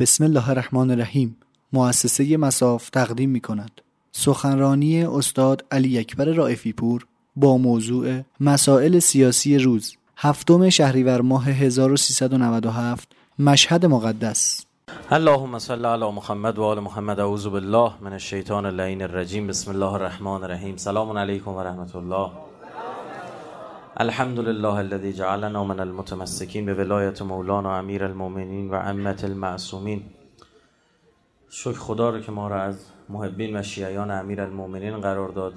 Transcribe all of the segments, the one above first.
بسم الله الرحمن الرحیم. مؤسسه مساف تقدیم می کند سخنرانی استاد علی اکبر رائفی پور با موضوع مسائل سیاسی روز هفتم شهریور ماه 1397 مشهد مقدس. اللهم صل علی محمد و آل محمد. اعوذ بالله من الشیطان اللعین الرجیم. بسم الله الرحمن الرحیم. سلام علیکم و رحمت الله. الحمد لله الذي جعلنا من المتمسكين به مولانا امیر المؤمنین و عمت المعصومین شکر خدا رو که ما را از محبین و شیعیان امیر المؤمنین قرار داد.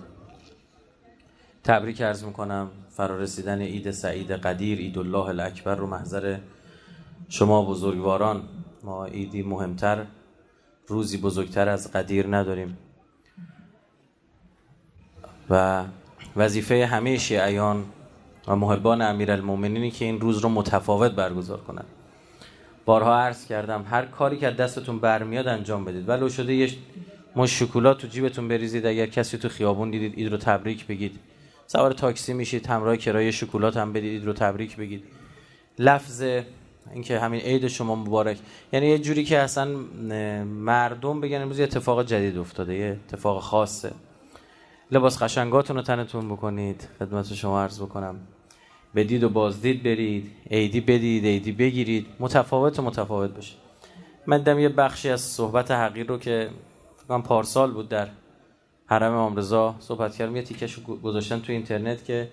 تبریک عرض می‌کنم فرارسیدن عید سعید قدیر عید الله الاکبر رو محضر شما بزرگواران. ما عیدی مهمتر روزی بزرگتر از قدیر نداریم. و وظیفه همه شیعیان و محبان امیرالمومنینی که این روز رو متفاوت برگزار کنند بارها عرض کردم هر کاری که دستتون برمیاد انجام بدید. ولو شده یه مش شکلات تو جیبتون بریزید اگر کسی تو خیابون دیدید اید رو تبریک بگید. سوار تاکسی میشید همراه کرایه شکلات هم بدید اید رو تبریک بگید. لفظ اینکه همین عید شما مبارک. یعنی یه جوری که اصلا مردم بگن امروز یه اتفاق جدید افتاده یه اتفاق خاصه. لباس قشنگاتون رو تنتون بکنید. خدمت شما عرض بکنم. بدید و بازدید برید عیدی بدید عیدی بگیرید متفاوت و متفاوت بشه. من دم یه بخشی از صحبت حقیر رو که فکر پارسال بود در حرم امام صحبت کردم یه تیکش گذاشتن تو اینترنت که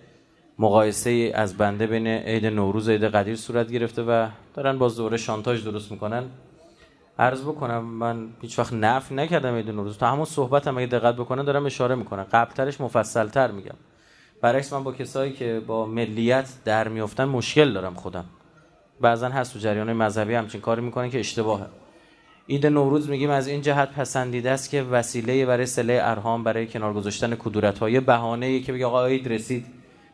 مقایسه از بنده بین عید نوروز و عید قدیر صورت گرفته و دارن با دوره شانتاج درست می‌کنن. عرض بکنم من هیچ وقت نف نکردم عید نوروز. تا همون صحبتم اگه دقت بکنه دارم اشاره می‌کنم. قبلترش مفصلتر میگم. برعکس من با کسایی که با ملیت در میافتن مشکل دارم خودم. بعضا هست تو جریان مذهبی همچین کاری می‌کنه که اشتباهه. عید نوروز میگیم از این جهت پسندیده است که وسیله برای سله ارهام برای کنار گذاشتن کدورت های بهانه که بگه آقا رسید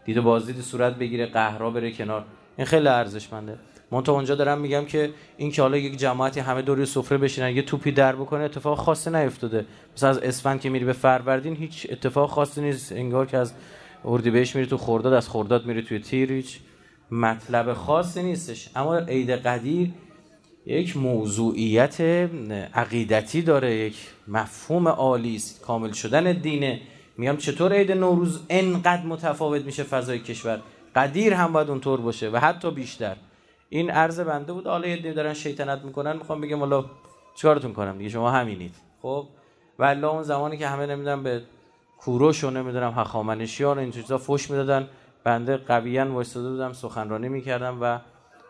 دید و بازدید صورت بگیره قهرا بره کنار. این خیلی ارزشمنده. من تا اونجا دارم میگم که این که حالا یک جماعتی همه دوری سفره بشینن یه توپی در بکنه اتفاق خاصی نیفتاده. مثلا از اسفند که میری به فروردین هیچ اتفاق خاصی نیست. انگار که از اردیبهشت میری تو خرداد از خرداد میری توی تیر هیچ مطلب خاصی نیستش. اما عید قدیر یک موضوعیت عقیدتی داره یک مفهوم عالی است. کامل شدن دینه میگم چطور عید نوروز انقدر متفاوت میشه فضای کشور؟ قدیر هم باید اونطور باشه و حتی بیشتر. این عرض بنده بود. حالا یه دارن شیطنت می‌کنن. می‌خوام بگم حالا چیکارتون کنم دیگه؟ شما همینید. خب؟ و اون زمانی که همه نمی‌دونم به کوروش و نمی‌دونم هخامنشی ها این چیزا فوش می‌دادن. بنده قویا وایساده بودم سخنرانی می‌کردم و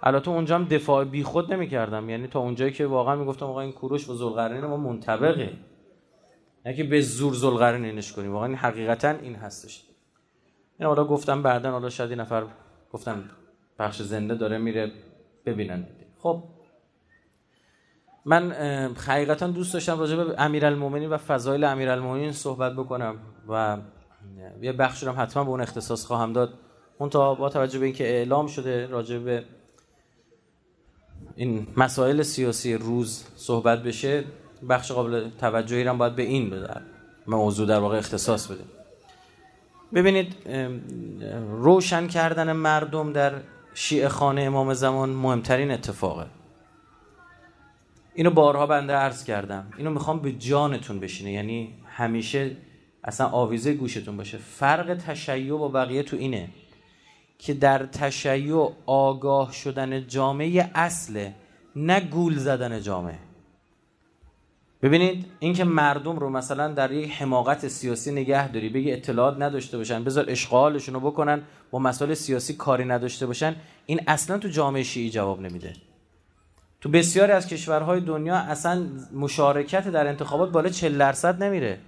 البته اونجا هم دفاع بی خود نمی‌کردم. یعنی تا اونجایی که واقعا می‌گفتم آقا این کوروش و ذوالقرنین ما منطبقه. نه که به زور ذوالقرنینش کنیم. واقعا حقیقتا این هستش. این حالا گفتم بعدا حالا شاید نفر گفتم بخش زنده داره میره ببینن. خب. من حقیقتا دوست داشتم راجع به امیرالمومنین و فضایل امیرالمومنین صحبت بکنم. و یه بخش رو حتما به اون اختصاص خواهم داد. اون تا با توجه به اینکه اعلام شده راجع به این مسائل سیاسی روز صحبت بشه بخش قابل توجهی هم باید به این بده موضوع در واقع اختصاص بده. ببینید روشن کردن مردم در شیعه خانه امام زمان مهمترین اتفاقه. اینو بارها بنده عرض کردم. اینو می‌خوام به جانتون بشینه. یعنی همیشه اصلا آویزه گوشتون باشه. فرق تشیع با بقیه تو اینه که در تشیع آگاه شدن جامعه اصله نه گول زدن جامعه. ببینید اینکه مردم رو مثلا در یک حماقت سیاسی نگه داری بگی اطلاعات نداشته باشن بذار اشغالشون رو بکنن با مسائل سیاسی کاری نداشته باشن این اصلا تو جامعه شیعی جواب نمیده. تو بسیاری از کشورهای دنیا اصلا مشارکت در انتخابات بالا 40 درصد نمیره.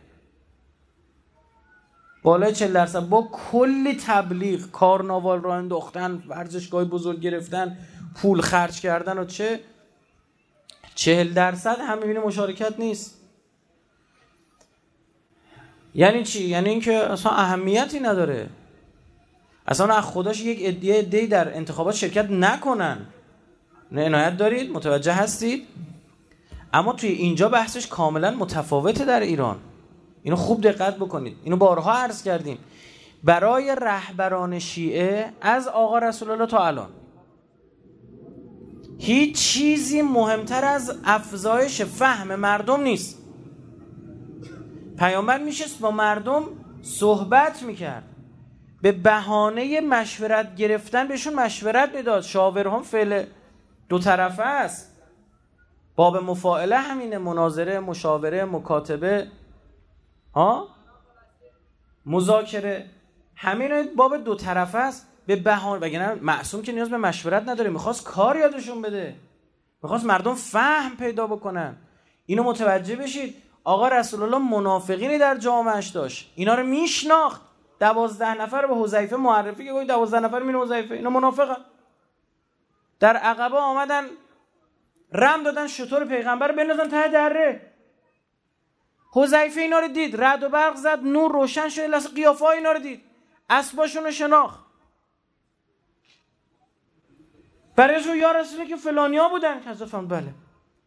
بالای 40 درصد. با کلی تبلیغ کارناوال رو انداختن ورزشگاه بزرگ گرفتن پول خرج کردن و چه؟ چهل درصد هم می‌بینی مشارکت نیست. یعنی چی؟ یعنی اینکه اصلا اهمیتی نداره. اصلا از خداش یک ادیه دی در انتخابات شرکت نکنن. نه عنایت دارید متوجه هستید. اما توی اینجا بحثش کاملا متفاوته در ایران. اینو خوب دقت بکنید. اینو بارها عرض کردیم. برای رهبران شیعه از آقا رسول الله تا الان هیچ چیزی مهمتر از افزایش فهم مردم نیست. پیامبر میشست با مردم صحبت می‌کرد. به بهانه مشورت گرفتن بهشون مشورت می‌داد. شاورهم فعل دو طرفه است. باب مفاعله همینه. مناظره مشاوره مکاتبه. مذاکره. همین باب دو طرفه است. به بهانه وگرنه معصوم که نیاز به مشورت نداره. می‌خواست کار یادشون بده. می‌خواست مردم فهم پیدا بکنن. اینو متوجه بشید. آقا رسول الله منافقینی در جامعش داشت. اینا رو میشناخت. دوازده نفر به حذیفه معرفی که گوید دوازده نفر میره حذیفه. اینا منافقن. در عقبه آمدن رم دادن شطور پیغمبر بندازن ته دره. حذیفه اینا رو دید رد و برق زد نور روشن شد لحظه قیافه اینا رو دید. اسباشون رو شناخت. برای رو یا رسوله که فلانیا بودن حضرت بله.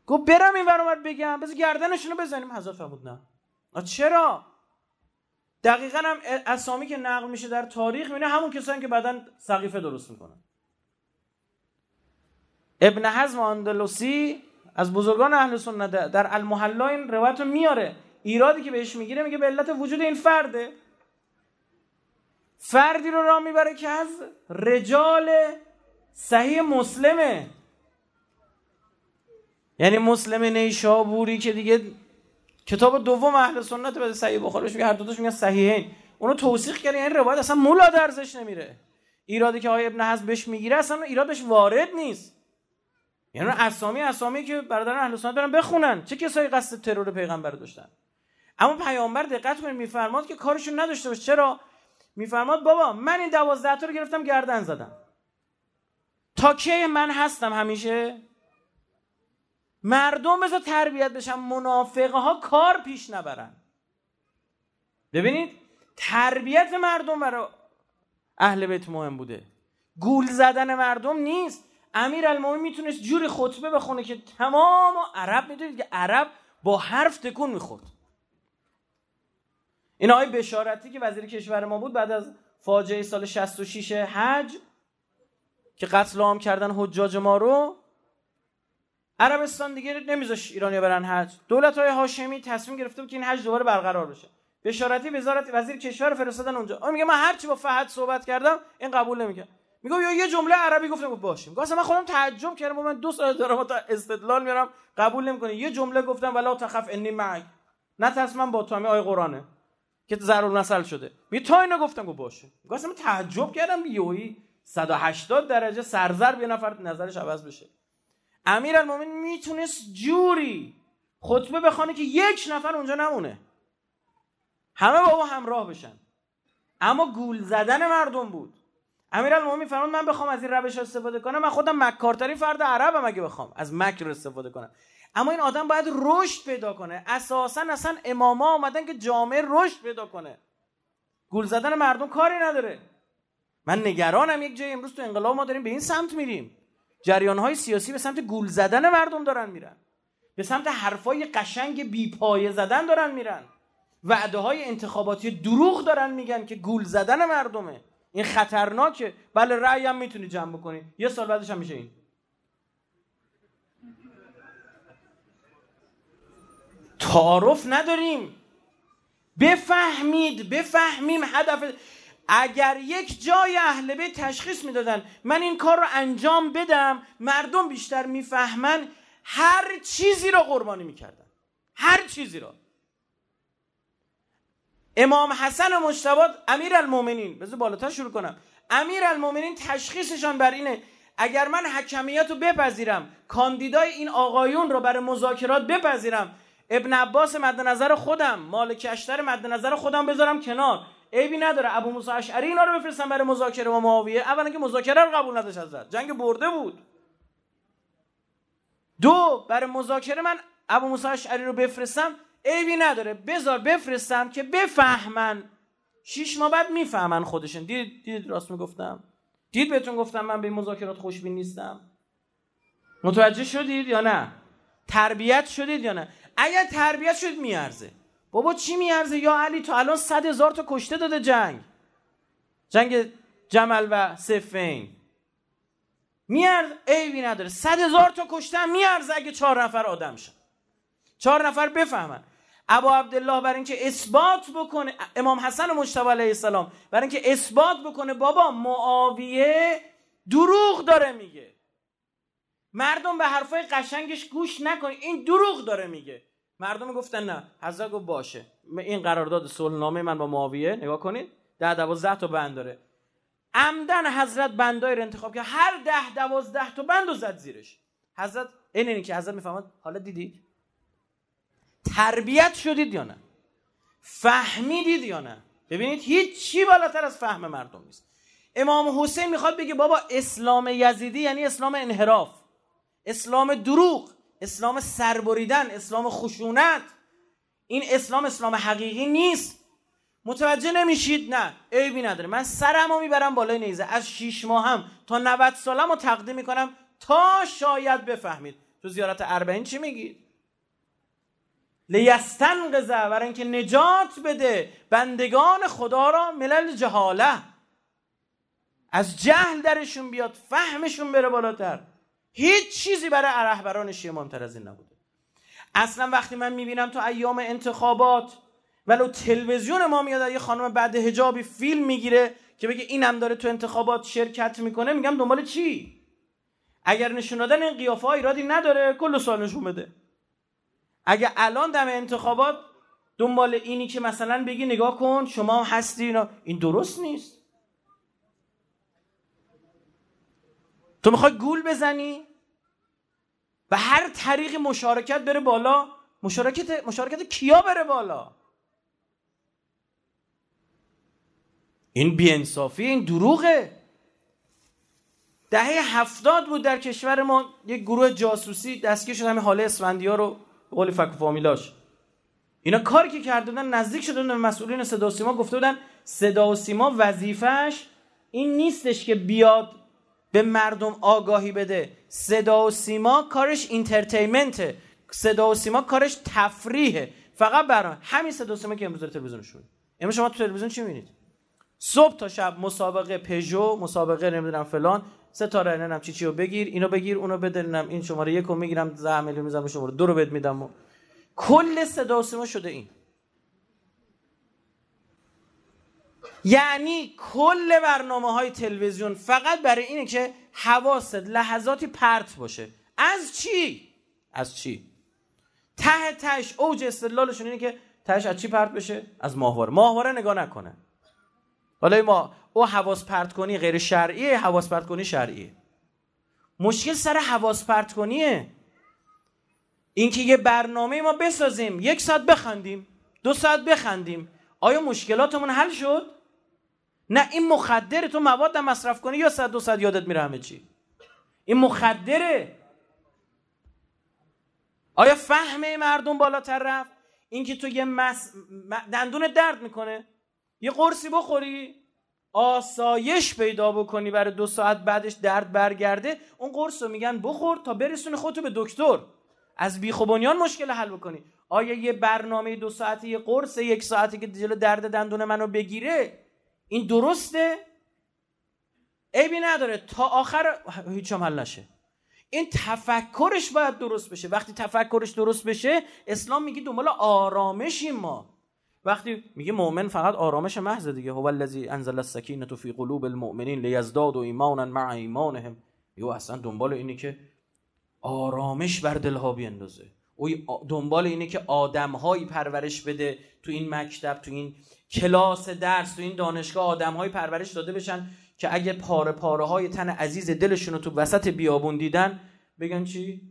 گفت برم این ور بگم بذار گردنشون رو بزنیم حضرت فرمود نه. چرا؟ دقیقا هم اسامی که نقل میشه در تاریخ می‌بینه همون کسانی که بعدا سقیفه درست می‌کنن. ابن حزم اندلوسی از بزرگان اهل سنت در المحلا این روایت رو میاره. ایرادی که بهش می‌گیره میگه به علت وجود این فرده. فردی رو را می‌بره که از رجال صحیح مسلمه. یعنی مسلم نیشابوری که دیگه کتاب دوم اهل سنت بعد صحیح بخاری میگه هر دو تاش میگن صحیحین. اونو توثیق کرده این روایت اصلا مولا درزش نمیره. ایرادی که آقای ابن حزم بهش می‌گیره اصلا ایرادش وارد نیست. یعنی اسامی اسامی که برادران اهل سنت برن بخونن. چه کسایی قصد ترور پیغمبر داشتن؟ اما پیامبر دقت کنید میفرماد که کارشون نداشته باشه. چرا؟ میفرماد بابا من این دوازده تا رو گرفتم گردن زدم. تا کی من هستم همیشه؟ مردم بذار تربیت بشن. منافقه ها کار پیش نبرن. ببینید تربیت مردم برای اهل بیت مهم بوده. گول زدن مردم نیست. امیر می‌تونست جوری خطبه بخونه که تمام عرب می‌دونید که عرب با حرف تکون می‌خورد. این آقای بشارتی که وزیر کشور ما بود بعد از فاجعه سال 66 حج که قتل عام کردن حجاج ما رو عربستان دیگه نمیذاش ایرانی برن حج. دولت های هاشمی تصمیم گرفته بود که این حج دوباره برقرار بشه. بشارتی وزارت وزیر کشور فرستادن اونجا. اون میگه من هر چی با فهد صحبت کردم این قبول نمی‌کنه میگه یا یه جمله عربی گفتم گفت باشه میگه من خودم تعجب کردم من دو سال دارم تا استدلال میارم قبول نمی‌کنه یه جمله گفتم ولا تخف انی معک. نترس من با تو هم آیه قرآنه که ضرور نسل شده. می تا اینو گفتم گفت باشه. من تعجب کردم یوهی 180 درجه سرزر یه نفر نظرش عوض بشه. امیر المومن می‌تونست جوری خطبه بخوانه که یک نفر اونجا نمونه. همه با او همراه بشن. اما گول زدن مردم بود. امیر المومن فرمان من بخوام از این روش استفاده کنم. من خودم مکارتری فرد عربم اگه بخوام. از مکر استفاده کنم. اما این آدم باید رشد پیدا کنه. اساسا اصلا اماما آمدن که جامعه رشد پیدا کنه. گول زدن مردم کاری نداره. من نگرانم یک جای امروز تو انقلاب ما داریم به این سمت میریم. جریان های سیاسی به سمت گول زدن مردم دارن میرن. به سمت حرفای قشنگ بیپایه زدن دارن میرن. وعده های انتخاباتی دروغ دارن میگن که گول زدن مردمه. این خطرناکه. بله رأی هم می‌تونی جمع بکنی. یه سال بعدش هم میشه این. تعارف نداریم. بفهمید بفهمیم هدف. اگر یک جای اهل بیت تشخیص می‌دادن من این کار رو انجام بدم مردم بیشتر می‌فهمن هر چیزی رو قربانی می‌کردن. هر چیزی رو. امام حسن و مجتبات امیر المومنین بذار بالاتر شروع کنم. امیر المومنین تشخیصشان بر اینه اگر من حکمیت رو بپذیرم کاندیدای این آقایون رو برای مذاکرات بپذیرم ابن عباس مد نظر خودم مالک اشتر مد نظر خودم بذارم کنار. عیبی نداره ابو موسی اشعری اینا رو بفرستن برای مذاکره با معاویه. اولا که مذاکره رو قبول نداشت حضرت جنگ برده بود. دو برای مذاکره من ابو موسی اشعری رو بفرستم عیبی نداره. بذار بفرستم که بفهمن. شیش ماه بعد می‌فهمن خودشون. دید دید راست می‌گفتم. دید بهتون گفتم من به مذاکرات خوشبین نیستم. متوجه شدید یا نه؟ تربیت شدید یا نه؟ اگر تربیت شدید میارزه. بابا چی میارزه؟ یا علی تو الان صد هزار تا کشته داده جنگ. جنگ جمل و سفین میارز عیبی نداره. صد هزار تا کشتن میارز اگه چهار نفر آدم شن. چهار نفر بفهمن. ابا عبدالله برای اینکه اثبات بکنه امام حسن مجتبی علیه السلام. برای اینکه اثبات بکنه بابا معاویه دروغ داره میگه. مردم به حرفای قشنگش گوش نکنید این دروغ داره میگه. مردم گفتن نه. حضرت گفت باشه. این قرارداد صلح نامه من با معاویه نگاه کنید. ده دوازده تا بند داره. عمدن حضرت بندای رو انتخاب کرد. هر ده دوازده تا بند رو زد زیرش. حضرت این اینی که حضرت می‌فهمد حالا دیدید؟ تربیت شدید یا نه؟ فهمیدید یا نه؟ ببینید هیچ چی بالاتر از فهم مردم نیست. امام حسین می‌خواد بگه بابا اسلام یزیدی یعنی اسلام انحراف. اسلام دروغ. اسلام سربریدن اسلام خشونت. این اسلام اسلام حقیقی نیست. متوجه نمیشید؟ نه عیبی نداره. من سرمو می‌برم بالای نیزه. از 6 ماهم تا 90 سالم تقدیم می‌کنم تا شاید بفهمید. تو زیارت اربعین چی میگید؟ لیستن قزه برای اینکه نجات بده بندگان خدا را ملل جهاله. از جهل درشون بیاد فهمشون بره بالاتر. هیچ چیزی برای رهبران شیعه مهمتر از این نبوده. اصلا وقتی من می‌بینم تو ایام انتخابات ولو تلویزیون ما میاد یه خانم بعد هجابی فیلم می‌گیره که بگه اینم داره تو انتخابات شرکت می‌کنه میگم دنبال چی؟ اگر نشون دادن این قیافه ها ایرادی نداره کل سال نشون بده. اگه الان دم انتخابات دنبال اینی که مثلا بگی نگاه کن شما هستی اینا. این درست نیست. تو می‌خوای گول بزنی؟ و هر طریق مشارکت بره بالا مشارکت مشارکت کیا بره بالا؟ این بیانصافی این دروغه. دهه هفتاد بود در کشور ما یک گروه جاسوسی دستگیر شد همین حاله اسفندیار رو به قول فک فامیلاش. اینا کاری که کرده نزدیک شده به مسئولین صدا و سیما گفته بودن صدا و سیما وظیفش این نیستش که بیاد به مردم آگاهی بده. صدا و سیما کارش اینترتینمنته صدا و سیما کارش تفریحه. فقط برای همین صدا و سیما که امروز تلویزیون شد امروز شما تو تلویزیون چی می‌بینید؟ صبح تا شب مسابقه پژو مسابقه نمی‌دونم فلان. ستاره نمی‌دونم چی چی رو بگیر اینو بگیر اونو نمی‌دونم این شماره یکو می‌گیرم 10 میلیون شماره دو رو بد میدم و کل صدا و سیما شده این. یعنی کل برنامه های تلویزیون فقط برای اینه که حواست لحظاتی پرت باشه از چی؟ از چی؟ ته تش اوج استدلالشون اینه که تهش از چی پرت بشه؟ از ماهواره ماهواره نگاه نکنه حالا ما او حواس پرت کنی غیر شرعیه حواس پرت کنی شرعیه مشکل سر حواس پرت کنیه اینکه یه برنامه ما بسازیم یک ساعت بخندیم دو ساعت بخندیم آیا مشکلاتمون حل شد نه این مخدره تو مواد مصرف کنی یا صد دو صد یادت میره همه چی؟ این مخدره. آیا فهمه مردم بالاتر رفت؟ اینکه تو یه مس... دندون درد می‌کنه؟ یه قرصی بخوری؟ آسایش پیدا بکنی برای دو ساعت بعدش درد برگرده؟ اون قرص رو میگن بخور تا برسونی خودتو به دکتر. از بیخوبانیان مشکل حل بکنی. آیا یه برنامه دو ساعتی یه قرص یک ساعتی که جلو درد دندون منو بگیره؟ این درسته؟ عیبی نداره. تا آخر هیچ حل نشه. این تفکرش باید درست بشه. وقتی تفکرش درست بشه اسلام میگه دنبال آرامشیم ما. وقتی میگه مؤمن فقط آرامش محض دیگه. هو الذی انزل السکینه فی قلوب المؤمنین لیزدادوا ایمانا مع ایمانهم. یو اصلا دنبال اینه که آرامش بر دلها بیندازه. او دنبال اینه که آدمهایی پرورش بده تو این مکتب تو این کلاس درس تو این دانشگاه آدمهایی پرورش داده بشن که اگه پاره پاره های تن عزیز دلشون رو تو وسط بیابون دیدن بگن چی؟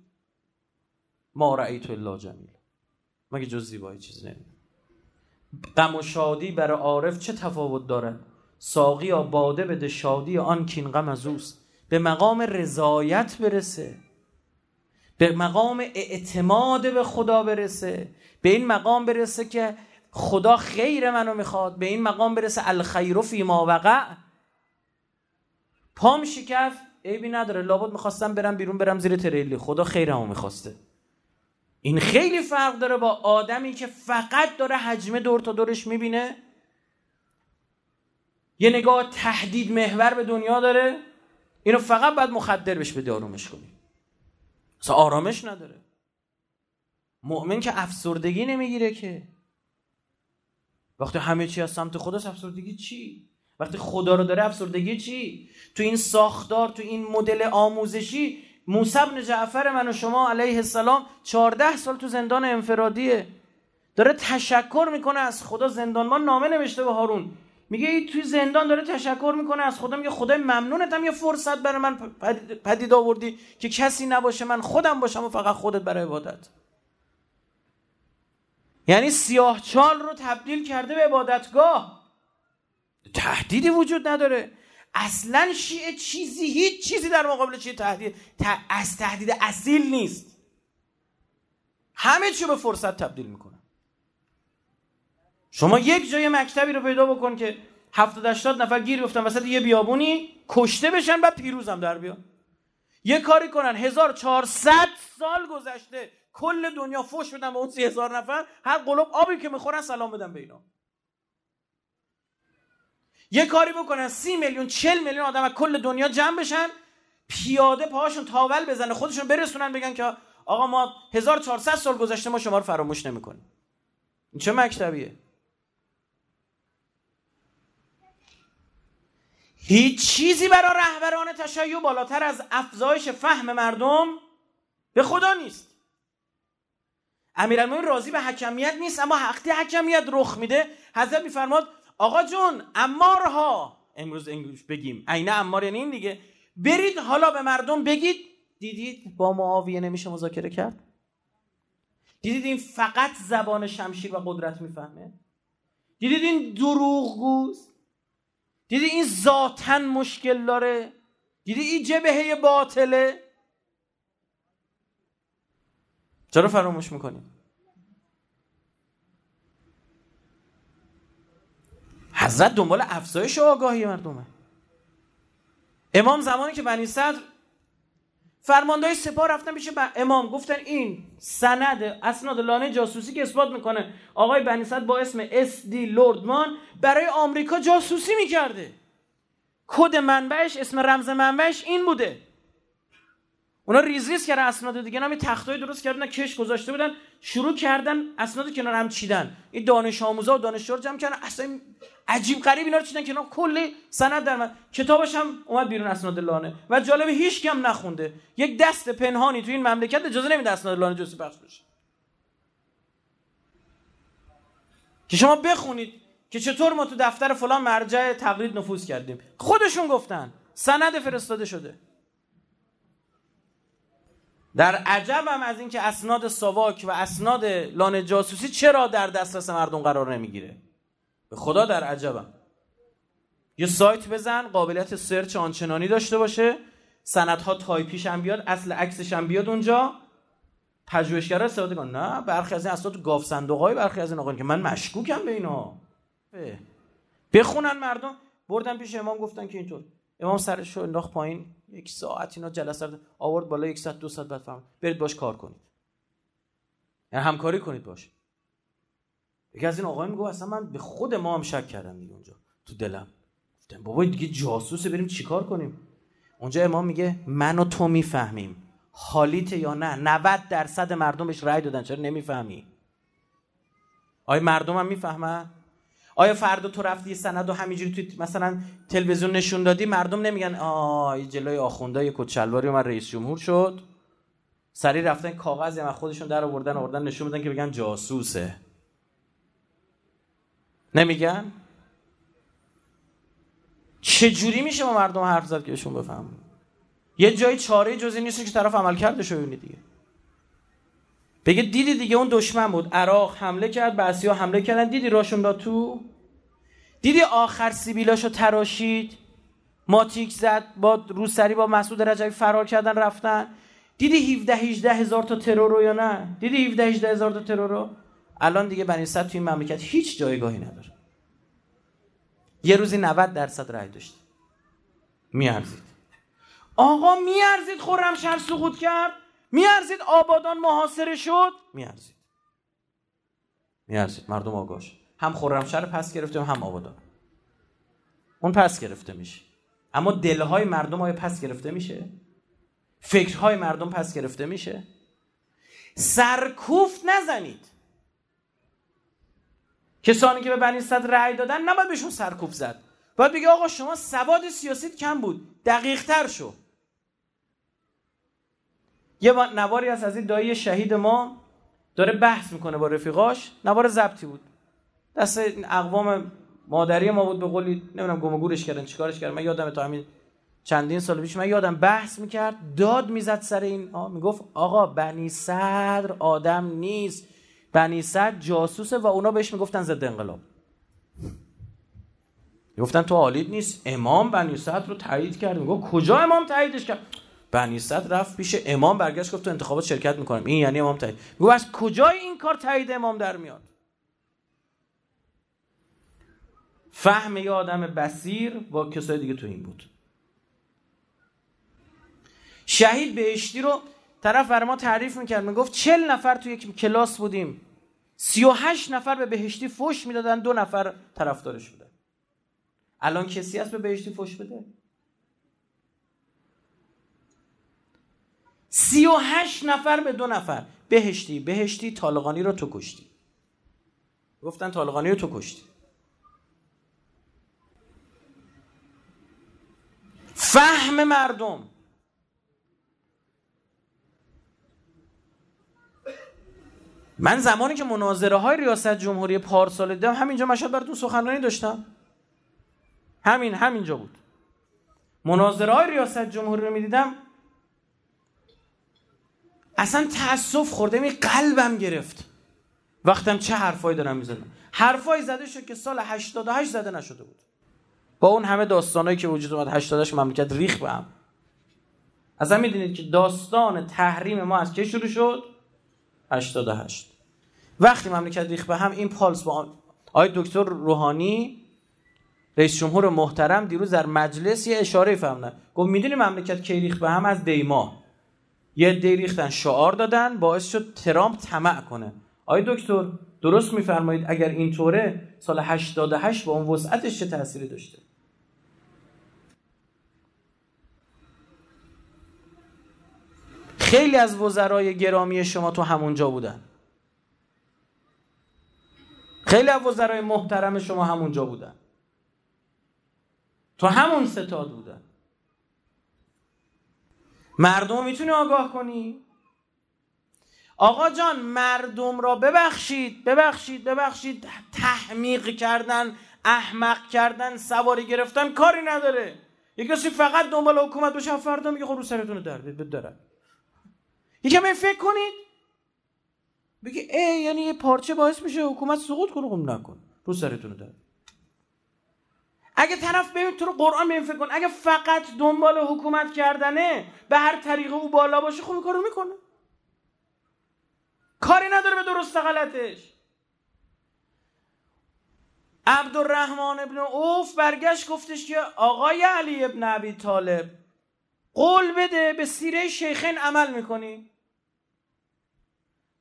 ما رأیت الا جمیل. مگه جز زیبایی چیز نمید غم و شادی برای عارف چه تفاوت دارد؟ ساقی یا باده بده شادی آن کین غم از اوست. به مقام رضایت برسه. به مقام اعتماد به خدا برسه. به این مقام برسه که خدا خیر منو می‌خواد به این مقام برسه. الخیر فی ما وقع. پام شکف عیبی نداره. لابد می‌خواستم برم بیرون برم زیر تریلی. خدا خیرمو می‌خواسته. این خیلی فرق داره با آدمی که فقط داره حجمه دور تا دورش می‌بینه. یه نگاه تهدید محور به دنیا داره. اینو فقط باید مخدر بهش به آرومش کنی. اصلا آرامش نداره. مؤمن که افسردگی نمی‌گیره که. وقتی همه چی از سمت خداست افسردگی چی؟ وقتی خدا رو داره افسردگی چی؟ تو این ساختار تو این مدل آموزشی موسی بن جعفر من و شما علیه السلام 14 سال تو زندان انفرادیه. داره تشکر می‌کنه از خدا زندانبان نامه نوشته به هارون. میگه ای توی زندان داره تشکر می‌کنه از خدا. میگه خدای ممنونتم یه فرصت برای من پدید آوردی که کسی نباشه. من خودم باشم و فقط خودت برای عبادت. یعنی سیاه چال رو تبدیل کرده به عبادتگاه. تهدیدی وجود نداره. اصلا شیعه چیزی هیچ چیزی در مقابل چیه تهدید از تهدید اصیل نیست. همه چی به فرصت تبدیل می‌کنه. شما یک جای مکتبی رو پیدا بکن که 70 80 نفر گیر بیفتن وسط یه بیابونی کشته بشن و پیروزم در بیان. یه کاری کنن. 1400 سال گذشته. کل دنیا فوش بدن به اون 3000 نفر هر قلوب آبی که می‌خورن سلام بدن به اینا. یه کاری بکنن سی میلیون چل میلیون آدم از کل دنیا جمع بشن پیاده پاهاشون تاول بزنه خودشون برسونن بگن که آقا ما 1400 سال گذشته ما شما رو فراموش نمی‌کنیم. این چه مکتبیه؟ هیچ چیزی برای رهبران تشیع بالاتر از افزایش فهم مردم به خدا نیست. امیرالمومنین راضی به حکمیت نیست اما وقتی حکمیت رخ میده حضرت میفرماد آقا جون امارها امروز انگلیش بگیم. عین امار یعنی این دیگه. برید حالا به مردم بگید. دیدید؟ با معاویه نمیشه مذاکره کرد؟ دیدید این فقط زبان شمشیر و قدرت می‌فهمه؟ دیدید این دروغگوست دیدید این ذاتن مشکل داره؟ دیدید این جبهه باطله؟ چرا فراموش می‌کنیم حضرت دنبال افزایش آگاهی مردمه. امام زمانی که بنی صدر فرماندهای سپاه رفتن پیش امام گفتن این سند اسناد لانه جاسوسی که اثبات می‌کنه آقای بنی صدر با اسم اس دی لوردمان برای آمریکا جاسوسی می‌کرده. کد منبعش اسم رمز منبعش این بوده. اونا ریز ریز کردن اسناد دیگه نمی تختای درست کردن کش گذاشته بودن شروع کردن اسناد کنار هم چیدن. این دانش آموزا و دانشجو جمع کردن اصلا عجیب غریب اینا رو چیدن کنار کلی سند در من کتابش هم اومد بیرون اسناد لانه و جالب هیچ کم نخونده. یک دست پنهانی تو این مملکت اجازه نمیده اسناد لانه جزئی پخش بشه. که شما بخونید که چطور ما تو دفتر فلان مرجع تقلید نفوذ کردیم. خودشون گفتن. سند فرستاده شده. در عجبم از اینکه اسناد ساواک و اسناد لانه جاسوسی چرا در دسترس مردم قرار نمی‌گیره؟ به خدا در عجبم یه سایت بزن قابلیت سرچ آنچنانی داشته باشه. سندها تایپیش هم بیاد اصل عکسش هم بیاد اونجا. پژوهشگرا استفاده کن نه برخی از این اسناد تو گاف صندوقای برخی از این آقایون که من مشکوکم به اینا. بخونن مردم. بردن پیش امام گفتن که اینطور. امام سرش رو انداخت پایین. یک ساعت اینا جلسه آورد بالا یک ساعت دو ساعت بعد فهم برید باش کار کنید. یعنی همکاری کنید باش. یکی از این آقای میگه اصلا من به خود ما هم شک کردم دیگه اونجا تو دلم. گفتم بابا دیگه جاسوسه بریم چیکار کنیم؟ اونجا امام میگه من و تو می‌فهمیم. حالیت یا نه؟ 90 درصد مردم بهش رأی دادن چرا نمی‌فهمی؟ آیا مردم هم می‌فهمن؟ آیا فردا تو رفتی سند و همینجوری توی مثلا تلویزیون نشون دادی؟ مردم نمیگن آه جلوی آخونده یه کچلواری من رئیس جمهور شد. سری رفتن کاغذی از خودشون در آوردن آوردن نشون بدن که بگن جاسوسه. نمیگن؟ چجوری میشه با مردم حرف زد که بهشون بفهم یه جای چاره جزی نیست که طرف عمل کرده شو دیگه. بگه دیدی دیگه اون دشمن بود. عراق حمله کرد بعضی ها حمله کردن. دیدی راشون داد تو؟ دیدی آخر سیبیلاشو تراشید؟ ماتیک زد با روسری با مسعود رجبی فرار کردن رفتن. دیدی 17 18 هزار تا ترور رو یا نه؟ دیدی 17 18 هزار تا ترور رو؟ الان دیگه بنی صد توی این مملکت هیچ جایگاهی نداره. یه روزی 90 درصد رای داشت. میارزید. آقا میارزید خرمشهر سقوط کرد؟ میارزید آبادان محاصره شد؟ میارزید. میارزید. مردم آگاش هم خرمشهر پس گرفتیم هم آبادان. اون پس گرفته میشه. اما دلهای مردم های پس گرفته میشه. فکرهای مردم پس گرفته میشه. سرکوفت نزنید. کسانی که به بنی صدر رأی دادن نباید بهشون سرکوف زد. باید بگه آقا شما سواد سیاست کم بود. دقیق تر شو. یه نواری از از این دایی شهید ما داره بحث می‌کنه با رفیقاش. نوار زبطی بود. دست این اقوام مادری ما بود به قولی نمی‌دونم گم گورش کردن چیکارش کردن؟ من یادم تا همین چندین سال پیش من یادم بحث می‌کرد داد می‌زد سر این آه می‌گفت آقا بنی صدر آدم نیست. بنی صدر جاسوسه و اونا بهش می‌گفتن ضد انقلاب. گفتن تو حالیت نیست امام بنی صدر رو تایید کرد. می‌گفت کجا امام تاییدش کرد؟ بنی صدر رفت پیش امام برگشت گفت تو انتخابات شرکت می‌کنم. این یعنی امام تایید. می‌گفت از کجای این کار تایید امام در میاد؟ فهم یه آدم بسیر با کسای دیگه تو این بود. شهید بهشتی رو طرف بر ما تعریف می‌کرد می‌گفت چل نفر تو یک کلاس بودیم. سی و هشت نفر به بهشتی فش می‌دادن دو نفر طرفدارش بودن. الان کسی هست به بهشتی فش بده؟ سی و هشت نفر به دو نفر. بهشتی بهشتی طالقانی رو تو کشتی. گفتن طالقانی رو تو کشتی. فهم مردم. من زمانی که مناظره های ریاست جمهوری پارسال دیدم همینجا مشهد براتون سخنرانی داشتم. همین همینجا بود. مناظره های ریاست جمهوری رو می‌دیدم. اصلا تاسف خورده می قلبم گرفت. وقتم چه حرفایی دارم می‌زنم. حرفایی زده شد که سال 88 زده نشده بود. با اون همه داستانایی که وجود اومد 88 مملکت ریخ به هم. اصلا می‌دونید که داستان تحریم ما از که شروع شد؟ 88 وقتی مملکت ریخ به هم این پالس با آقای دکتر روحانی رئیس جمهور محترم دیروز در مجلس یه اشاره فهمدن گفت می‌دونی مملکت کی ریخ به هم؟ از دیما یه دی ریختن شعار دادن باعث شد ترامپ طمع کنه. آقای دکتر درست میفرمایید اگر اینطوره سال 88 با اون وسعتش چه تأثیری داشته؟ خیلی از وزرای گرامی شما تو همونجا بودن. خیلی از وزرای محترم شما همونجا بودن. تو همون ستاد بودن. مردم می‌تونی آگاه کنی؟ آقا جان مردم را ببخشید ببخشید ببخشید. تحمیق کردن احمق کردن سواری گرفتن کاری نداره. یه کسی فقط دنبال حکومت باشه فردا میگه خب رو سرتون در داره یکم فکر کنید. بگی ای یعنی یه پارچه باعث میشه حکومت سقوط کنه خب نکن. رو سرتون در. اگه طرف ببین تو رو قرآن ببین فکر کن. اگه فقط دنبال حکومت کردنه به هر طریق او بالا باشه خب کارو می‌کنه. کاری نداره به درست غلطش. عبدالرحمن ابن اوف برگشت گفتش که آقای علی ابن ابی طالب قول بده به سیره شیخین عمل می‌کنی.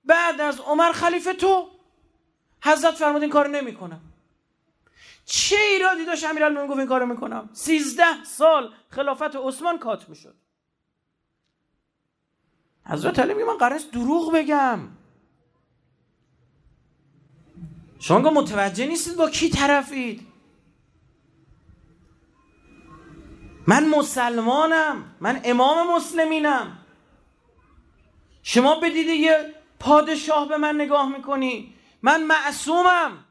بعد از عمر خلیفه تو حضرت فرمود این کار نمی‌کنم. چه ایرادی داشت امیرالمومنین گفت این کارو می‌کنم؟ سیزده سال خلافت عثمان کات می‌شد. حضرت علی میگه من قرار دروغ بگم. شما متوجه نیستید با کی طرفید. من مسلمانم من امام مسلمینم. شما بدید یه پادشاه به من نگاه می‌کنی؟ من معصومم.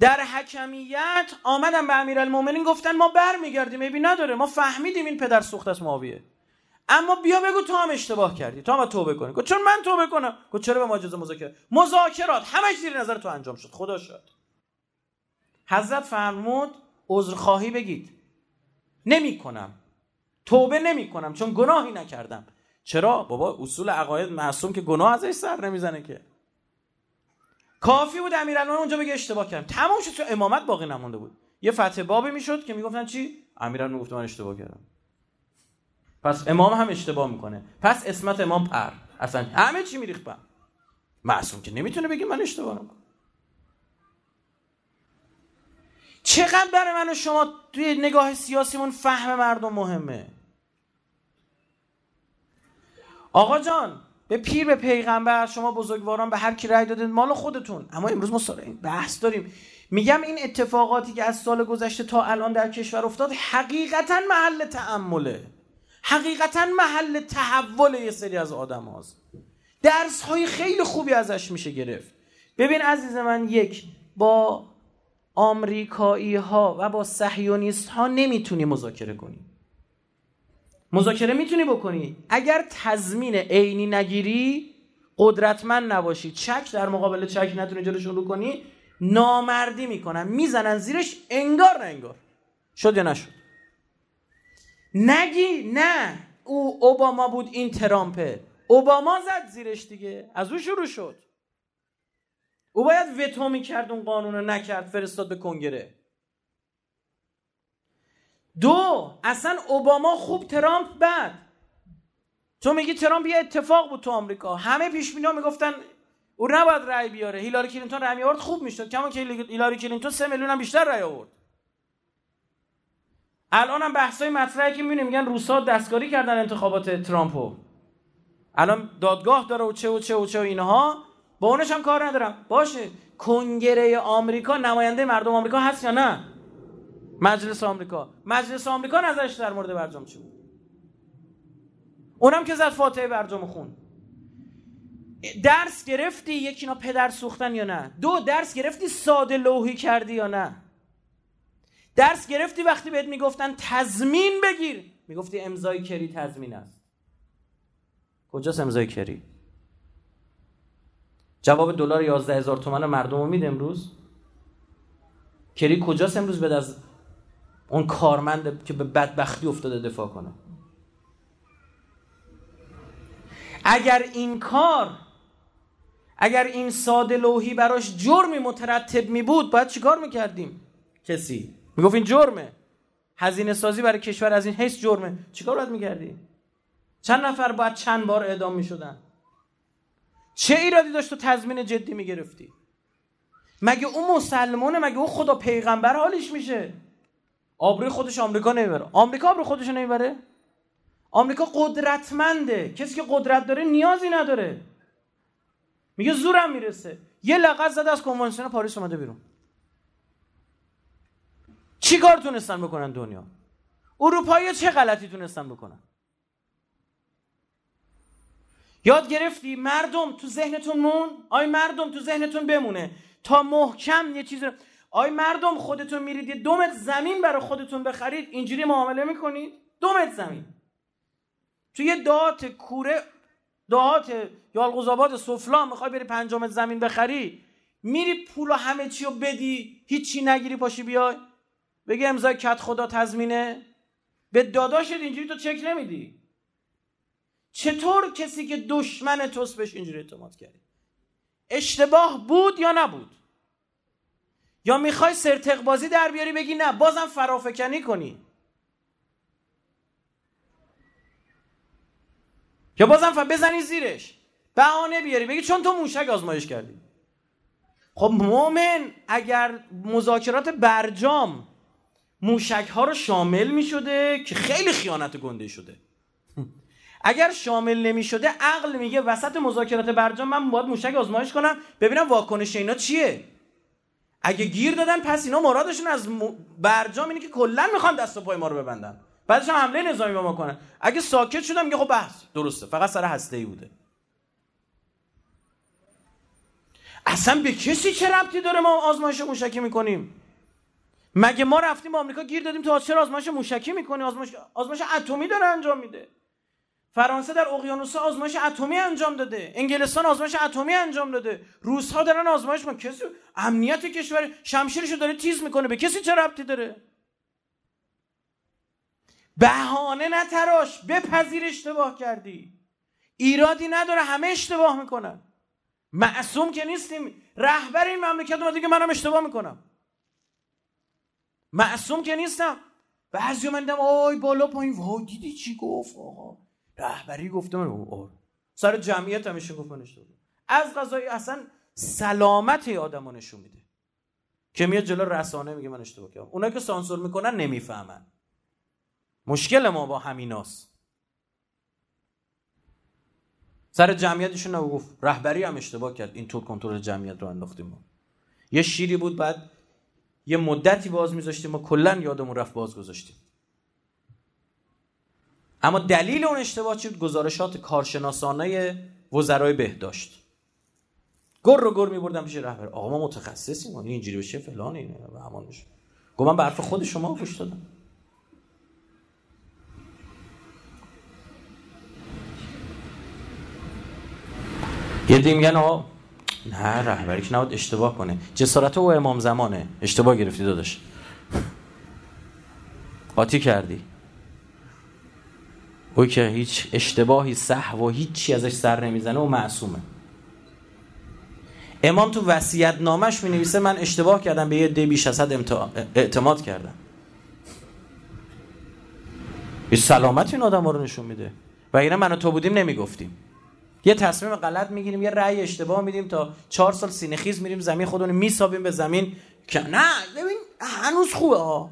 در حکمیت آمدن به امیرالمومنین گفتن ما برمیگردیم. ببین نداره ما فهمیدیم این پدر سوخت از معاویه. اما بیا بگو تو هم اشتباه کردی. تو هم توبه کنی. گفت چون من توبه کنم؟ گفت چرا به ما اجازه مذاکره؟ مذاکرات. همش زیر نظر تو انجام شد. خدا شد. حضرت فرمود عذرخواهی بگید. نمی کنم توبه نمی کنم چون گناهی نکردم. چرا؟ بابا اصول عقاید معصوم که گناه ازش سر نمی‌زنه که. کافی بود امیرالمومنین اونجا بگه اشتباه کردم. تمام شد امامت باقی نمونده بود. یه فتح بابی می‌شد که می‌گفتن چی؟ امیرالمومنین گفت من اشتباه کردم. پس امام هم اشتباه می‌کنه. پس اسمت امام پر. اصلا همه چی میریخت با معصوم که نمی‌تونه بگه من اشتباه نکنم چقدر برای من و شما توی نگاه سیاسیمون فهم مردم مهمه؟ آقا جان به پیر به پیغمبر شما بزرگواران به هر کی رأی دادید مال خودتون. اما امروز ما بحث داریم. میگم این اتفاقاتی که از سال گذشته تا الان در کشور افتاد حقیقتا محل تعمله حقیقتا محل تحول یه سری از آدم هاست درس های خیلی خوبی ازش میشه گرفت. ببین عزیز من یک با آمریکایی ها و با صهیونیست ها نمی‌تونی مذاکره کنی. مذاکره می‌تونی بکنی. اگر تضمین عینی نگیری قدرتمند نباشی. چک در مقابل چک نتونی جلوشون رو کنی نامردی می‌کنن. می‌زنن زیرش انگار نه انگار. شد یا نشد؟ نگی نه. او اوباما بود این ترامپه. اوباما زد زیرش دیگه. از او شروع شد. او باید وتو می‌کرد اون قانون رو نکرد فرستاد به کنگره. دو اصلا اوباما خوب ترامپ بد تو میگی ترامپ یه اتفاق بود تو آمریکا. همه پیش بینی می‌گفتن او نباید رأی بیاره. هیلاری کلینتون رأی میآورد خوب می‌شد. کما که هیلاری کلینتون سه میلیون هم بیشتر رأی آورد. الان هم بحثای مطرحی که می‌بینیم. میگن روسا دستکاری کردن انتخابات ترامپو الان دادگاه داره و چه و چه و چه و اینها. با اونش هم کار ندارم. باشه. کنگره آمریکا نماینده مردم آمریکا هست یا نه؟ مجلس آمریکا. مجلس آمریکا نظرش در مورد برجام چی بود؟ اونم که زد فاتحه برجام خون. درس گرفتی یکی اینا پدر سوختن یا نه؟ دو درس گرفتی ساده لوحی کردی یا نه؟ درس گرفتی وقتی بهت می‌گفتن تضمین بگیر. می‌گفتی امضای کری تضمین است. کجاست امضای کری؟ جواب دلار 11 هزار تومن مردم رو میده امروز؟ کری کجاست امروز بد از اون کارمند که به بدبختی افتاده دفاع کنه. اگر این کار اگر این ساده لوحی براش جرمی مترتب می بود باید چیکار می‌کردیم؟ کسی. می‌گفت این جرمه. هزینه سازی برای کشور از این حیث جرمه. چیکار باید می‌کردی چند نفر باید چند بار اعدام می‌شدن؟ چه ایرادی داشت تو تضمین جدی می‌گرفتی؟ مگه اون مسلمانه؟ مگه اون خدا پیغمبر حالش میشه؟ آبروی خودش آمریکا نمی‌بره. آمریکا آبروی خودش نمی‌بره؟ آمریکا قدرتمنده. کسی که قدرت داره نیازی نداره. میگه زورم می‌رسه. یه لغت زده از کنوانسیون پاریس اومده بیرون. چی کار تونستن بکنن دنیا؟ اروپایی چه غلطی تونستن بکنن؟ یاد گرفتی؟ مردم تو ذهنتون مون؟ آی مردم تو ذهنتون بمونه. تا محکم یه چیز آی مردم خودتون میرید یه دومت زمین برای خودتون بخرید اینجوری معامله می‌کنید؟ دومت زمین. تو یه دهات کوره دهات یالقوزآباد سفلا می‌خوای بری پنجمت زمین بخری میری پول و همه چی رو بدی هیچی نگیری پاشی بیای؟ بگی امضای کت خدا تضمینه؟ به داداشت اینجوری تو چک نمیدی. چطور کسی که دشمن توست بهش اینجوری اعتماد کردی اشتباه بود یا نبود؟ یا می‌خوای سرتق بازی در بیاری بگی نه بازم فرافکنی کنی. یا بازم ف... بزنی زیرش. بهانه بیاری بگی چون تو موشک آزمایش کردی. خب مومن اگر مذاکرات برجام موشک ها رو شامل می شده که خیلی خیانت گنده شده. اگر شامل نمی شده عقل میگه وسط مذاکرات برجام من باید موشک آزمایش کنم ببینم واکنش اینا چیه. اگه گیر دادن پس اینا مرادشون از برجام اینه که کلا می‌خوان دست و پای ما رو ببندن. بعدش هم حمله نظامی به ما کنن. اگه ساکت شدم میگه خب بحث. درسته. فقط سر هسته ای بوده. اصلا به کسی چه ربطی داره ما آزمایش موشکی می‌کنیم؟ مگه ما رفتیم آمریکا گیر دادیم تو چرا آزمایش موشکی می‌کنی؟ آزمایش آزمایش اتمی داره انجام میده. فرانسه در اقیانوس آزمایش اتمی انجام داده. انگلستان آزمایش اتمی انجام داده. روس ها دارن آزمایش من کسی امنیت کشور شمشیرشو داره تیز می‌کنه. به کسی چه ربطی داره؟ بهانه نتراش بپذیر اشتباه کردی. ایرادی نداره. همه اشتباه می‌کنن. معصوم که نیستیم. رهبر این مملکت اومده که منم اشتباه می‌کنم. معصوم که نیستم. بعضی من دیدم آی بالا پایین. وای دیدی چی گفت آقا؟ رهبری گفته من سر جمعیت همیشه گفت من از غذای اصلا سلامت آدم نشون میده. که میاد جلو رسانه میگه من اشتباه کردم. اونایی که سانسور می‌کنن نمی‌فهمن. مشکل ما با همیناست سر جمعیتشون رو گفت رهبری هم اشتباه کرد. اینطور کنترل جمعیت رو انداختیم ما. یه شیری بود بعد یه مدتی باز میذاشتیم ما کلا یادمون رفت باز گذاشتیم. اما دلیل اون اشتباه چی بود؟ گزارشات کارشناسانه وزرای بهداشت. گر رو گر میبردم پیش رهبر. آقا ما متخصصیم این اینجوری بشه فلان اینه و همان بشه گفت من به حرف خود شما گوش دادم. یه دی میگن نه رهبری که نباید اشتباه کنه. جسارت او امام زمانه. اشتباه گرفتی داداش. قاطی کردی. او که هیچ اشتباهی صح و هیچی ازش سر نمی‌زنه و معصومه. امام تو وصیت نامش می نویسه من اشتباه کردم به یه دی بیش از حد اعتماد کردم. یه سلامت این آدم رو نشون میده. و اینه من و تو بودیم نمی‌گفتیم. یه تصمیم غلط می‌گیریم یه رأی اشتباه میدیم تا چهار سال سینه خیز میریم زمین خودمون میسابیم به زمین که نه ببین هنوز خوبه ها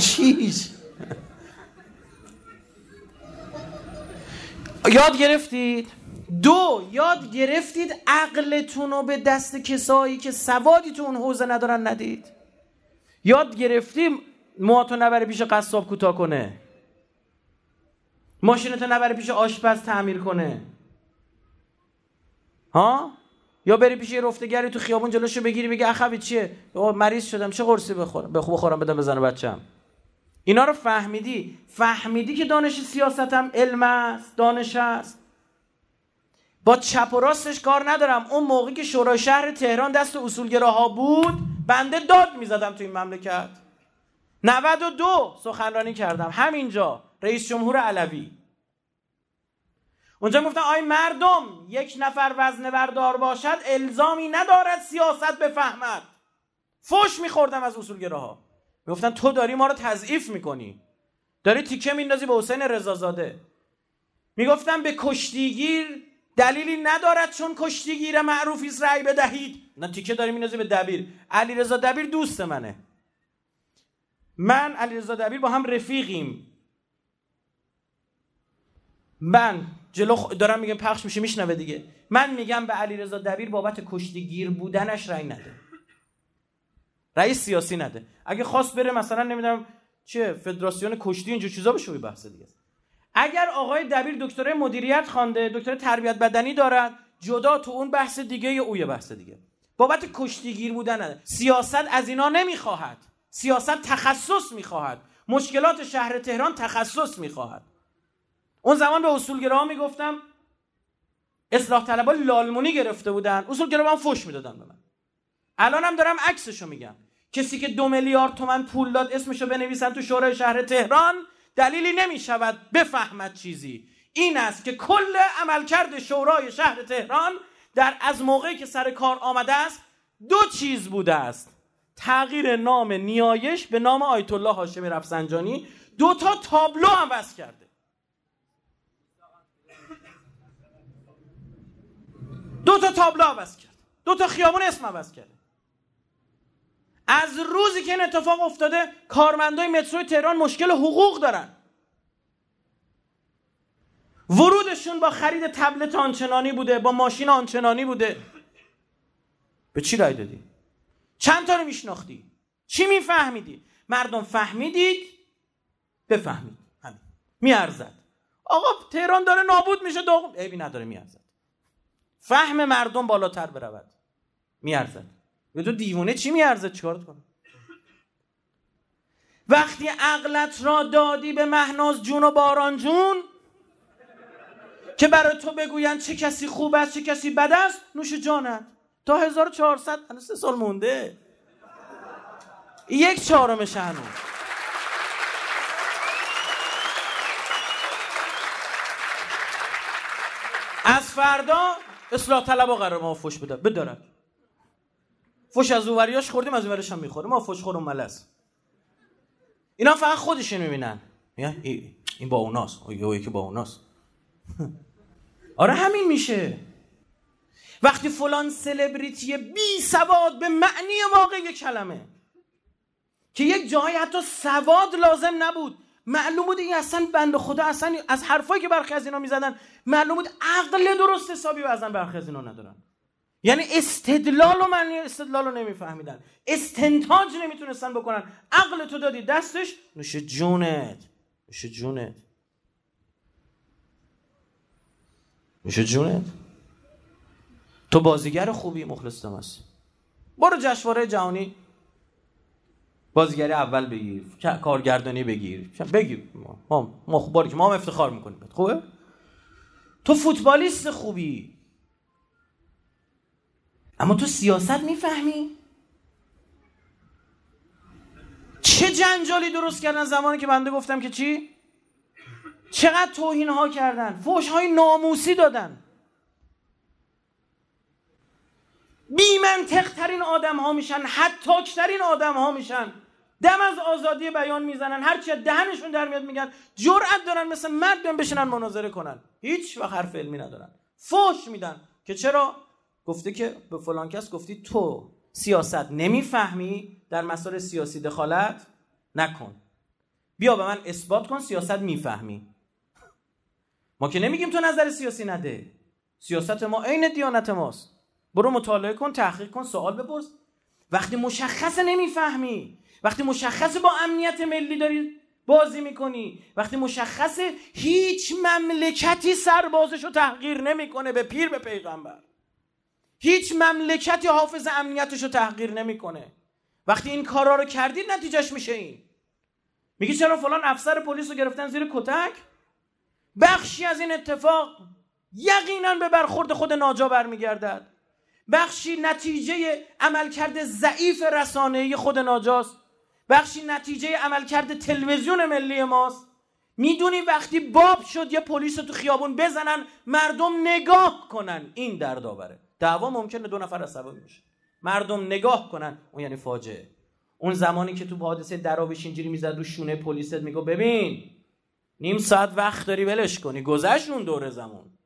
چیش یاد گرفتید؟ دو یاد گرفتید عقلتون رو به دست کسایی که سوادی تو اون حوزه ندارن ندید؟ یاد گرفتیم موهاتو نبره پیش قصاب کوتاه کنه. ماشینتو نبره پیش آشپز تعمیر کنه. ها؟ یا بری پیش یه رفتگری تو خیابون جلوشو بگیری بگی اخوی چیه؟ مریض شدم چه قرصی بخورم؟ بخو بخورم؟ بدم بزنه بچم اینا رو فهمیدی. فهمیدی که دانش سیاست هم علم است دانش است. با چپ و راستش کار ندارم. اون موقعی که شورای شهر تهران دست اصولگراها بود بنده داد می‌زدم تو این مملکت. 92 سخنرانی کردم. همینجا رئیس جمهور علوی. اونجا گفتن آی مردم یک نفر وزنه بردار باشد الزامی ندارد سیاست بفهمد. فش میخوردم از اصولگراها. می‌گفتن تو داری ما رو تضعیف می‌کنی. داری تیکه میندازی به حسین رضازاده. می‌گفتن به کشتیگیر دلیلی ندارد چون کشتیگیر معروفی است رأی بدهید. نه تیکه داری میندازی به دبیر. علیرضا دبیر دوست منه. من علیرضا دبیر با هم رفیقیم. من جلو دارم میگم پخش میشه میشنوه دیگه. من میگم به علیرضا دبیر بابت کشتیگیر بودنش رأی نده. رئیس سیاسی نده. اگه خواست بره مثلا نمی‌دونم چه فدراسیون کشتی اینجور چیزا بشه بحث دیگه اگر آقای دبیر دکترای مدیریت خوانده دکتر تربیت بدنی دارد جدا تو اون بحث دیگه یا اوی بحث دیگه. بابت کشتیگیر بودن نده سیاست از اینا نمی‌خواهد. سیاست تخصص می‌خواهد. مشکلات شهر تهران تخصص می‌خواهد. اون زمان به اصولگراها می‌گفتم اصلاح طلبا لالمونی گرفته بودن. اصولگراها هم فش می‌دادن به من. الانم دارم عکسشو میگم. کسی که دو میلیارد تومن پول داد اسمشو بنویسن تو شورای شهر تهران دلیلی نمی‌شود بفهمد چیزی. این است که کل عملکرد شورای شهر تهران در از موقعی که سر کار آمده است دو چیز بوده است. تغییر نام نیایش به نام آیت الله هاشمی رفسنجانی دو تا تابلو هم بس کرده. دو تا تابلو عوض کرد. دو تا خیابون اسم عوض کرده از روزی که این اتفاق افتاده کارمندای مترو تهران مشکل حقوق دارن. ورودشون با خرید تبلت آنچنانی بوده با ماشین آنچنانی بوده. به چی رای دادی؟ چند تا رو میشناختی؟ چی میفهمیدی؟ مردم فهمیدید؟ بفهمید. همین. میارزد. آقا تهران داره نابود میشه داغ عیبی نداره میارزد. فهم مردم بالاتر برود. میارزد. به تو دیوونه چی میارزه؟ چیکار کنه وقتی عقلت را دادی به مهناز جون و باران جون که برای تو بگویند چه کسی خوب است چه کسی بد است نوش جانت. تا 1400 هنوز سه سال مونده. یک چهارم هنوز. از فردا اصلاح طلبا قرار ما فش بده فش از اوریاش خوردیم از اونوریش هم می‌خوره ما فش خورم ملس اینا فقط خودشون می‌بینن. این با اوناست. یا که با اوناست. آره همین میشه. وقتی فلان سلبریتی بی سواد به معنی واقعی کلمه که یک جایی حتی سواد لازم نبود. معلوم بود این اصلا بند خدا اصلا از حرفایی که برخی از اینا می‌زدن معلوم بود عقل درست حسابی اصلا برخی از اینا ندارن. یعنی استدلال و معنی استدلال رو نمیفهمیدن. استنتاج نمی‌تونستن بکنن. عقل تو دادی دستش نوش جونت. نوش جونت. نوش جونت. تو بازیگر خوبی مخلص هستی. برو جشنواره جهانی. بازیگری اول بگیر کارگردانی بگیر. بگیر. ما ما خوباری که ما هم افتخار می‌کنیم. خوبه؟ تو فوتبالیست خوبی. اما تو سیاست می‌فهمی؟ چه جنجالی درست کردن زمانی که بنده گفتم که چی؟ چقدر توهین ها کردن فوش های ناموسی دادن. بی منطق ترین آدم ها میشن حتی ترین آدم ها میشن. دم از آزادی بیان می‌زنن هرچی دهنشون در میاد میگن جرأت دارن مثل مرد بشنن مناظره کنن. هیچ وقت حرف علمی ندارن. فوش میدن. که چرا؟ گفته که به فلان کس گفتی تو سیاست نمی‌فهمی در مسائل سیاسی دخالت نکن. بیا به من اثبات کن سیاست می‌فهمی. ما که نمیگیم تو نظر سیاسی نده. سیاست ما عین دیانت ماست. برو مطالعه کن تحقیق کن سوال بپرس. وقتی مشخص نمی‌فهمی وقتی مشخص با امنیت ملی داری بازی می‌کنی وقتی مشخص هیچ مملکتی سربازش رو تحقیر نمی‌کنه به پیر به پیغمبر. هیچ مملکتی حافظ امنیتش رو تحقیر نمی‌کنه. وقتی این کارا رو کردید نتیجهش میشه این. میگی چرا فلان افسر پلیس رو گرفتن زیر کتک؟ بخشی از این اتفاق یقینا به برخورد خود ناجا برمیگردد. بخشی نتیجه عملکرد ضعیف رسانه‌ای خود ناجاست. بخشی نتیجه عملکرد تلویزیون ملی ماست. می‌دونی وقتی باب شد یه پلیس تو خیابون بزنن مردم نگاه کنن. این دردآوره. دعوا ممکنه دو نفر عصبانی بشه مردم نگاه کنن. اون یعنی فاجعه. اون زمانی که تو حادثه درابش اینجوری می‌زد رو شونه پلیست میگو ببین نیم ساعت وقت داری ولش کنی. گذشت اون دوره زمان.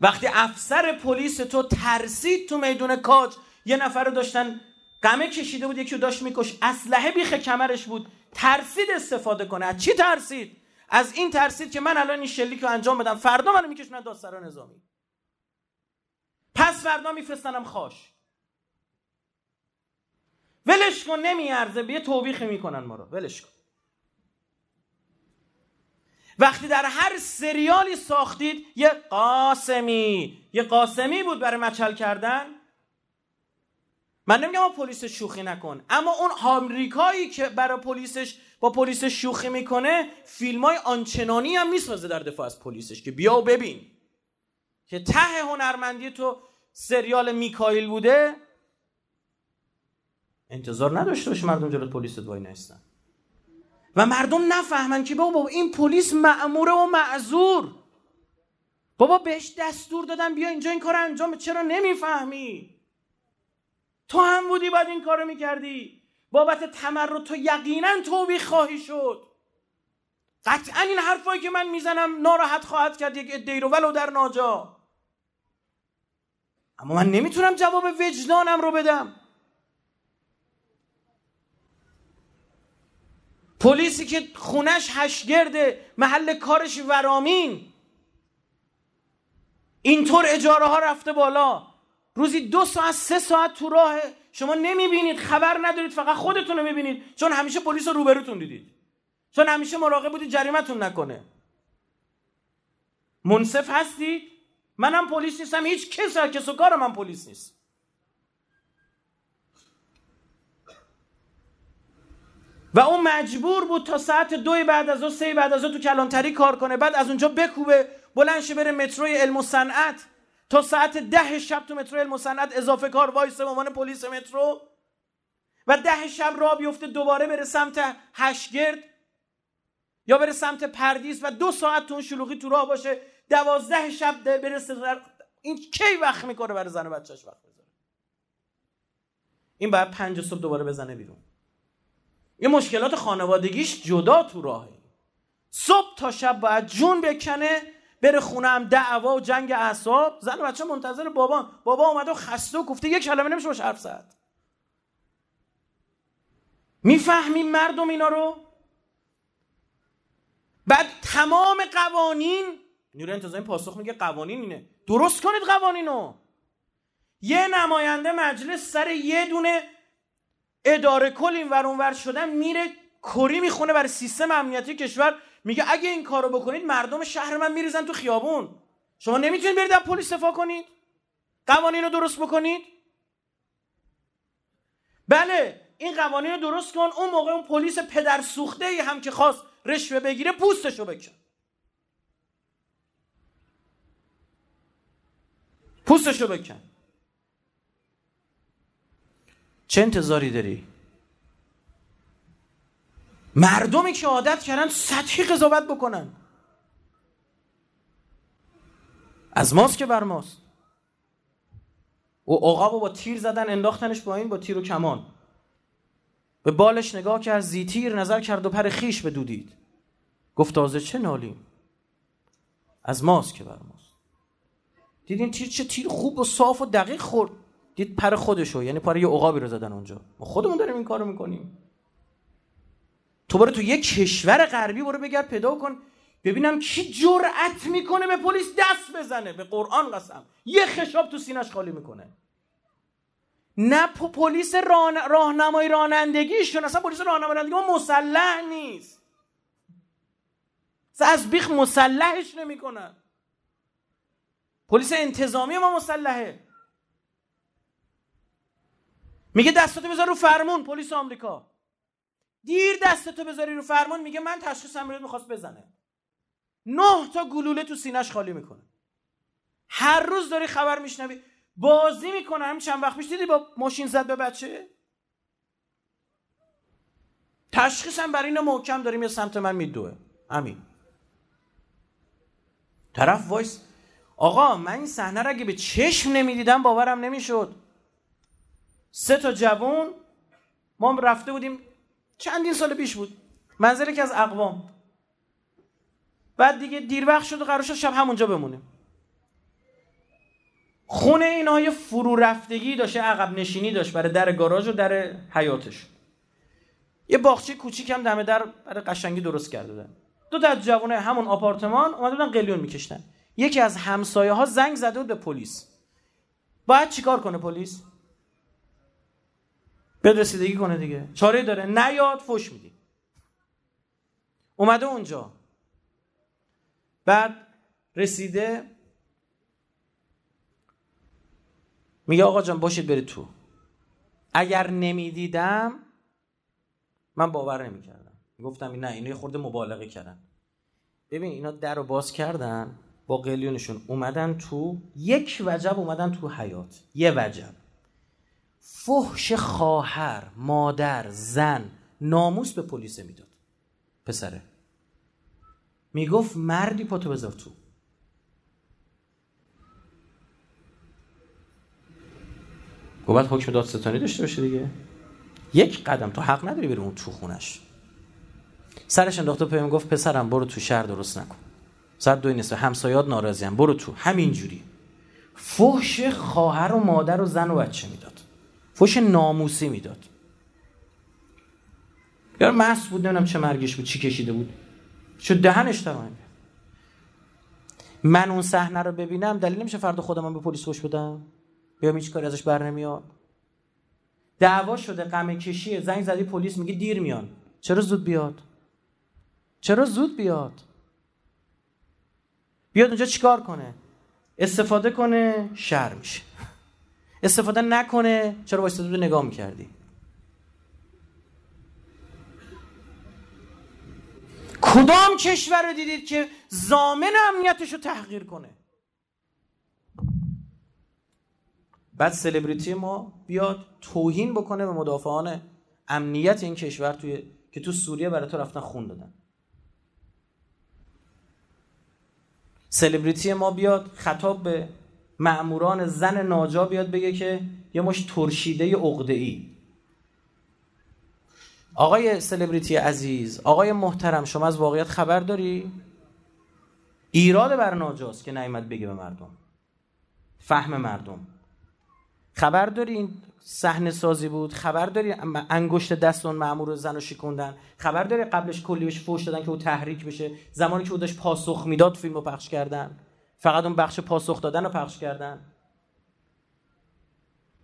وقتی افسر پلیس تو ترسید تو میدون کاج یه نفر رو داشتن قمه کشیده بود یکی رو داشت میکش. اسلحه بیخ کمرش بود. ترسید استفاده کنه. از چی ترسید؟ از این ترسید که من الان این شلیک رو انجام بدم. فردا منو میکشونن دادسرا نظامی. پس فردا میفرستنم خاش. ولش کن نمیارزه. به توبیخی می‌کنن ما رو. ولش کن. وقتی در هر سریالی ساختید یه قاسمی. یه قاسمی بود برای مچل کردن. من نمیگم با پلیس شوخی نکن. اما اون آمریکایی که برای پلیسش با پلیس شوخی می‌کنه فیلم های آنچنانی هم می‌سازه در دفاع از پلیسش که بیا و ببین. که ته هنرمندی تو سریال میکایل بوده انتظار نداشته باشه مردم جلوی پلیس دوای نیستن و مردم نفهمن که بابا این پلیس مأموره و معذور. بابا بهش دستور دادن بیا اینجا این کار انجام چرا نمی‌فهمی؟ تو هم بودی باید این کارو می‌کردی. بابت تمرد تو یقینا توبیخ خواهی شد. قطعا این حرفایی که من می‌زنم ناراحت خواهد کرد یک ادهی رو ولو در ناجا. اما من نمی‌تونم جواب وجدانم رو بدم. پلیسی که خونش هشگرده محل کارش ورامین. اینطور اجاره ها رفته بالا. روزی دو ساعت سه ساعت تو راه. شما نمی‌بینید خبر ندارید فقط خودتون رو می‌بینید. چون همیشه پلیس رو روبروتون دیدید. چون همیشه مراقب بودید جریمتون نکنه. منصف هستید؟ منم پلیس نیستم هیچ کس کس و کار من پلیس نیست. و اون مجبور بود تا ساعت دو بعد از او سه بعد از او تو کلانتری کار کنه بعد از اونجا بکوبه بلند شه بره متروی علم و صنعت. تا ساعت ده شب تو مترو علم و صنعت اضافه کار وایسه به عنوان پلیس مترو. و ده شب را بیفته دوباره بره سمت هشگرد. یا بره سمت پردیس و دو ساعت تو اون شلوغی تو راه باشه دوازده شب برسه. این کی وقت می‌کنه برای زن و بچهش وقت بذاره؟ این باید پنج صبح دوباره بزنه بیرون. یه مشکلات خانوادگیش جدا تو راهه. صبح تا شب باید جون بکنه بره خونه هم دعوا و جنگ اعصاب. زن و بچه منتظر بابا بابا اومده و خسته و گفته یک کلمه نمیشه باش حرف زد. می‌فهمیم مردم اینا رو؟ بعد تمام قوانین نیروی انتظامی پاسخ میگه قوانین اینه. درست کنید قوانینو. یه نماینده مجلس سر یه دونه اداره کل این ور اونور شدن میره کری می‌خونه برای سیستم امنیتی کشور. میگه اگه این کارو بکنید مردم شهر من میریزن تو خیابون. شما نمی‌تونید برید از پلیس دفاع کنید. قوانین رو درست بکنید. بله این قوانین رو درست کن. اون موقع اون پلیس پدر سوخته ای هم که خواست رشوه بگیره پوستشو بکن پوستشو بکن چه انتظاری داری؟ مردمی که عادت کردن سطحی قضاوت بکنن. از ماست که بر ماست. و عقاب با تیر زدن انداختنش با این با تیر و کمان. به بالش نگاه کرد زیتیر نظر کرد و پر خیش به دودید گفت تازه چه نالیم از ماست که بر ماست. دیدین تیر چه تیر خوب و صاف و دقیق خورد. دید پر خودشو یعنی پر یه عقابی رو زدن اونجا. ما خودمون داریم این کارو می‌کنیم. تو برو تو یه کشور غربی برو بگرد پیدا کن. ببینم کی جرأت می‌کنه به پلیس دست بزنه. به قرآن قسم. یه خشاب تو سینش خالی می‌کنه. نه پلیس راهنمای رانندگیشون اصلا پلیس راهنمای رانندگی ما مسلح نیست. از بیخ مسلحش نمی‌کنن پلیس انتظامی ما مسلحه. میگه دستاتو بذار رو فرمون پلیس آمریکا. دیر دستتو بذاری رو فرمون میگه من تشخیصم میاد می‌خواست بزنه. نه تا گلوله تو سینش خالی می‌کنه. هر روز داری خبر میشنوی. بازی می‌کنه هم چند وقت پیش دیدی با ماشین زد به بچه؟ تشخیصم برای اینو محکم داریم یه سمت من میدوه. همین طرف وایس آقا من این صحنه رو اگه به چشم نمی‌دیدم باورم نمی‌شد. سه تا جوون ما رفته بودیم چندین سال پیش بود منظره که از اقوام. بعد دیگه دیر وقت شد و قرار شد شب همونجا بمونیم. خونه اینا یه فرو رفتگی داشت عقب نشینی داشت برای در گاراژ و در حیاتش. یه باغچه کوچیک هم دم در برای قشنگی درست کرده بودن. دو تا از همون آپارتمان اومده بودن قلیون میکشتن. یکی از همسایه ها زنگ زده بود به پلیس. باید چیکار کنه پلیس؟ به رسیدگی کنه دیگه. چاره داره. نیاد فش میدی. اومده اونجا. بعد رسیده میگه آقا جان باشید برید تو. اگر نمی‌دیدم من باور نمی‌کردم. گفتم نه اینا یه خورده مبالغه کردن. ببین اینا در رو باز کردن با قلیونشون اومدن تو یک وجب اومدن تو حیات. یه وجب. فحش خواهر مادر زن ناموس به پلیس می‌داد. پسره. می‌گفت مردی پاتو بذار تو. گفت حکم دادستانی داشته باشه دیگه. یک قدم تو حق نداری بری اون تو خونش. سرش انداخته پیام گفت پسرم برو تو شهر درست نکن. ساعت دو نصف. همسایات ناراضی هم. برو تو. همینجوری. فحش خواهر و مادر و زن و بچه می‌داد. فحش ناموسی می‌داد. یا محض بود نمی‌دونم چه مرگش بود چی کشیده بود. چه دهنش تمام من اون صحنه رو ببینم دلیل نمیشه فردا خودم به پلیس فوش بدم؟ بیام هیچ کاری ازش بر نمیاد؟ دعوا شده غم کشی زنگ زدی پلیس میگه دیر میان. چرا زود بیاد؟ چرا زود بیاد؟ بیاد اونجا چیکار کنه؟ استفاده کنه شر میشه. استفاده نکنه چرا وایساده بود نگاه می‌کردی؟ کدام کشور رو دیدید که زامن امنیتش رو تحقیر کنه؟ بعد سلبریتی ما بیاد توهین بکنه به مدافعان امنیت این کشور توی که تو سوریه برای تو رفتن خون دادن. سلبریتی ما بیاد خطاب به معموران زن ناجا بیاد بگه که یه مش ترشیده عقده ای آقای سلبریتی عزیز آقای محترم شما از واقعیت خبر داری؟ ایراد بر ناجاست که نیامد بگه به مردم. فهم مردم. خبر داری این صحنه سازی بود. خبر داری انگشت دست اون مامور رو شکوندن. خبر داری قبلش کلی بهش فوش دادن که او تحریک بشه. زمانی که او داشت پاسخ می‌داد فیلم رو پخش کردن. فقط اون بخش پاسخ دادن رو پخش کردن.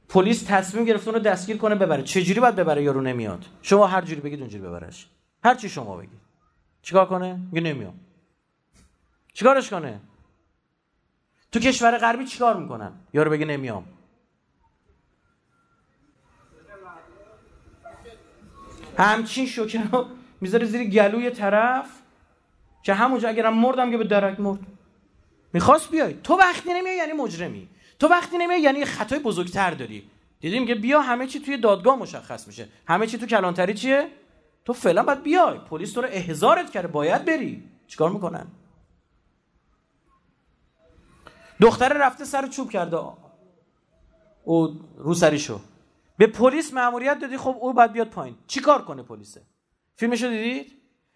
پلیس تصمیم گرفت اون رو دستگیر کنه ببره. چجوری باید ببره؟ یارو نمیاد. شما هر جوری بگید اونجوری ببرش. هر چی شما بگید. چیکار کنه؟ میگه نمیام. چیکارش کنه؟ تو کشور غربی چیکار می‌کنن؟ یارو بگه نمیام. همچین شوکه رو می‌ذاره زیر گلوی طرف. که همونجا اگرم مردم که به درک مرد. می‌خواست بیای. تو وقتی نمیای یعنی مجرمی. تو وقتی نمیای یعنی خطای بزرگتر داری. دیدیم که بیا همه چی توی دادگاه مشخص میشه. همه چی تو کلانتری چیه؟ تو فعلا باید بیای. پلیس تو رو احضارت کرده. باید بری. چیکار می‌کنن؟ دختر رفته سر چوب کرده. او رو سریشو. به پلیس مأموریت دادی خب او باید بیاد پایین. چیکار کنه پلیسه؟ فیلمشو دیدید؟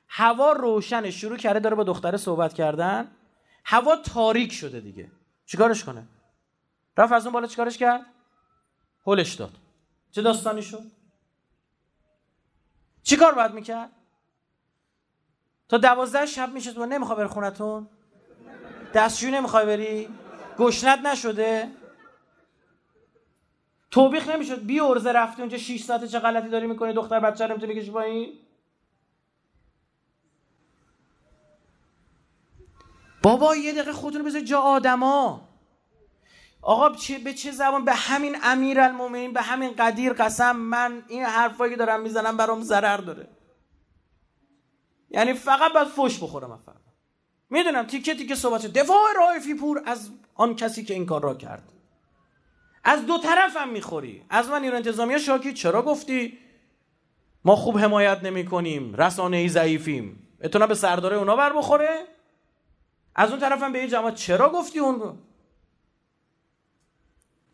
هوا روشن شروع کرده داره با دختر صحبت کردن. هوا تاریک شده دیگه. چیکارش کنه؟ رفت از اون بالا چیکارش کرد؟ هلش داد. چه داستانی شد؟ چیکار باید می‌کرد؟ تا دوازده شب میشه تو نمی‌خوای بری خونتون؟ دستشوی نمی‌خوای بری؟ گشنت نشده؟ توبیخ نمی‌شد. بی ارزه رفتی اونجا 6 ساعت چه غلطی داری می‌کنی؟ دختر بچه رو نمی‌تونی بکشی پایین؟ بابا یه دقیقه خودتون بذار جا آدما. آقا به چه زبان؟ به همین امیر المومنین به همین قدیر قسم من این حرفایی که دارم می‌زنم برام ضرر داره. یعنی فقط باید فش بخورم فقط می‌دونم تیکه تیکه صحبت دفاع رایفی پور از آن کسی که این کار را کرد. از دو طرف هم می‌خوری. از من نیرو انتظامی شاکی چرا گفتی؟ ما خوب حمایت نمی کنیم رسانه ای ضعیفیم. اتونا به سرداره اونا بر بخوره؟ از اون طرف هم به این جماعت چرا گفتی اون رو؟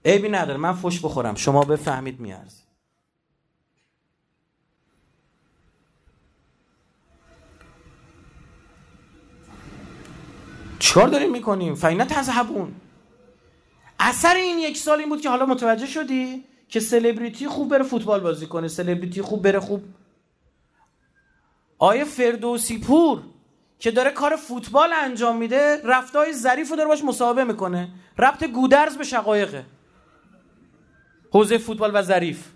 عیبی نداره من فش بخورم. شما بفهمید میارز. چیکار داریم می‌کنیم؟ فینا تذهبون. اثر این یک سال این بود که حالا متوجه شدی که سلبریتی خوب بره فوتبال بازی کنه سلبریتی خوب بره خوب. آیه فردوسی پور که داره کار فوتبال انجام میده رفتای ظریف رو داره باش مصاحبه می‌کنه. ربط گودرز به شقایقه. حوزه فوتبال و ظریف.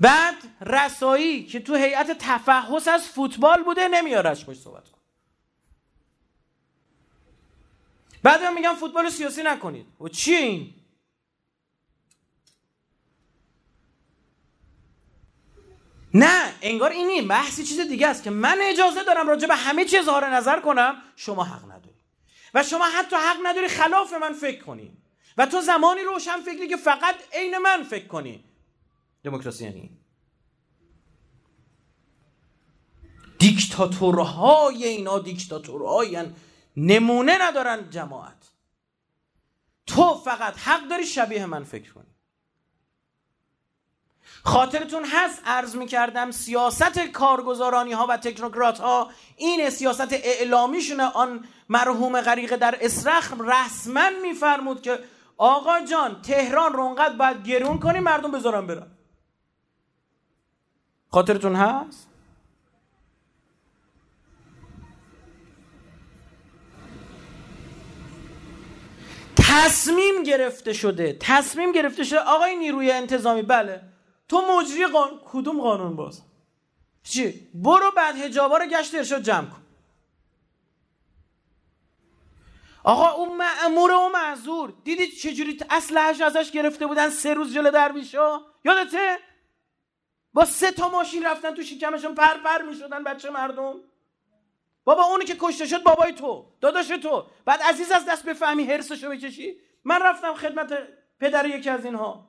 بعد رسایی که تو هیئت تفحص از فوتبال بوده نمیارش باش صحبت کن بعد هم میگم فوتبال سیاسی نکنید. و چی این؟ نه انگار اینی بحثی چیز دیگه است که من اجازه دارم راجع به همه چیز اظهار نظر کنم. شما حق نداری و شما حتی حق نداری خلاف من فکر کنی. و تو زمانی روشن فکری که فقط عین من فکر کنی. دموکراسی یعنی دیکتاتورهای اینا دیکتاتورهای نمونه ندارن جماعت. تو فقط حق داری شبیه من فکر کنی. خاطرتون هست عرض می کردم سیاست کارگزارانی ها و تکنوکرات ها این سیاست اعلامیشون آن مرحوم غریق در اسرخ رسما میفرمود که آقا جان تهران رو اونقدر باید گرون کنی مردم بذارن برن. خاطرتون هست؟ تصمیم گرفته شده تصمیم گرفته شده. آقای نیروی انتظامی بله. تو مجری قانون کدوم قانون باز؟ چی؟ برو بعد هجابا رو گشت ارشاد جمع کن. آقا اون معمور و معذور. دیدید چجوری اسلحه‌اش ازش گرفته بودن سه روز جلو درویشا یادته؟ با سه تا ماشین رفتن تو شکمشون پر پر می‌شدن بچه مردم. بابا اونی که کشته شد بابای تو. داداش تو. بعد عزیز از دست بفهمی حرسشو بکشی. من رفتم خدمت پدر یکی از اینها.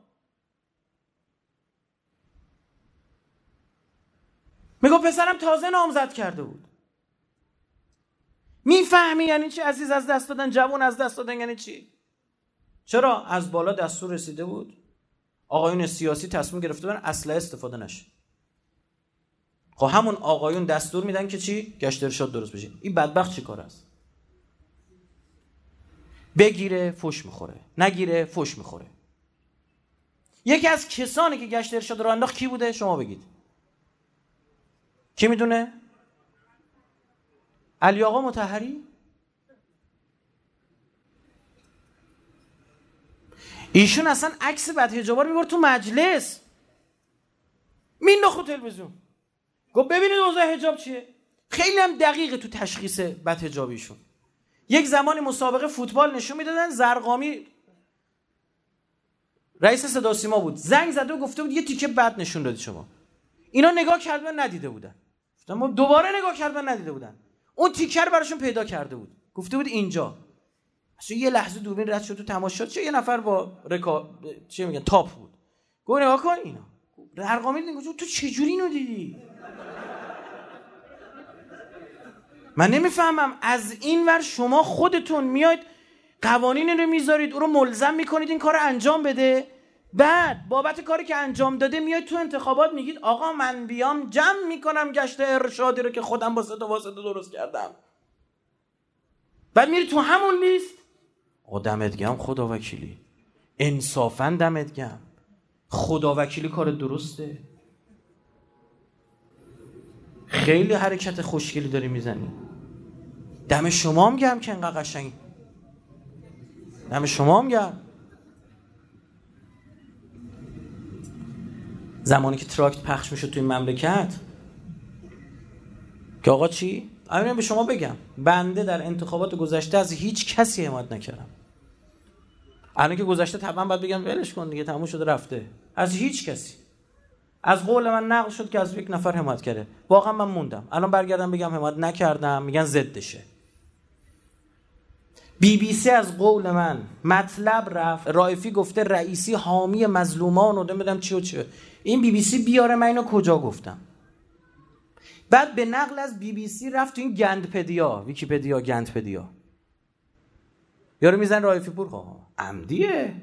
میگو پسرم تازه نامزد کرده بود. می‌فهمی یعنی چی؟ عزیز از دست دادن جوان از دست دادن یعنی چی؟ چرا؟ از بالا دستور رسیده بود. آقایون سیاسی تصمیم گرفته بودن اسلحه استفاده نشه. خب همون آقایون دستور میدن که چی؟ گشت ارشاد درست بشه. این بدبخت چی کار است؟ بگیره فش می‌خوره. نگیره فش می‌خوره. یکی از کسانی که گشت ارشاد رو انداخت کی بوده؟ شما بگید. کی می‌دونه؟ علی آقا متحری ایشون اصلا عکس بد حجابا رو می‌برد تو مجلس. مینداخت تلویزیون. گفت ببینید اوضاع حجاب چیه؟ خیلی هم دقیقه تو تشخیص بد حجابیشون. یک زمانی مسابقه فوتبال نشون می‌دادن زرقامی رئیس صدا سیما بود. زنگ زده و گفته بود یه تیکه بد نشون دادی شما. اینا نگاه کردن ندیده بودن. ما دوباره نگاه کردن ندیده بودن. اون تیکه رو براشون پیدا کرده بود. گفته بود اینجا. اصلا یه لحظه دوربین رد شد تو تماشا چه یه نفر با رکا چه میگن تاپ بود. گفت نگاه کن اینا. ارقامی دیدن تو چجوری اینو دیدی؟ من نمی‌فهمم. از این ور شما خودتون میاید قوانین رو می‌ذارید او رو ملزم می‌کنید این کار انجام بده. بعد بابت کاری که انجام داده میاید تو انتخابات میگید آقا من بیام جمع می‌کنم گشت ارشادی رو که خودم با صدا واسطه درست کردم. بعد میری تو همون لیست. آقا دمت گم خدا وکیلی. انصافا دمت گم خدا وکیلی کار درسته. خیلی حرکت خوشگلی داری می‌زنی. دم شما هم گم که انقدر قشنگ دم شما هم گم زمانی که تراکت پخش می‌شد توی مملکت که آقا چی؟ اما به شما بگم. بنده در انتخابات گذشته از هیچ کسی حمایت نکردم. الان که گذشته طبعا باید بگم ولش کن دیگه تموم شده رفته. از هیچ کسی. از قول من نقل شد که از یک نفر حمایت کرده. واقعا من موندم. الان برگردم بگم حمایت نکردم میگن ضدشه. بی بی سی از قول من مطلب رفت. رائفی گفته رئیسی حامی مظلومان و نمی‌دونم چی و چی. این بی بی سی بیاره من اینو کجا گفتم؟ بعد به نقل از بی بی سی رفت تو این گندپدیا. ویکیپدیا گندپدیا. یارو میزن رائفی پور. خواه عمدیه.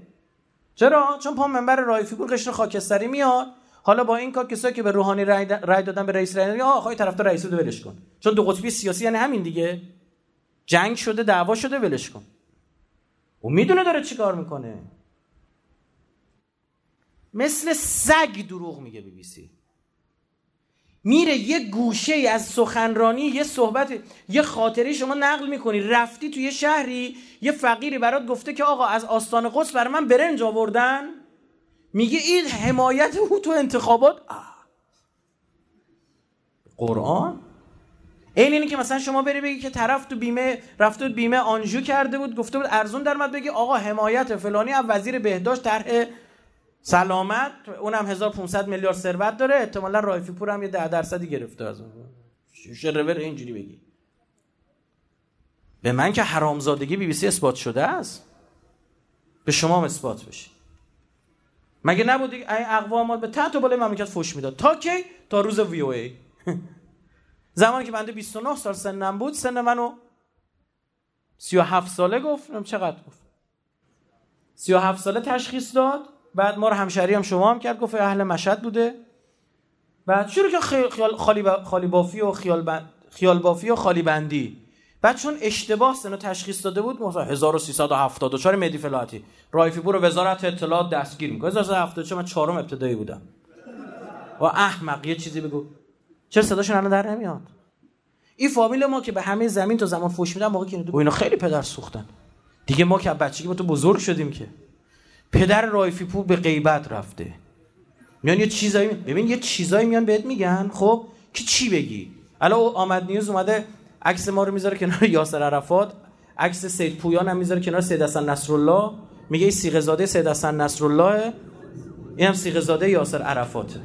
چرا؟ چون پا منبر رائفی پور قشر خاکستری میاد. حالا با این کار کسایی که به روحانی رای, دادن به رئیس رای آقا آقای طرفدار رئیس رو ولش کن. چون دو قطبی سیاسی یعنی همین دیگه. جنگ شده دعوا شده ولش کن. او می‌دونه داره چیکار می‌کنه. مثل سگ دروغ میگه بی بی سی. میره یه گوشه از سخنرانی یه صحبت یه خاطری شما نقل می‌کنی. رفتی توی یه شهری یه فقیری برات گفته که آقا از آستان قدس برای من برنج آوردن. میگه این حمایت او تو انتخابات؟ قرآن؟ این اینی که مثلا شما بری بگی که طرف تو بیمه رفته بود بیمه آنژو کرده بود گفته بود ارزون درمد بگی آقا حمایت فلانی از وزیر بهداشت طرح سلامت اونم 1500 میلیارد ثروت داره احتمالا رایفی پور هم یه 10 درصدی گرفته از اون. شرور اینجوری بگی. به من که حرامزادگی بی بی سی اثبات شده است. به شما هم اثبات بشه. مگه نبودی؟ این اقوامات به تحت بالای مملکت فوش می‌داد. تا کی؟ تا روز وی او ای. زمانی که بنده 29 سال سنم بود سن منو 37 ساله گفت چقدر گفت. 37 ساله تشخیص داد بعد ما رو همشری هم شما هم کرد گفت اهل مشهد بوده. بعد شروع که خیال خالی, خالی بافی و خیال, بند... خیال بافی و خالی بندی. بعد چون اشتباه سنو تشخیص داده بود مثلا 1374 مدی فلاحتی رایفی بور وزارت اطلاعات دستگیر می‌کنه. 1374 من چهارم ابتدایی بودم. و احمق یه چیزی بگو. چرا صداشون الان در نمیاد؟ این فامیل ما که به همه زمین تا زمان فوش میدن موقعی که اینا خیلی پدر سوختن. دیگه ما که بچگی ما تو بزرگ شدیم که. پدر رایفی پور به غیبت رفته. میان یه چیزایی ببین یه چیزایی میان بهت میگن خب؟ که چی بگی؟ الان آمد نیوز اومده عکس ما رو می‌ذاره کنار یاسر عرفات عکس سید پویان هم می‌ذاره کنار سید حسن نصرالله. میگه این سیغه زاده سید حسن نصرالله این هم سیغه زاده یاسر عرفات.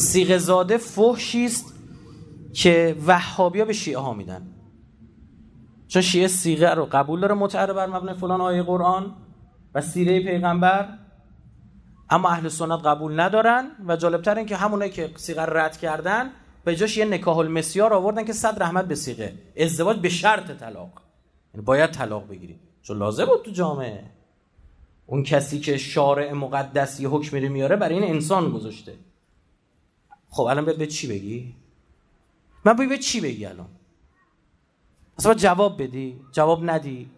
سیغه زاده فحشی است که وهابیا به شیعه ها میدن. چون شیعه سیغه رو قبول داره متعرب بر مبنای فلان آیه قرآن و سیره پیغمبر اما اهل سنت قبول ندارن و جالبتر این که همونایی که سیغه رد کردن به جاش یه نکاح المسیار آوردن که صد رحمت به سیغه. ازدواج به شرط طلاق. یعنی باید طلاق بگیری. چون لازم بود تو جامعه. اون کسی که شارع مقدس یه حکم میاره برای این انسان گذاشته. خب الان به چی بگی؟ من به چی بگی الان؟ اصلا جواب بدی؟ جواب ندی؟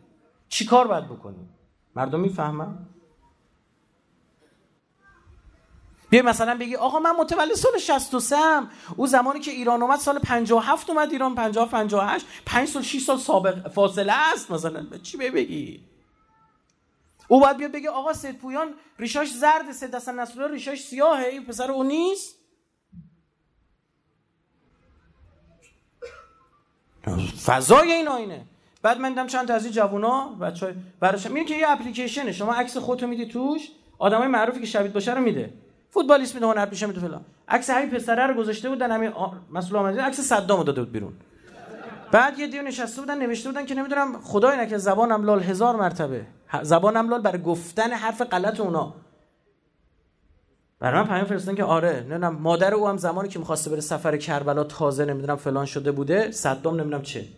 چی کار باید بکنی؟ مردم می‌فهمن؟ بیا مثلا بگی آقا من متولد سال 63 ام او زمانی که ایران اومد سال 57 اومد ایران. 50 58 5 سال 6 سال سابق فاصله است. مثلا چی بگی؟ او باید بیاد بگه آقا سید پویان ریشاش زرد سید حسن نصرالله ریشاش سیاهه این پسر او نیست؟ فضای این آینه بعد من دیدم چند تا از این جوونا بچهای براش میگه که یه اپلیکیشنه. شما عکس خودتو میدی توش آدمای معروفی که شبیه باشه رو میده. فوتبالیست میده هنر پیشه میده فلان. عکس همین پسره رو گذاشته بودن همین مسئول آمدی عکس صدام داده بود بیرون. بعد یه دیو نشسته بودن نوشته بودن که نمی‌دونم خدای نکه زبانم لال هزار مرتبه. زبانم لال برای گفتن حرف غلط اونا. برای من پیام فرستادن که آره نمی‌دونم مادر او هم زمانی که می‌خواسته بره سفر کربلا تازه نمی‌دونم فلان شده بوده صدام نمی‌دونم چه.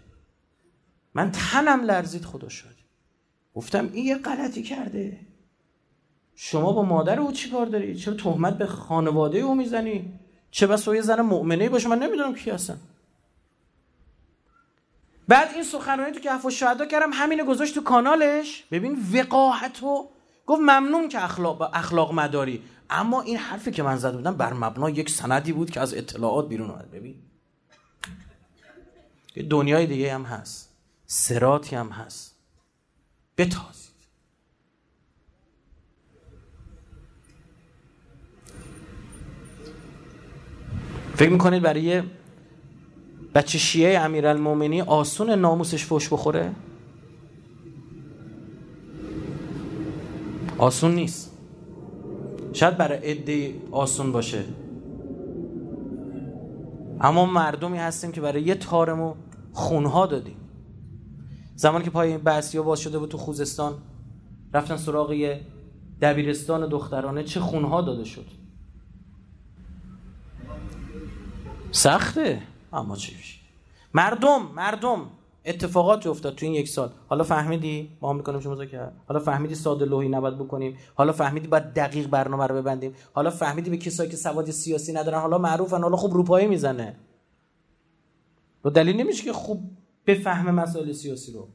من تنم لرزید خدا شد. گفتم این یه غلطی کرده. شما با مادر او چی کار داری؟ چرا تهمت به خانواده او می‌زنی؟ چه بس یه زن مؤمنه باشه؟ من نمی‌دونم کی هستن بعد این سخنرانی تو کهف شهدا کردم همینو گذاشت تو کانالش. ببین وقاحتو گفت ممنون که اخلاق اخلاق مداری. اما این حرفی که من زده بودم بر مبنا یک سندی بود که از اطلاعات بیرون اومد. ببین. دنیای دیگه هم هست. سراتی هم هست. بتازید. فکر می‌کنید برای بچه شیعه امیرالمومنی آسون ناموسش فوش بخوره؟ آسون نیست. شاید برای عده آسون باشه. اما مردمی هستیم که برای یه تارمو خونها دادیم. زمانی که پای بحثی باز شده بود تو خوزستان رفتن سراغ یه دبیرستان دخترانه چه خونها داده شد؟ سخته. اما چی مردم مردم! اتفاقات افتاد تو این یک سال. حالا فهمیدی؟ ما هم می‌کنیم شما مذاکره. حالا فهمیدی ساده لوحی نباید بکنیم. حالا فهمیدی باید دقیق برنامه رو ببندیم. حالا فهمیدی به کسایی که سواد سیاسی ندارن حالا معروفن حالا خوب روپایی می‌زنه. رو دلیل نمیشه که خوب بفهمه مسائل سیاسی رو.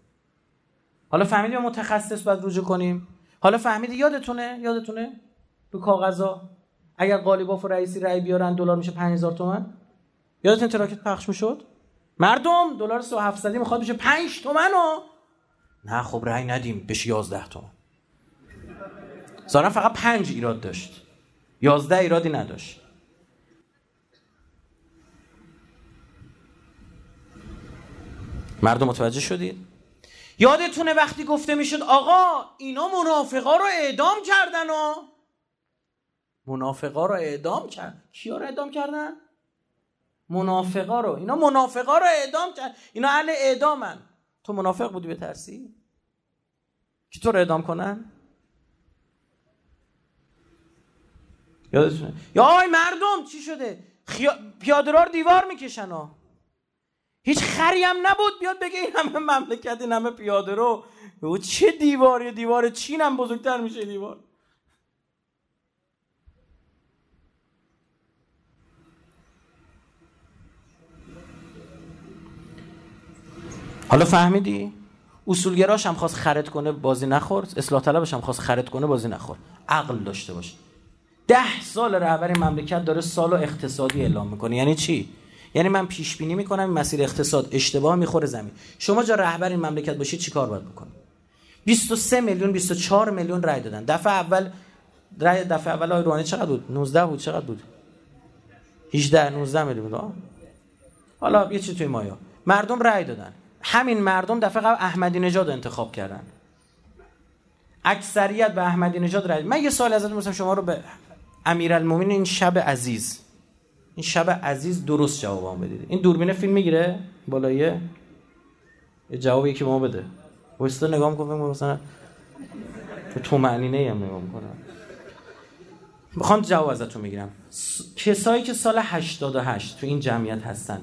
حالا فهمیدی به متخصص باید رجوع کنیم. حالا فهمیدی یادتونه؟ یادتونه؟ رو کاغذا. اگر قالیباف و رئیسی رأی بیارن دلار میشه 5000 تومان یادتون تراکت پخش می‌شد؟ مردم دلار 3700 می‌خواد بشه 5 تومن و نه خب رأی ندیم بشه 11 تومن. زارا فقط 5 ایراد داشت. 11 ایرادی نداشت. مردم متوجه شدید؟ یادتونه وقتی گفته می‌شد آقا اینا منافقا رو اعدام کردن و منافقا رو اعدام کرد کیا رو اعدام کردن؟ منافقا رو. اینا منافقا رو اعدام کرد اینا اهل اعدامن. تو منافق بودی به ترسی که تو رو اعدام کنن؟ یادتونه؟ یا آی مردم چی شده؟ خیا... پیاده رو دیوار می‌کشن ها. هیچ خری هم نبود بیاد بگه این همه مملکت این همه پیاده رو. چه دیواری؟ دیوار چین هم بزرگتر میشه دیوار. حالا فهمیدی؟ اصولگراش هم خواست خرد کنه بازی نخورد. اصلاح طلبش هم خواست خرد کنه بازی نخورد. عقل داشته باشه ده سال رهبر مملکت داره سال اقتصادی اعلام می‌کنه. یعنی چی؟ یعنی من پیش بینی می‌کنم مسیر اقتصاد اشتباه می‌خوره زمین. شما جا رهبر این مملکت باشید چیکار باید بکنید 23 میلیون 24 میلیون رای دادن. دفعه اول رای دفعه اول آقای روحانی چقدر بود؟ 19 بود چقدر بود؟ 18 19 میلیون. حالا یه چی توی مایا. مردم رای دادن. همین مردم دفعه قبل احمدی نژاد انتخاب کردن. اکثریت به احمدی نژاد رای من یه سوال ازتون می‌پرسم شما رو به امیرالمومنین این شب عزیز. این شب عزیز درست جوابم بدید. این دوربین فیلم می‌گیره؟ بالایه یه. جوابی که ما بده. واسه نگاه می‌کنم مثلا تو معنی هم نگاه می‌کنم. می‌خوام جواب ازتون می‌گیرم کسایی که سال 88 تو این جمعیت هستن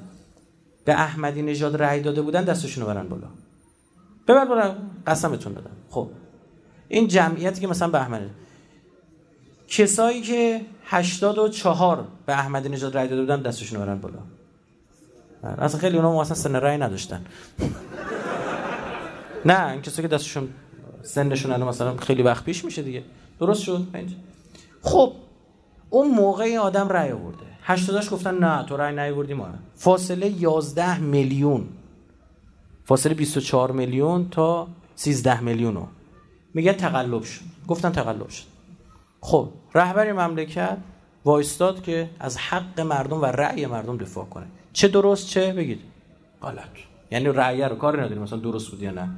به احمدی نژاد رأی داده بودن دستشون رو برن بالا. ببر بالا قسمتون دادم خب. این جمعیتی که مثلا به احمدی کسایی که 84 به احمدی نژاد رای داده بودن دستشون برن بالا. اصلا خیلی اونا اصلا سن رای نداشتن. نه این کسایی که دستشون سنشون الان مثلا خیلی وقت پیش میشه دیگه. درست شد؟ خب. اون موقع آدم رای آورده. 80 گفتن نه تو رای نیاوردی ما. فاصله 11 میلیون. فاصله 24 میلیون تا 13 میلیونو. میگه تقلب شد. گفتن تقلب شد. خب رهبر مملکت وایستاد که از حق مردم و رأی مردم دفاع کنه. چه درست چه بگید؟ غلط. یعنی رأی رو کاری نداریم مثلا درست بود یا نه.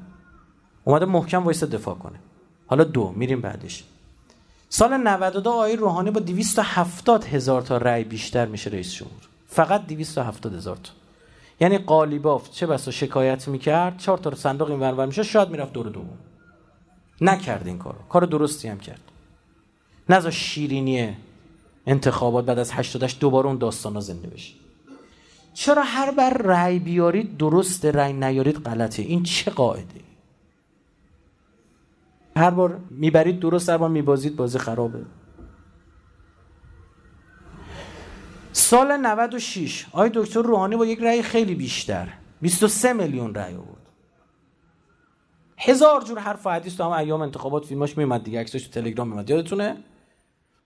اومده محکم وایستاد دفاع کنه. حالا دو میریم بعدش. سال 92 آقای روحانی با 270 هزار تا رأی بیشتر میشه رئیس جمهور. فقط 270 هزار تا. یعنی قالیباف چه بسا شکایت می‌کرد؟ چهار تا صندوق این ورور میشه شاید می‌رفت دور دوم. نکرد این کارو. کار درستی هم کرد. نزا شیرینی انتخابات بعد از 88 دوباره اون داستان ها زنده بشه. چرا هر بر رأی بیارید درست رأی نیارید غلطه؟ این چه قاعده؟ هر بار می‌برید درست هر بار میبازید بازی خرابه. سال 96 آقای دکتر روحانی با یک رأی خیلی بیشتر 23 میلیون رأی آورد. هزار جور حرف و حدیث تو هم ایام انتخابات فیلماش میومد دیگه عکساش تو تلگرام میومد. یادتونه؟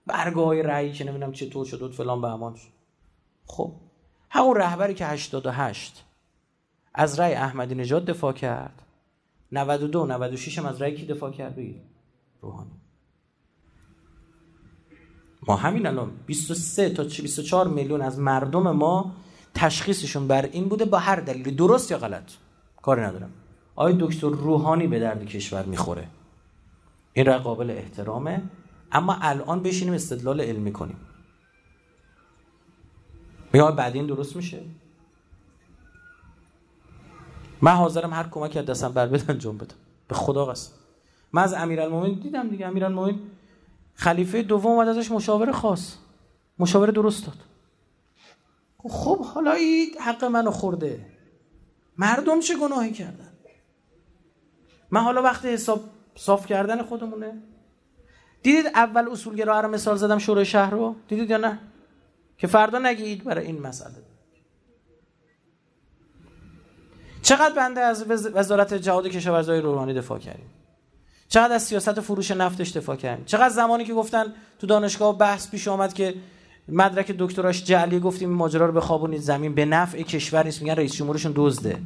برگاه های رأی که نمی‌دونم چطور شد فلان به همان شد. خب همون رهبری که 88 از رأی احمدی نژاد دفاع کرد. 92 96 هم از رأی کی دفاع کرد؟ بگید. روحانی. ما همین الان 23 تا 24 میلیون از مردم ما تشخیصشون بر این بوده با هر دلیلی. درست یا غلط؟ کاری ندارم. آیا دکتر روحانی به درد کشور می‌خوره. این را قابل احترامه. اما الان بشینیم استدلال علمی کنیم. یا بعد این درست میشه؟ من حاضرم هر کمکی از دستم بر بدن انجام بدم. به خدا قسم. من از امیرالمومنین دیدم دیگه. امیرالمومنین خلیفه دوم اومد ازش مشاور خاص مشاور درست داد. خب حالا این حق منو خورده. مردم چه گناهی کردن؟ من حالا وقت حساب صاف کردن خودمونه. دیدید اول اصولگرا رو مثال زدم شورای شهر رو؟ دیدید یا نه؟ که فردا نگید برای این مسئله. چقدر بنده از وزارت جهاد کشاورزی روحانی دفاع کردیم؟ چقدر از سیاست فروش نفتش دفاع کردیم؟ چقدر زمانی که گفتن تو دانشگاه بحث پیش آمد که مدرک دکتراش جعلی گفتیم ماجرا رو بخوابونید زمین به نفع کشور نیست. میگن رئیس جمهورشون دزده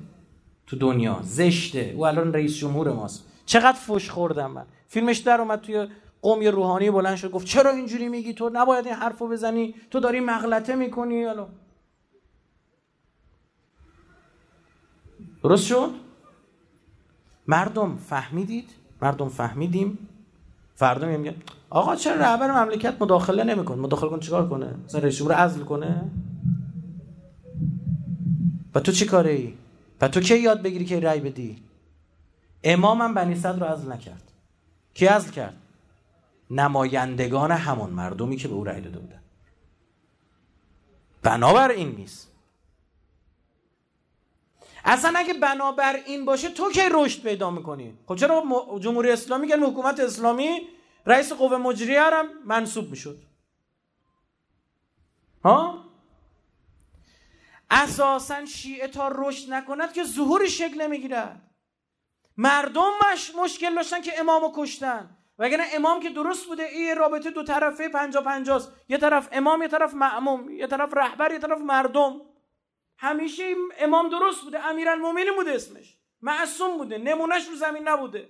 تو دنیا زشته. او الان رئیس جمهور ماست. چقدر فوش خوردم من. فیلمش در اومد توی قوم روحانی بلند شد گفت چرا اینجوری میگی؟ تو نباید این حرفو بزنی. تو داری مغلطه می‌کنی. حالا درست شد؟ مردم فهمیدید؟ مردم فهمیدیم؟ فردا میگم آقا چرا رهبر مملکت مداخله نمی‌کنه؟ مداخله کنه چیکار کنه؟ مثلا رئیس جمهور عزل کنه؟ و تو چی کاره ای و تو کی یاد بگیری که رأی بدی؟ امامم بنی صدر رو عزل نکرد. کی عزل کرد؟ نمایندگان همون مردمی که به او رأی داده بودن. بنابر این نیست اصلا اگه بنابر این باشه تو کی رشد پیدا می‌کنی؟ خب چرا جمهوری اسلامی میگن حکومت اسلامی رئیس قوه مجریه هم منصوب می‌شد. ها؟ اساسا شیعه تا رشد نکند که ظهوری شکل نمی‌گیرد. مردم مش مشکل داشتن که امامو کشتن. وگرنه امام که درست بوده این رابطه دو طرفه پنجا پنجاست. یه طرف امام یه طرف معموم. یه طرف رهبر یه طرف مردم. همیشه امام درست بوده امیرالمومنین بوده اسمش. معصوم بوده نمونهش رو زمین نبوده.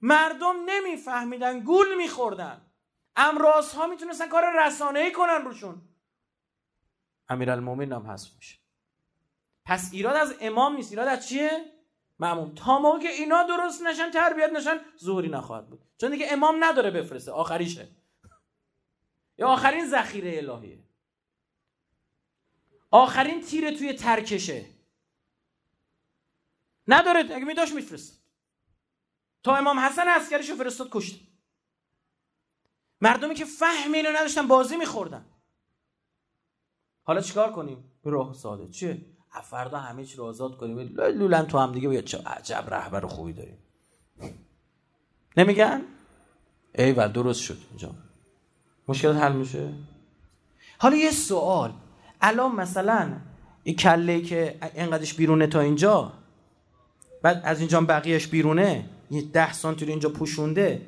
مردم نمیفهمیدن گول میخوردن. امراض ها می‌تونستن کار رسانه ای کنن روشون. امیرالمومنین هم حذف میشه. پس ایراد از امام نیست. ایراد از چیه؟ معموم. تا موقع که اینا درست نشن تربیت نشن ظهوری نخواهد بود. چون دیگه امام نداره بفرسته. آخریشه. یا آخرین ذخیره الهیه. آخرین تیره توی ترکشه. نداره اگه می داشت میفرست تا امام حسن عسکریشو فرستاد کشت. مردمی که فهم اینو نداشتن بازی میخوردن. حالا چیکار کنیم؟ راه ساده. چیه فردا همه چی رو آزاد کنیم. لولن تو هم دیگه باید چه عجب رهبر خوبی داریم. نمیگن؟ ای درست شد. اینجا مشکلات حل میشه؟ حالا یه سوال. الان مثلا این کله که اینقدرش بیرونه تا اینجا بعد از اینجا بقیهش بیرونه یه ده سانتی اینجا پوشونده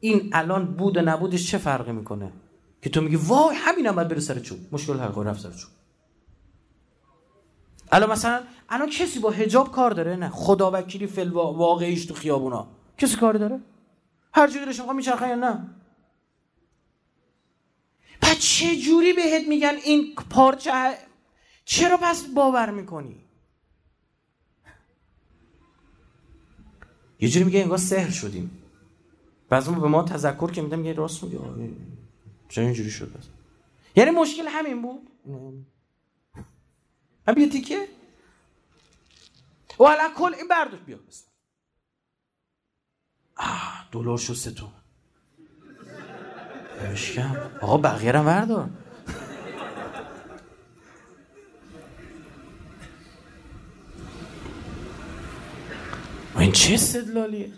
این الان بود و نبودش چه فرقی می‌کنه؟ که تو میگی وای همینم باید بره سر چوب. مشکل حل رفت سر چوب. الان مثلا الان کسی با حجاب کار داره؟ نه. خدا وکیلی فل واقعیش تو خیابونا. کسی کار داره؟ هر جوری دلش میچرخه یا نه؟ پس چه جوری بهت میگن این پارچه چرا پس باور می‌کنی؟ یه جوری میگه انگار سهر شدیم. بعضی به ما تذکر که میدم میگه راست میگه. چرا اینجوری شد بس یعنی مشکل همین بود. هم یه تیکه. و کل این برداشت بیا. بس دلار شد سه تومن آقا بقیه رو بردار. این چه استدلالیه؟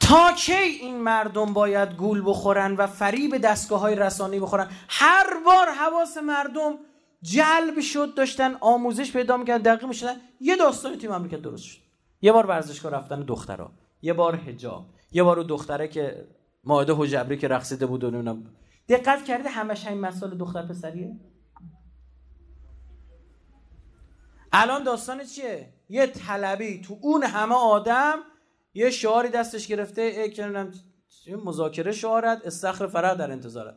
تا کی این مردم باید گول بخورن و فریب دستگاه های رسانی بخورن؟ هر بار حواس مردم جلب شد داشتن آموزش پیدا می‌کردن دقیق می‌شدن. یه داستانی تیم امریکا درست شد. یه بار ورزشگاه رفتن دخترها یه بار حجاب. یه بار دختره که ماهده حجبری که رقصیده بود و نمی‌دونم دقت کردید همش این مسائل دختر پسریه؟ الان داستان چیه؟ یه طلبی تو اون همه آدم یه شعاری دستش گرفته کنم مذاکره شعارت استخر فرح در انتظارت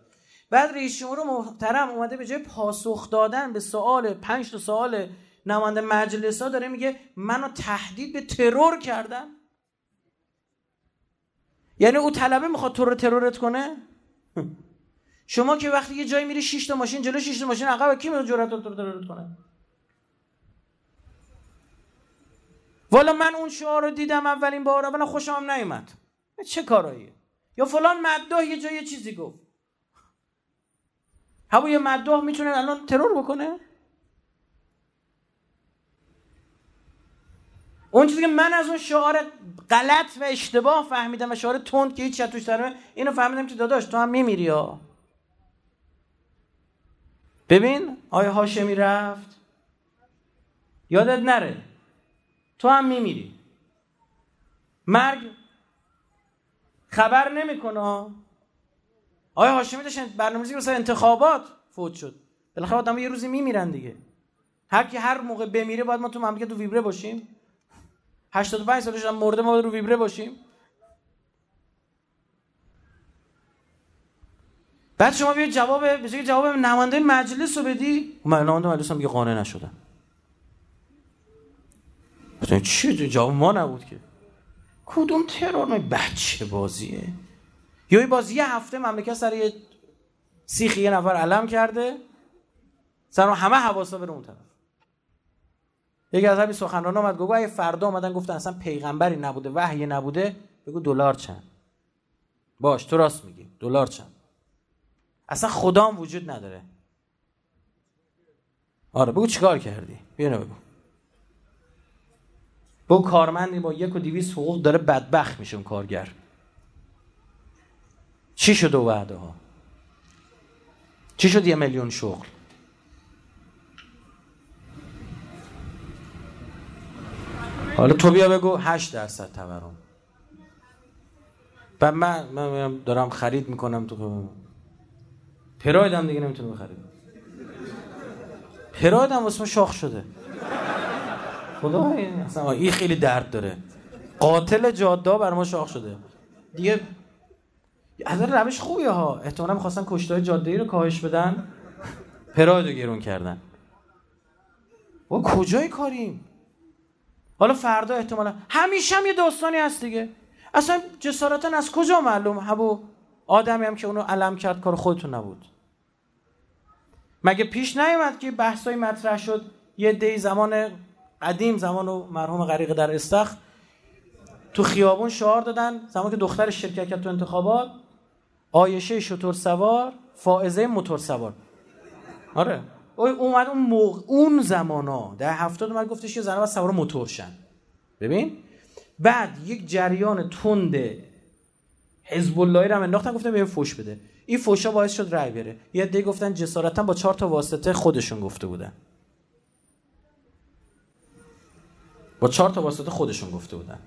بعد رئیس جمهور محترم اومده به جای پاسخ دادن به سوال پنج تا سوال نماینده مجلس ها داره میگه منو تهدید به ترور کردن. یعنی او طلبه می‌خواد تو رو ترورت کنه؟ شما که وقتی یه جایی میری 6 تا ماشین جلو 6 تا ماشین عقب کی میاد جرأت تو رو ترورت کنه؟ والا من اون شعار رو دیدم اولین بار اولا خوشم نیومد. چه کاراییه؟ یا فلان مداح یه جای چیزی گفت. هوا یه مداح می‌تونه الان ترور بکنه؟ اون چیزی که من از اون شعار غلط و اشتباه فهمیدم و شعار تند که هیچ توش داره اینو فهمیدم که داداش تو هم میمیری ها. ببین آیا هاشمی رفت. یادت نره. تو هم میمیری. مرگ خبر نمی‌کنه. آیا هاشمی داشتن برنامه‌ریزی واسه انتخابات فوت شد. بالاخره آدم یه روزی میمیرن دیگه. هر کی هر موقع بمیره باید ما تو مملکت تو ویبره باشیم. 85 سالش هم مرده ما رو ویبره باشیم. بعد شما بیا جواب به جواب نماینده مجلس رو بدی. نماینده مجلس هم قانع نشدم چی؟ جواب ما نبود که. کدوم ترور بچه بازیه؟ یا این بازی یه هفته مملکت سر یه سیخی یه نفر علم کرده سر همه حواسا بره اون طرف. یکی از همین سخنران آمد گفت اگه فردا آمدن گفتن اصلا پیغمبری نبوده وحی نبوده بگو دلار چند. باش تو راست میگی دلار چند. اصلا خدا هم وجود نداره. آره بگو چیکار کردی؟ بیا بگو. با کارمندی با یک و دیویس حقوق داره بدبخت میشه اون کارگر. چی شد و وعده ها چی شد یه میلیون شغل؟ حالا تو بیا بگو 8 درصد تورم. و من من دارم خرید می‌کنم تو پرایدم دیگه نمی‌تونه بخرید. پرایدم واسه شاخ شده. خدا اصلا این خیلی درد داره. قاتل جاده بر ما شاخ شده. دیگه از روش خوبیه ها. احتمالا می‌خواستن کشتای جاده ای رو کاهش بدن. پراید رو گرون کردن. و کجای کاریم؟ حالا فردا احتمالا. همیشه هم یه داستانی هست دیگه. اصلا جسارتا از کجا معلوم؟ هبو آدمی هم که اونو علم کرد کار خودتون نبود. مگه پیش نیومد که بحثای مطرح شد؟ یه دی زمان قدیم زمان و مرحوم غریق در استخ. تو خیابون شعار دادن زمان که دختر شرکت کرد تو انتخابات. آیشه شطور سوار فائزه موتور سوار. آره. اومد اون موقع اون زمانا در هفتاد اومد گفتش یه زنه باید سوار موتور شن. ببین؟ بعد یک جریان تند حزب اللهی رو انداختن گفتن به فوش بده. این فوشا باعث شد رای بره. یه عده گفتن جسارتا با چهار تا واسطه خودشون گفته بودن. با چهار تا واسطه خودشون گفته بودن.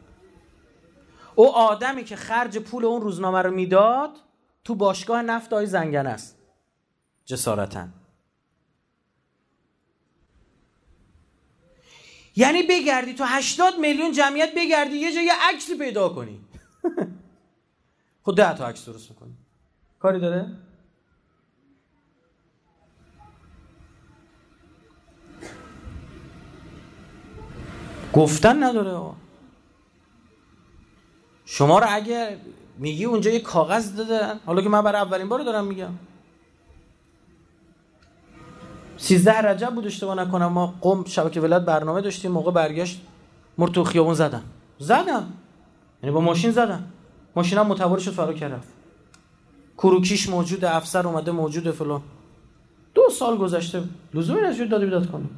او آدمی که خرج پول اون روزنامه رو می‌داد تو باشگاه نفت های زنگن است. جسارتا. یعنی بگردی تو 80 میلیون جمعیت بگردی یه جای عکسی پیدا کنی. خود ده تا عکس درست می‌کنی. کاری داره؟ گفتن نداره شما رو اگه میگی اونجا یه کاغذ دادن حالا که من برای اولین بار دارم میگم. سیزده رجب بود اشتباه نکنم ما قم شبکه ولایت برنامه داشتیم موقع برگشت مرد تو خیابون زدم زدم یعنی با ماشین زدم ماشینم متواری شد فرار کرد. کروکیش موجود افسر اومده موجود فلان. دو سال گذشته. لزومی نشد داده بیداد کنم.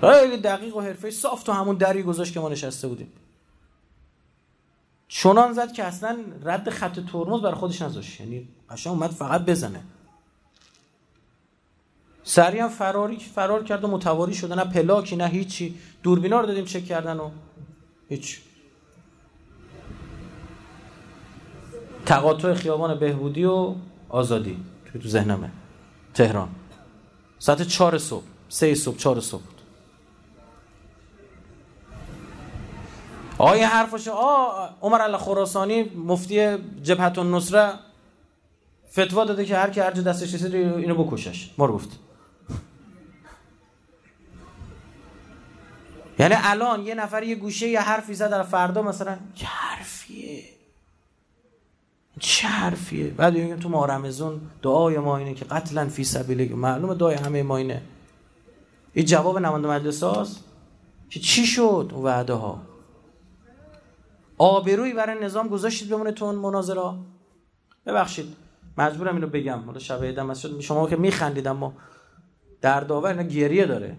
خیلی دقیق و حرفه صاف تو همون دری گذاشت که ما نشسته بودیم. چنان زد که اصلا رد خط ترمز برای خودش نذاشت. یعنی قشنگ اومد فقط بزنه. سریع فراری فرار کرد و متواری شده نه پلاکی نه هیچی. دوربینا رو دادیم چک کردن و هیچ. تقاطع خیابان بهبودی و آزادی توی تو ذهنمه. تهران. ساعت چهار صبح سه صبح چهار صبح بود. آیا حرفش آ عمر الله خراسانی مفتی جبهت النصره فتوا داده که هر کی هر جا دستش رسید اینو بکشش. ما رو گفت. یعنی الان یه نفر یه گوشه یه حرفی زد در فردا مثلا چه حرفیه؟ چه حرفیه؟ بعد میگیم تو ماه رمضان دعای ما اینه که قتلا فی سبیل معلومه دعای همه ما اینه. این جواب نماینده مجلس که چی شد اون وعده ها آبروی برای نظام گذاشتید بمونه تو اون مناظره ببخشید مجبورم اینو بگم. حالا شب عیدم شد شما که میخندید اما در داور اینا گریه داره.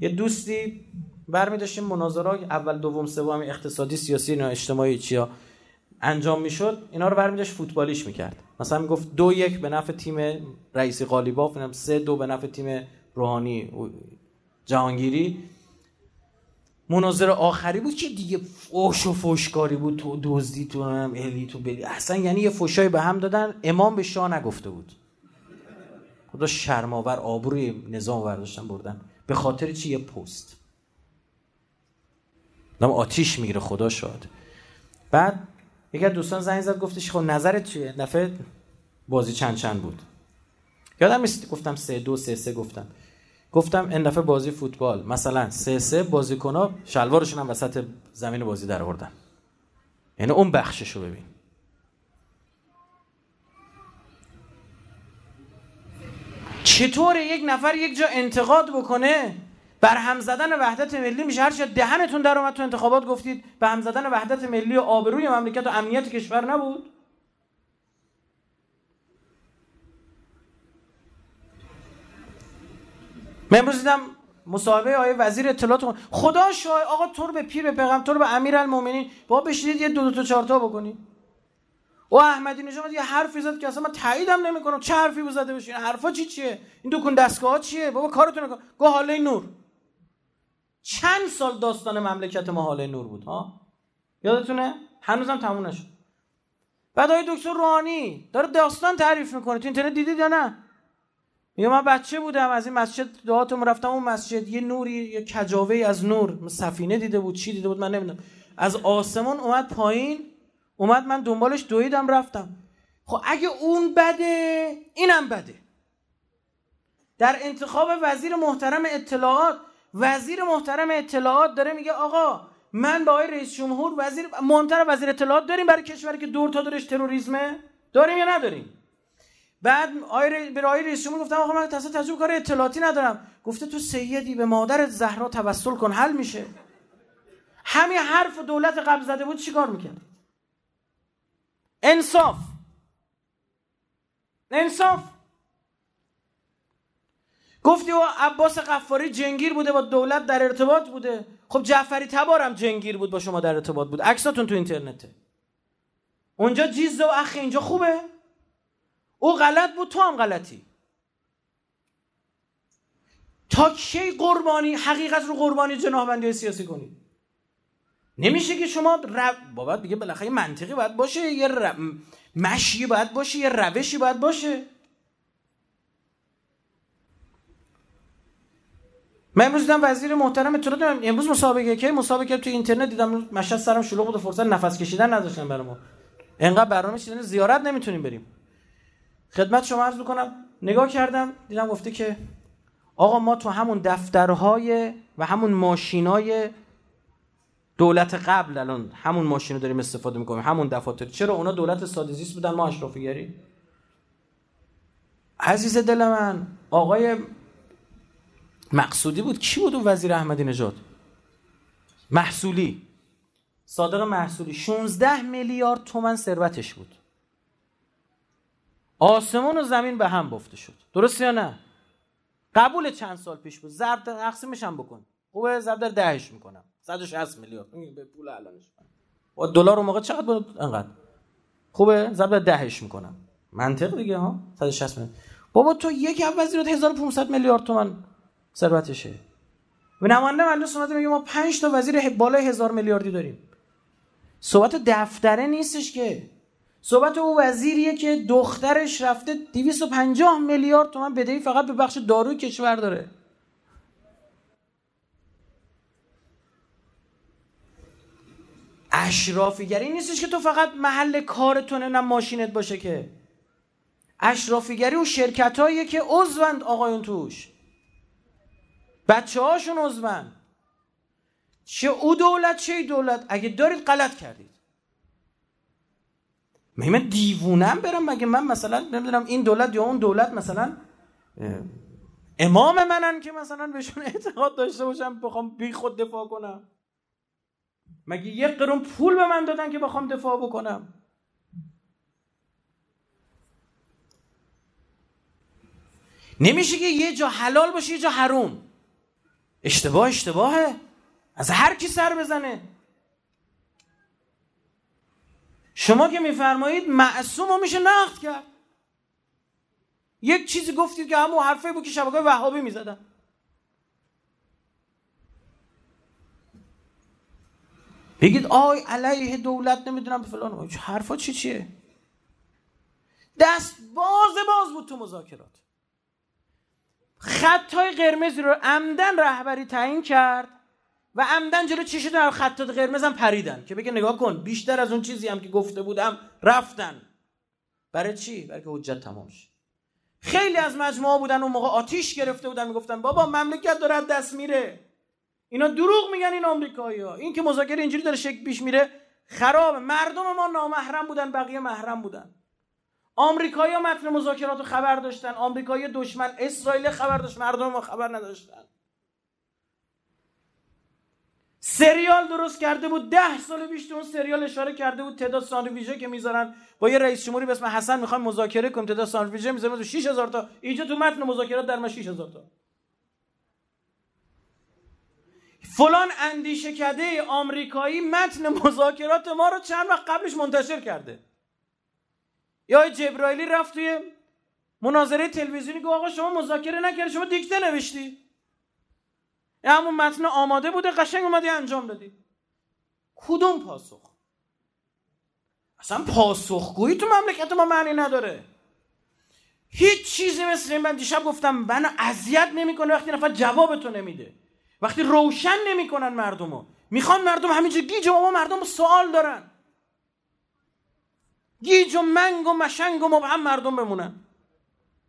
یه دوستی برمی داشتیم مناظره اول دوم سوم اقتصادی سیاسی اینا اجتماعی چیا انجام می‌شد اینا رو برمی داشت فوتبالیش می‌کرد. مثلا می‌گفت دو یک به نفع تیم رئیسی قالیباف سه دو به نفع تیم روحانی جهانگیری. مناظره آخری بود که دیگه فوش و فوشکاری بود تو دزدی تو هم الی تو بلی. اصلا یعنی یه فوشای به هم دادن امام به شاه نگفته بود. خدا شرماور آبروی نظام برداشتن بردن. به خاطر چی؟ یه پست. دم آتیش می‌گیره خدا شاد. بعد یکی از دوستان زنگ زد گفتش خب نظرت چیه؟ نفه بازی چند چند بود؟ یادم نیست گفتم سه دو سه سه گفتم. گفتم این دفعه بازی فوتبال. مثلا سه سه بازیکن‌ها شلوارشون هم وسط زمین بازی در آوردن. یعنی اون بخشش رو ببین. چطور یک نفر یک جا انتقاد بکنه؟ بر هم زدن وحدت ملی میشه. هر دهنتون در اومد تو انتخابات گفتید به هم زدن وحدت ملی و آبروی مملکت و امنیت کشور نبود. من امروز مصاحبه آیه وزیر اطلاعات خدا شاه آقا تو رو به پیر پیغمبر تو رو به امیرالمومنین. با بشینید یه دو دو تا چهار تا بکنید. و احمدی نژاد یه حرفی زد که اصلا من تاییدم نمی‌کنم. چه حرفی بود زده بشین حرفا چی چیه؟ این دکون دستگاه چیه؟ بابا کارتون کن. گو حاله نور. چند سال داستان مملکت ما حاله نور بود ها؟ یادتونه؟ هنوزم تموم نشد. بعد آقای دکتر روحانی داره داستان تعریف می‌کنه. تو اینترنت دیدید یا نه؟ میگه من بچه بودم از این مسجد دعاتم رفتم اون مسجد یه نوری یه کجاوه از نور سفینه دیده بود چی دیده بود من نمی‌دونم. از آسمان اومد پایین اومد من دنبالش دویدم رفتم. خب اگه اون بده اینم بده. در انتخاب وزیر محترم اطلاعات وزیر محترم اطلاعات داره میگه آقا من با آقای رئیس جمهور وزیر مهمتر وزیر اطلاعات داریم برای کشوری که دور تا دورش تروریسمه؟ داریم یا نداریم؟ بعد آیر به آیر رئیس جمهور گفتم آقا من تاسه تجربه کار اطلاعاتی ندارم. گفته تو سیدی به مادر زهرا توسل کن حل میشه. همین حرف دولت قبل زده بود چیکار می‌کرد؟ انصاف. انصاف. گفتی و عباس قفاری جنگیر بوده با دولت در ارتباط بوده. خب جعفری تبارم جنگیر بود با شما در ارتباط بود. عکساتون تو اینترنته. اونجا جیز و اخ اینجا خوبه؟ او غلط بود تو هم غلطی. تا کی قربانی حقیقت رو قربانی جناهبندی سیاسی کنید نمیشه که شما رو... بابت بگه بالاخره منطقی باید باشه یه ر... مشی باید باشه یه روشی باید باشه. من امروز دیدم وزیر محترم اطلاعات امروز مسابقه که مسابقه تو اینترنت دیدم مشهد سرم شلوغ بود و فرصت نفس کشیدن نداشتن برای ما. انقدر برنامه چیدن زیارت نمی‌تونیم بریم. خدمت شما عرض بکنم. نگاه کردم دیدم گفته که آقا ما تو همون دفترهای و همون ماشینای دولت قبل الان همون ماشین رو داریم استفاده می‌کنیم. همون دفاتر. چرا اونا دولت سادزیست بودن؟ ما اشرافیگری عزیز دل من آقای مقصودی بود. کی بود اون وزیر احمدی نژاد؟ محصولی. صادق محصولی. 16 میلیارد تومن ثروتش بود. آسمون و زمین به هم بفته شد. درست یا نه؟ قبول چند سال پیش بود. ضرب در تقسیمش هم بکن. خوبه؟ ضرب در دهش می‌کنم. 160 میلیارد. به پول الانش با دلار اون موقع چقدر بود؟ انقدر. خوبه؟ ضرب در دهش می‌کنم. منطق دیگه ها؟ 160 میلیارد. بابا تو یک وزیرات 1500 میلیارد تومن. ثروتشه. و نماینده مجلس اومده میگه ما 5 تا وزیر بالای هزار میلیاردی داریم. صحبت دفتره نیستش که. صحبت او وزیریه که دخترش رفته 250 میلیارد تومن بدهی فقط به بخش داروی کشور داره. اشرافیگری نیستش که تو فقط محل کارتونه نه ماشینت باشه که. اشرافیگری و شرکت هاییه که عضوند آقایون توش. بچه هاشون عضوند چه او دولت چه دولت. اگه دارید غلط کردید. من دیوونم برم؟ مگه من مثلا نمی‌دونم این دولت یا اون دولت مثلا امام منن که مثلا بهشون اعتقاد داشته باشم بخوام بی خود دفاع کنم؟ مگه یک قرون پول به من دادن که بخوام دفاع بکنم؟ نمیشه که یه جا حلال باشه یه جا حروم اشتباه اشتباهه. از هر کی سر بزنه. شما که میفرمایید معصوم رو میشه نقد کرد. یک چیزی گفتید که همون حرفه بود که شبکه وهابی می‌زدن. بگید آی علیه دولت نمی‌دونم فلان حرفا چی چیه؟ دست باز باز بود تو مذاکرات. خطای قرمزی رو عمدن رهبری تعیین کرد و عمدن جلو چی در خطات قرمزم پریدن. که بگه نگاه کن بیشتر از اون چیزی هم که گفته بودم رفتن. برای چی؟ برای که حجت تمام شه. خیلی از مجموعه بودن اون موقع آتیش گرفته بودن می‌گفتن بابا مملکت داره دست میره. اینا دروغ میگن این آمریکایی‌ها. این که مذاکره اینجوری داره شک پیش میره خراب مردم ما نامحرم بودن بقیه محرم بودن. آمریکایی‌ها متن مذاکرات رو خبر داشتن. آمریکایی دشمن اسرائیل خبر داشت. مردم ما خبر نداشتن. سریال درست کرده بود. ده سال پیش اون سریال اشاره کرده بود. تعداد ساندویچه که می‌ذارن. با یه رئیس جمهوری به اسم حسن می‌خوایم مذاکره کنیم تعداد ساندویچه می‌ذارن. تو 6000 تا. اینجا تو متن مذاکرات در ما 6000 تا. فلان اندیشه کده آمریکایی متن مذاکرات ما رو چند وقت قبلش منتشر کرده. یا جبرائیلی رفت توی مناظره تلویزیونی گفت آقا شما مذاکره نکردی شما دیکته نوشتی. همون متن آماده بوده قشنگ اومدی انجام دادی. کدوم پاسخ؟ اصلا پاسخگویی تو مملکت ما معنی نداره. هیچ چیزی مثل این من دیشب گفتم منو اذیت نمی‌کنه وقتی نفر جواب تو نمیده. وقتی روشن نمی‌کنن مردمو. می‌خوان مردم همینجا گیج و مردم سوال دارن. گیج و منگ و مشنگ و مبهم مردم بمونن.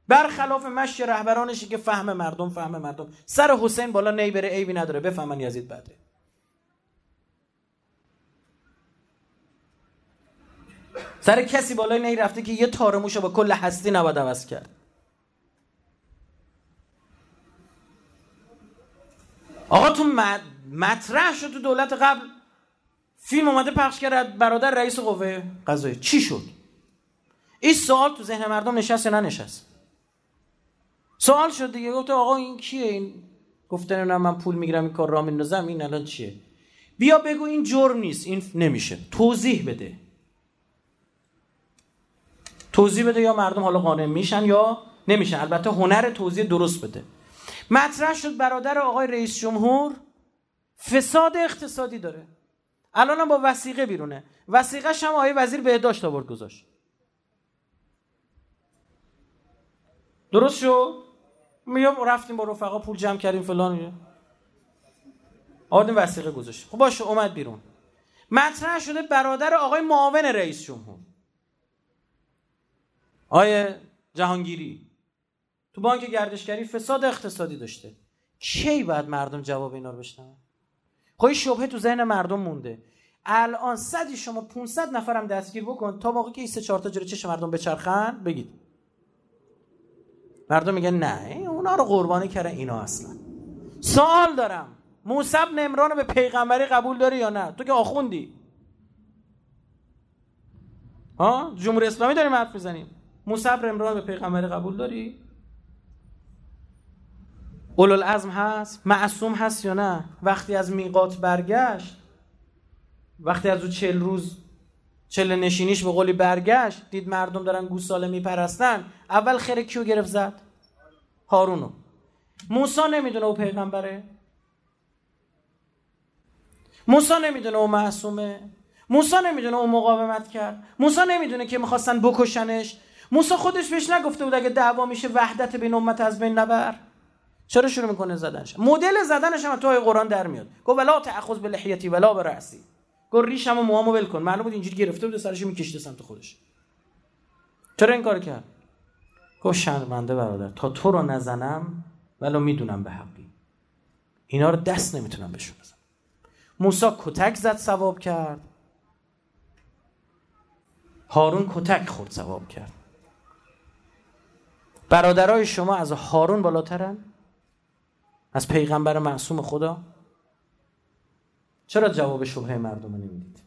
برخلاف مشی رهبرانشی که فهم مردم فهم مردم. سر حسین بالا نیبره عیبی نداره. بفهمن یزید بده سر کسی بالای نی رفته که یه تارموش با کل هستی نباید عوض کرد. آقا تو مطرح شد تو دولت قبل. فیلم اومده پخش کرد برادر رئیس قوه قضایی چی شد؟ این سوال تو ذهن مردم نشست یا ننشست سوال شد دیگه. گفت آقا این کیه؟ این گفتن نه من پول می‌گیرم این کار را میندازم. این الان چیه؟ بیا بگو این جرم نیست این نمیشه. توضیح بده. توضیح بده یا مردم حالا قانع میشن یا نمیشن. البته هنر توضیح درست بده. مطرح شد برادر آقای رئیس جمهور فساد اقتصادی داره. الان با وسیقه بیرونه. وسیقه هم آقای وزیر بهداشت آورد گذاشت. درست شد میام رفتیم با رفقا پول جمع کردیم فلان. آوردیم وسیقه گذاشت. خب باشه اومد بیرون. مطرح شده برادر آقای معاون رئیس جمهور. آقای جهانگیری تو بانک گردشگری فساد اقتصادی داشته. کی باید مردم جواب اینا رو بشنون خب شبهه تو ذهن مردم مونده. الان صدی شما 500 نفرم دستگیر بکن تا موقعی که این سه چهار تا جلو چش مردم بچرخن بگید. مردم میگن نه اونا رو قربانی کرده اینا اصلا. سوال دارم. موسی بن عمران به پیغمبری قبول داری یا نه؟ تو که آخوندی. ها؟ جمهوری اسلامی داریم حرف می‌زنیم. موسی بن عمران به پیغمبری قبول داری؟ العزم هست؟ معصوم هست یا نه؟ وقتی از میقات برگشت وقتی از او چل روز چل نشینیش به قولی برگشت دید مردم دارن گوساله میپرستن. اول خیر کیو گرفت زد؟ هارونو. موسا نمی‌دونه او پیغمبره. موسا نمی‌دونه او معصومه. موسا نمی‌دونه او مقاومت کرد. موسا نمی‌دونه که می‌خواستن بکشنش. موسا خودش بهش نگفته بود اگه دعوا میشه وحدت بین امت از بین نبر. چرا شروع می‌کنه زدنش مدل زدنش هم تو قرآن در میاد. گفت ولا تاخذ بلحیتی ولا برأسی. گفت ریشم و موامو ول کن. معلوم بود اینجوری گرفته بود سرش میکشیده سمت خودش. چرا این کار کرد؟ گفت شرمنده برادر تا تو رو نزنم ولو می‌دونم به حقی. اینا رو دست نمی‌تونم بهشون بزنم. موسی کتک زد ثواب کرد. هارون کتک خورد ثواب کرد. برادرای شما از هارون بالاترن؟ از پیغمبر معصوم خدا؟ چرا جواب شبهه مردم رو نمی‌دید؟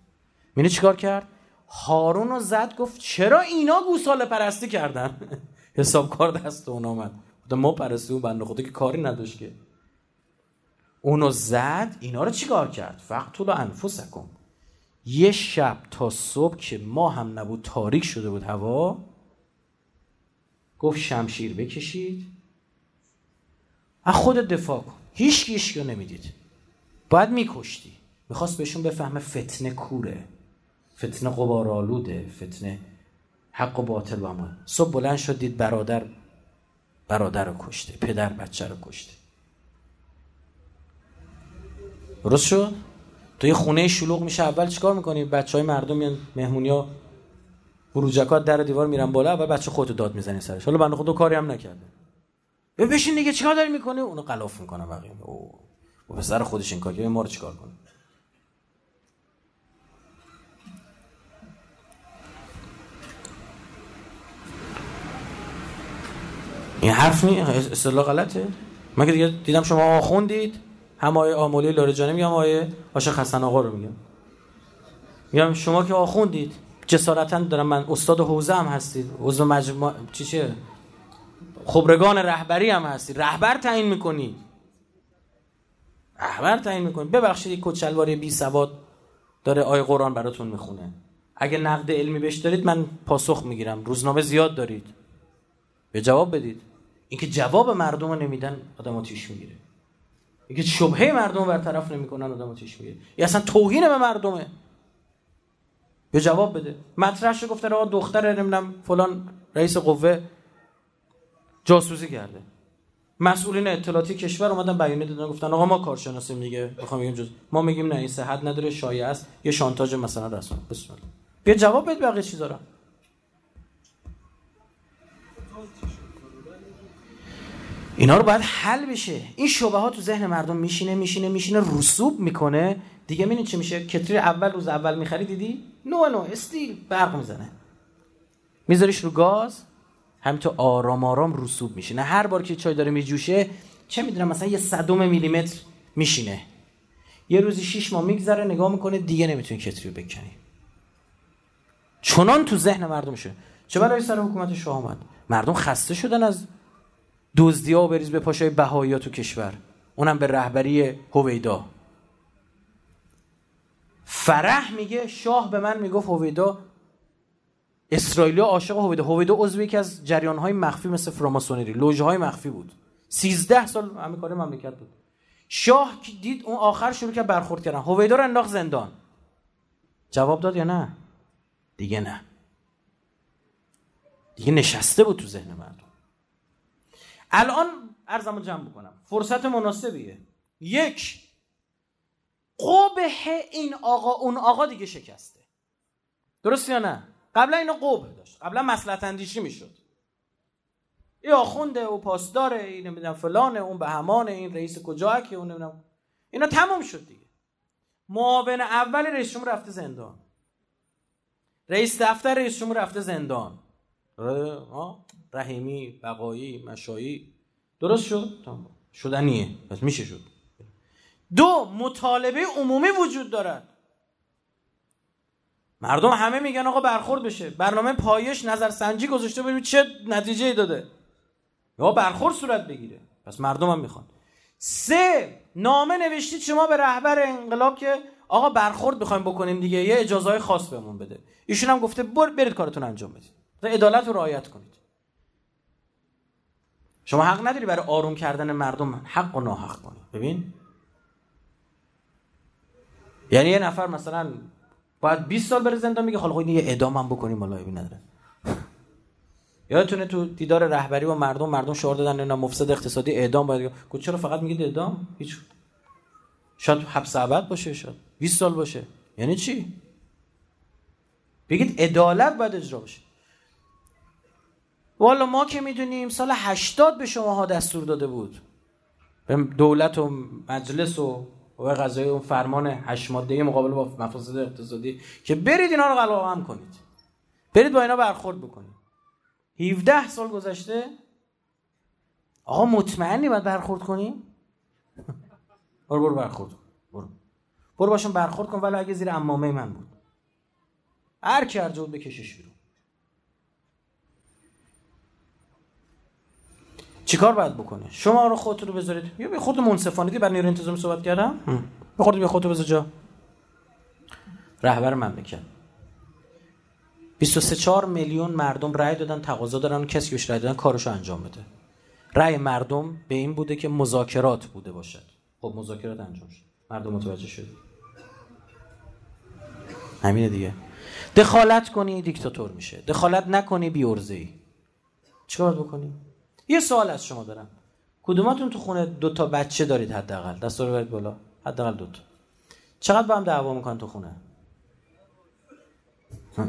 مینه چیکار کرد؟ هارون رو زد گفت چرا اینا گوساله پرستی کردن؟ حساب کار دست اون آمد ما پرستی اون بنده خدا که کاری نداشت که. اونو زد اینا رو چیکار کرد؟ فقط انفسکم. یه شب تا صبح که ما هم نبود تاریک شده بود هوا گفت شمشیر بکشید. از خود دفاع کن. هیچ هیچ نمی‌دید. باید میکشتی. می‌خواست بهشون بفهمه فتنه کوره. فتنه قبارالوده فتنه حق و باطل با ما. صبح بلند شد دید برادر برادر رو کشته. پدر بچه رو کشته. درست شد؟ یه خونه شلوغ میشه اول چیکار می‌کنی؟ بچه های مردم میان مهمونی ها بروجکات در دیوار میرن بالا اول بچه خودتو داد می‌زنی سرش. حالا بنده خود کاری هم نکرده. به بشین دیگه چیکار داری می‌کنی؟ اونو قلاف می‌کنه بقیه. او و پسر خودش این کار ما رو چیکار کنه؟ این حرف نی اصطلاح غلطه. من دیگه دیدم شما آخوندید هم آیه آمولی لارجانی میگم آیه آشه حسن آقا رو میگم. میگم شما که آخوندید جسارتا دارم من استاد حوزه هم هستید. عضو مجموعه چی چیه؟ خبرگان رهبری هم هستید رهبر تعیین می‌کنید رهبر تعیین می‌کنید ببخشید یک کچلواری بی سواد داره آیه قرآن براتون می‌خونه. اگه نقد علمی بهش دارید من پاسخ می‌گیرم. روزنامه زیاد دارید. به جواب بدید. اینکه جواب مردم رو نمیدن آدم آتیش می‌گیره. اینکه شبهه مردم برطرف نمی‌کنن آدم آتیش می‌گیره. یا اصلا توهین به مردمه. به جواب بده. مطرحش گفته آقا دختر نمی‌دونم فلان رئیس قوه جاسوسی کرده. مسئولین اطلاعاتی کشور اومدن بیانیه دادن گفتن آقا ما کارشناسیم دیگه می‌خوام بگیم جز ما میگیم نه این صحت نداره شایعه است یه شانتاژ مثلا رسانه بسم الله. بیا جواب بده بقیه چیزا رو. اینا رو باید حل بشه. این شبه ها تو ذهن مردم میشینه میشینه میشینه رسوب می‌کنه. دیگه می‌بینید چه میشه؟ کتری اول روز اول می‌خری دیدی؟ نو نو استیل برق می‌زنه. میذاریش رو گاز همینطور آرام آرام رسوب میشینه. هر بار که چای داره میجوشه چه می‌دونم مثلا یه صدم میلیمتر میشینه. یه روزی شیش ماه میگذره نگاه می‌کنه دیگه نمی‌تونه کتری بکنی. چنان تو ذهن مردم شه چه برای سر حکومت شاه آمد؟ مردم خسته شدن از دزدی ها و بریز به پاشای بهایی تو کشور. اونم به رهبری هویدا. فرح میگه شاه به من می‌گفت هویدا اسرائیلی عاشق هویدا هویدا عضو یکی از جریان های مخفی مثل فراماسونری. لوژه های مخفی بود. 13 سال همه کار مملکت بود. شاه دید اون آخر شروع کرد برخورد کردن. هویدا رو انداخت زندان. جواب داد یا نه؟ دیگه نه. دیگه نشسته بود تو ذهن مردم. الان ارزمو جمع بکنم. فرصت مناسبیه. یک قبه این آقا اون آقا دیگه شکسته. درست یا نه؟ قبلا اینو قبه داشت. قبلا مسلط اندیشی می‌شد. ای آخونده و پاسداره این نمی‌دونم فلانه اون به همانه این رئیس کجا که اون نمی‌دونم. اینا تمام شد دیگه. معاون اول رئیس جمهور رفته زندان. رئیس دفتر رئیس جمهور رفته زندان. رحیمی بقایی مشایی. درست شد؟ شدنیه. پس میشه شد. دو مطالبه عمومی وجود دارد. مردم همه میگن آقا برخورد بشه. برنامه پایش نظر سنجی گذاشته ببینید چه نتیجه داده. یا برخورد صورت بگیره. پس مردم هم می‌خوان. سه نامه نوشتید شما به رهبر انقلاب که آقا برخورد بخوایم بکنیم دیگه یه اجازه های خاص بهمون بده. ایشون هم گفته برید کارتون انجام بدید. عدالت رو رعایت کنید. شما حق نداری برای آروم کردن مردم حق و ناحق کنید ببین. یعنی یه نفر مثلا باید 20 سال بره زندان میگه حالا یه اعدام هم بکنیم والا نداره. یادتونه تو دیدار رهبری با مردم مردم شعار دادن اینا مفسد اقتصادی اعدام باید گفت چرا فقط میگید اعدام؟ هیچ. شاید حبس ابد باشه شاید. 20 سال باشه. یعنی چی؟ بگید عدالت باید اجرا بشه والا ما که می‌دونیم سال 80 به شماها دستور داده بود. به دولت و مجلس و و قضایی اون فرمان هشت ماده مقابل با مفاسد اقتصادی که برید اینا رو قلم کنید. برید با اینا برخورد بکنید. 17 سال گذشته آقا مطمئنی باید برخورد کنیم برو برو برخورد برو. برو باشون برخورد کن ولی اگه زیر امامه من بود. هر کی هر جور بکشش بیرون. چیکار باید بکنه؟ شما رو خودتون رو بذارید. یا به خود منصفانه دی برای نیروی انتظامی صحبت کردم. به خودت به خودت بذار جا. رهبر مملکت. 23 4 میلیون مردم رأی دادن تقاضا دارن کسی که بهش رأی دادن کارشو انجام بده. رأی مردم به این بوده که مذاکرات بوده باشد. خب مذاکرات انجام شد. مردم متوجه شد همینه دیگه. دخالت کنی دیکتاتور میشه. دخالت نکنی بیورزه ای چیکار بکنی؟ یه سوال از شما دارم. کدوماتون تو خونه دو تا بچه دارید حداقل؟ دست رو برید بالا. حداقل دو تا. چقدر با هم دعوا می‌کنن تو خونه؟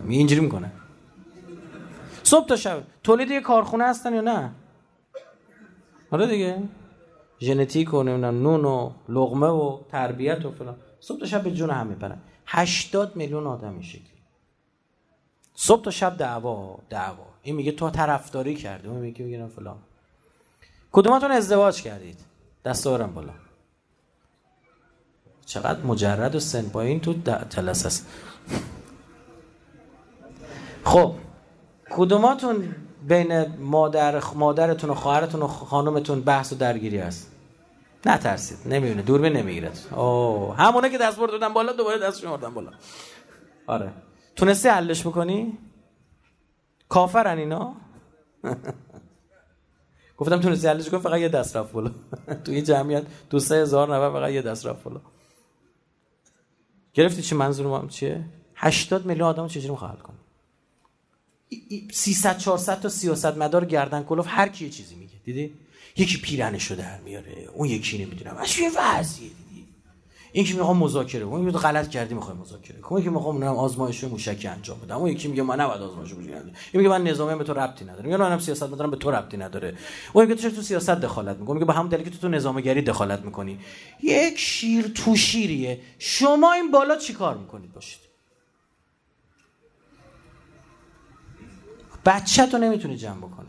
اینجوری می‌کنه. صبح تا شب. تولید یه کارخونه هستن یا نه؟ آره دیگه. ژنتیک و نون و لغمه و تربیت و فلان. صبح تا شب به جون هم میپرن 80 میلیون آدم این شکلی. صبح تا شب دعوا دعوا. این میگه تو طرفداری کردی. اون میگه میگه فلان. کدوماتون ازدواج کردید؟ دست دارم بالا. چقدر مجرد و سن این تو جلسه است. خب کدوماتون بین مادر مادرتون و خواهرتون و خانمتون بحث و درگیری هست نترسید. نمیونه دوربین نمی‌گیرد. اوه همونه که دست بردن بالا دوباره دست شمردن بالا. آره. تونستی حلش بکنی؟ کافرن اینا؟ گفتم تونستی حلش کنی فقط یه دست رفت بالا. توی جمعیت دو سه هزار نفر فقط یه دست رفت بالا. گرفتی چی منظور چیه؟ 80 میلیون آدم چجوری حل کنی؟ 300 400 تا سیاست مدار گردن کلوف هر کی چیزی میگه. دیدی؟ یکی پیرنشو در میاره اون یکی نمی‌دونم اش یه وضعیه. این که می‌خوام مذاکره اون میگه غلط کردی می‌خوام مذاکره اون یکی می‌خوام نمی‌دونم آزمایش موشکی انجام بدم. اون یکی میگه من نباید آزمایش موشکی انجام این میگه من نظامی به تو ربطی نداره میگه منم سیاست مدارم به تو ربطی نداره. اون میگه تو تو سیاست دخالت می‌کنی؟ میگه به همون دلیلی که تو نظامگری دخالت می‌کنی. یک شیر تو شیریه. شما این بالا چیکار می‌کنید؟ باشید. بچه تو نمی‌تونی جمع بکنی.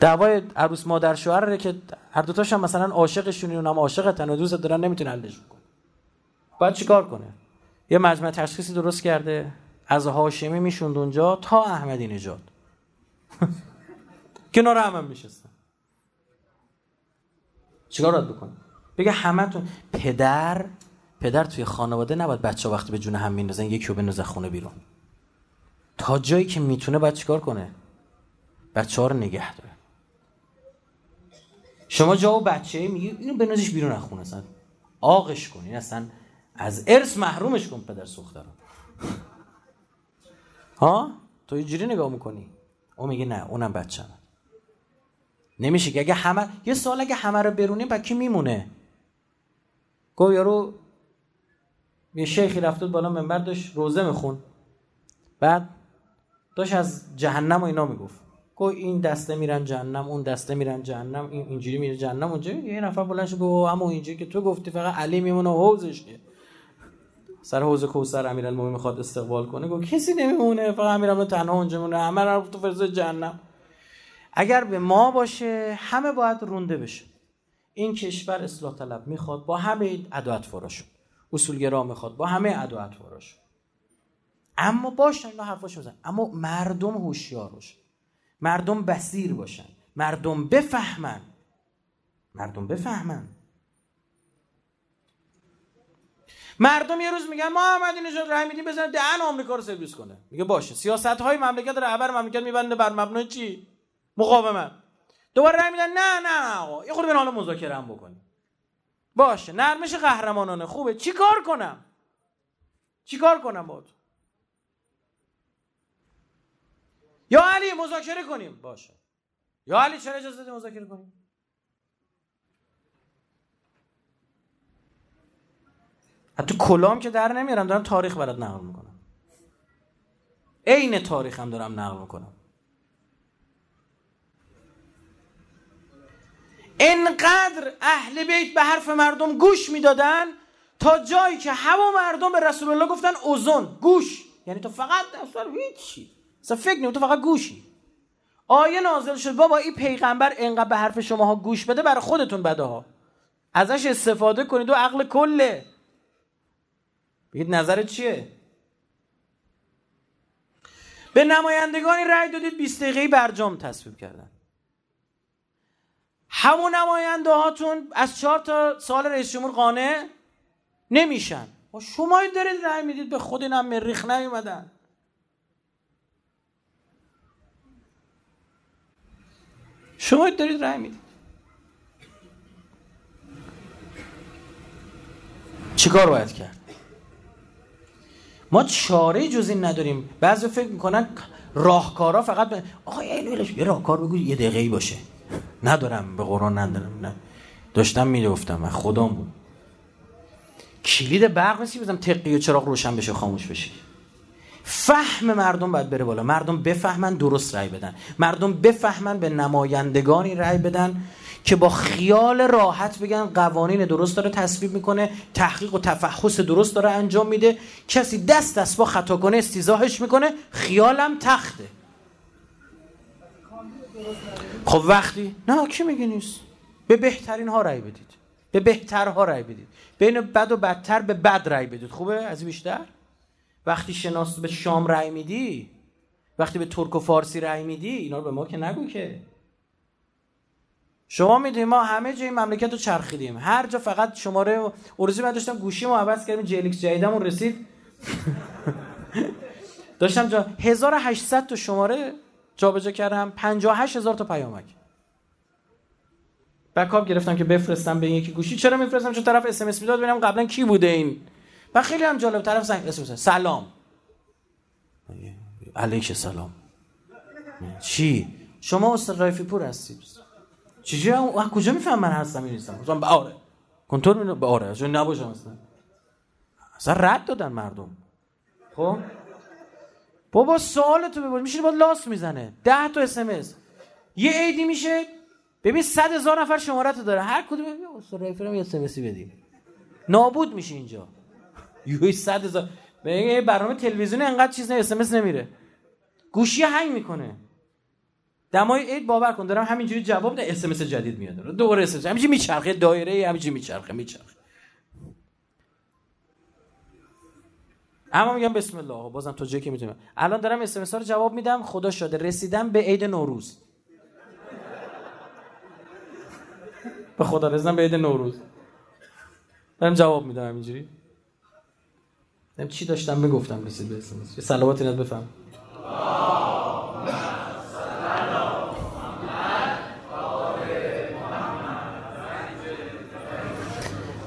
دعوای عروس مادر شوهر که هر دوتاش هم مثلا عاشقشونی اونم عاشقتن و دوست دارن نمی‌تونه حلش بکنه باید چیکار کنه؟ یه مجمع تشخیصی درست کرده از هاشمی می‌شوند اونجا تا احمدی نژاد. کنار هم میشستن. چیکار باید بکنه؟ بگه همتون پدر پدر توی خانواده نباید بچه وقتی به جون هم میندازن یکی رو بندازه خونه بیرون. تا جایی که می‌تونه باید چیکار کنه؟ بچه ها رو نگه داره. شما جا و بچه میگی اینو بنازیش بیرون از خونه اصلا آقش کن این اصلا از ارث محرومش کن پدر سوخته ها؟ تو اینجوری نگاه می‌کنی؟ او میگه نه اونم بچه نمیشه که اگه همه یه سال اگه همه رو برونیم با میمونه؟ گو یارو یه شیخی رفته بالا منبر داشت روزه میخون بعد داشت از جهنم و اینا می‌گفت. گو این دسته میرن جهنم اون دسته میرن جهنم این اینجوری میره جهنم اونجا یه نفر بلند شد گفت اما اینجوری که تو گفتی فقط علی میمونه حوزش که سر حوز کوثر امیرالمومنین می‌خواد استقبال کنه گفت کسی نمیمونه فقط امیرالمومنین تنها اونجا مونه همه رو تو فرز جهنم. اگر به ما باشه همه باید رونده بشه. این کشور اصلاح طلب می‌خواد با همه ادوات فراش. اصولگرا می‌خواد با همه ادوات فراش. اما باشن اینا حرفاشو بزن. اما مردم هوشیار مردم بسیر باشن. مردم بفهمن. مردم بفهمن. مردم یه روز میگن محمدی نژاد رای میدیم بزن دهن آمریکا رو سرویس کنه. میگه باشه. سیاست های مملکت رهبر مملکت میبنده بر مبنای چی؟ مقاومت دوباره رای میدن نه نه آقا یه خورده حالا مذاکره هم بکنیم. باشه. نرمش قهرمانانه. خوبه. چی کار کنم؟ چی کار کنم با یا علی مذاکره کنیم. باشه. یا علی چرا اجازه دادی مذاکره کنیم؟ حتی کلام که در نمیارم دارم تاریخ برات نقل می‌کنم. عین تاریخ هم دارم نقل می‌کنم. انقدر اهل بیت به حرف مردم گوش می‌دادن تا جایی که هوا مردم به رسول الله گفتن اوزون گوش. یعنی تو فقط اصلا هیچی. اصلا فکر فقط گوشی. آیه نازل شد بابا این پیغمبر انقدر به حرف شماها گوش بده برای خودتون بده ها ازش استفاده کنید و عقل کله. بگید نظرت چیه؟ به نمایندگانی رأی دادید 20 دقیقه برجام تصویب کردن. همون نماینده هاتون از چهار تا سال رئیس جمهور قانع نمیشن. شما دارید رأی می‌دید به خود اینم مریخ نیومدن. شما دارید رأی می‌دید. چیکار باید کرد؟ ما چاره جز این نداریم. بعضی فکر می‌کنن راهکارا فقط به آقا یه راهکار بگو یه دقیقه باشه. ندارم به قرآن ندارم نه. داشتم می‌گفتم من خدام بود. کلید برق نیستی بزنم تقی و چراغ روشن بشه خاموش بشه. فهم مردم باید بره بالا. مردم بفهمن درست رأی بدن. مردم بفهمن به نمایندگانی رأی بدن که با خیال راحت بگن قوانین درست داره تصویب می‌کنه تحقیق و تفحص درست داره انجام میده. کسی دست دست با خطا کنه استیزاهش می‌کنه خیالم تخته. خب وقتی؟ نه کی میگه نیست؟ به بهترین ها رأی بدید. به بهترها رأی بدید. بین بد و بدتر به بد رأی بدید. خوبه؟ از بیشتر؟ وقتی شناس به شام رأی میدی وقتی به ترک و فارسی رأی میدی اینا رو به ما که نگو که. شما می‌دونید ما همه جای مملکت رو چرخیدیم. هر جا فقط شماره اروزی من داشتم گوشی ما عوض کردیم جلیکس جدیدمون رسید. داشتم جا 1800 تا شماره جابجا کردم 58000 تا پیامک. بکاپ گرفتم که بفرستم به یکی گوشی. چرا میفرستم؟ چون طرف اس ام اس می‌داد ببینم قبلا کی بوده این و خیلی هم جالب طرف زنگ اس سلام. علیک سلام چی؟ شما استاد رایفی پور هستید چجوری اون کجا میفهم من هستم این نیستم؟ مثلا به آره. کنترل می به آره. چون نباشم اصلا. اصلا رد دادن مردم. خب؟ بابا سوال تو ببین میشه با لاس می‌زنه. 10 تا اس ام اس یه ایدی میشه. ببین 100 هزار نفر شماره تو داره. هر کدوم استاد رایفی یه اس ام بدیم. نابود میشه اینجا. یوی 100 هزار. برنامه تلویزیون انقدر چیز نه اس ام اس نمیره. گوشی هنگ می‌کنه. دمای عید باور کن دارم همینجوری جواب ده اس ام اس جدید میاد. دوباره اس ام همینجوری میچرخه دایره همینجوری میچرخه میچرخه. اما میگم بسم الله بازم تو جایی که می‌تونم الان دارم اس ام اس رو جواب میدم خدا شده رسیدم به عید نوروز. به خدا رسیدم به عید نوروز. دارم جواب میدم اینجوری چی داشتم می‌گفتم رسید به اسمس یه صلوات اینت بفهم.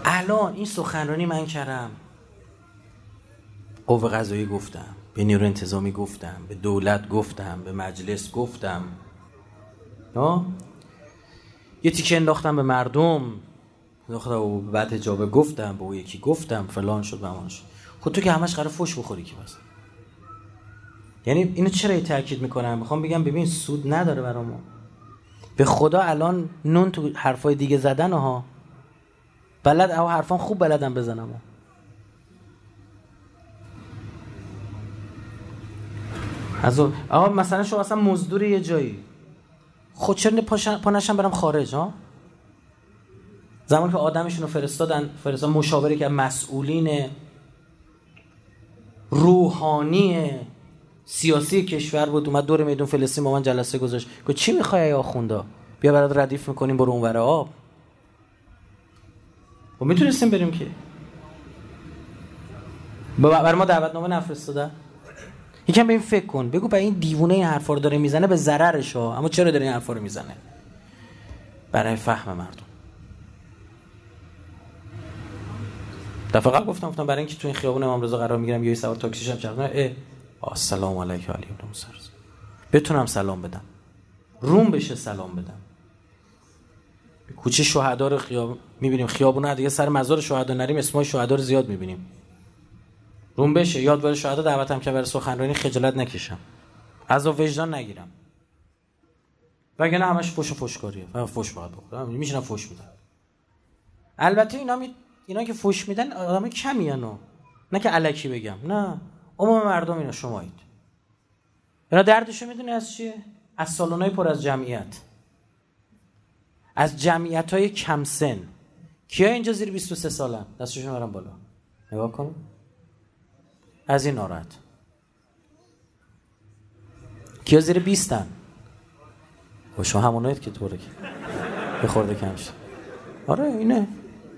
الان این سخنرانی من کردم. قوه قضایی گفتم به نیرو انتظامی گفتم به دولت گفتم به مجلس گفتم. یه تیکه انداختم به مردم. انداختم و بعد هجابه گفتم به او یکی گفتم فلان شد بمان شد. خود تو که همش قرار فش بخوری که بس. یعنی اینو چرا ای تاکید می‌کنم؟ می‌خوام بگم ببین سود نداره برامون به خدا الان نون تو حرفای دیگه زدن ها. بلد او حرفان خوب بلدم بزنم از آقا مثلا شما اصلا مزدور یه جایی. خود چرا پانشم برم خارج ها؟ زمانی که آدمشون رو فرستادن فرستادن مشاوره که مسئولین روحانی سیاسی کشور بود. اومد دور میدون فلسطین با من جلسه گذاشت. گفت چی می‌خوای ای آخوندا بیا برات ردیف می‌کنیم برو اونور آب. و خب می‌تونستیم بریم که. برای ما دعوت نامه نفرستاده. یکم به این فکر کن. بگو به این دیوونه این حرفا رو داره می‌زنه به ضررش ها. اما چرا داره این حرفا رو می‌زنه؟ برای فهم مردم. دفعه قبل گفتم گفتم برای اینکه تو این خیابون امام رضا قرار می‌گیرم یه سوار تاکسی شم چرخونه. اه. السلام علیک علی ابن موسی بتونم سلام بدم. روم بشه سلام بدم. کوچه شهدا رو خیاب می‌بینیم خیابون دیگه سر مزار شهدا نریم اسمای شهدا رو زیاد می‌بینیم. روم بشه یادوار شهدا دعوتم که برای سخنرانی خجالت نکشم. از وجدان نگیرم. وگرنه همش فوش و فوشکاریه فوش باید بخورم. میشینم فوش میدم. البته اینا می... اینا که فوش میدن آدم کمی هنو. نه که علکی بگم نه. عموم مردم اینا شمایید اینا دردشو می‌دونی از چیه؟ از سالونای پر از جمعیت. از جمعیت های کم سن. کیا اینجا زیر 23 سالن؟ دستشون برم بالا. نگاه کن. از این ناراحت. کیا زیر 20 تن و شما همونایید که طوره که بخورده کمش آره اینه.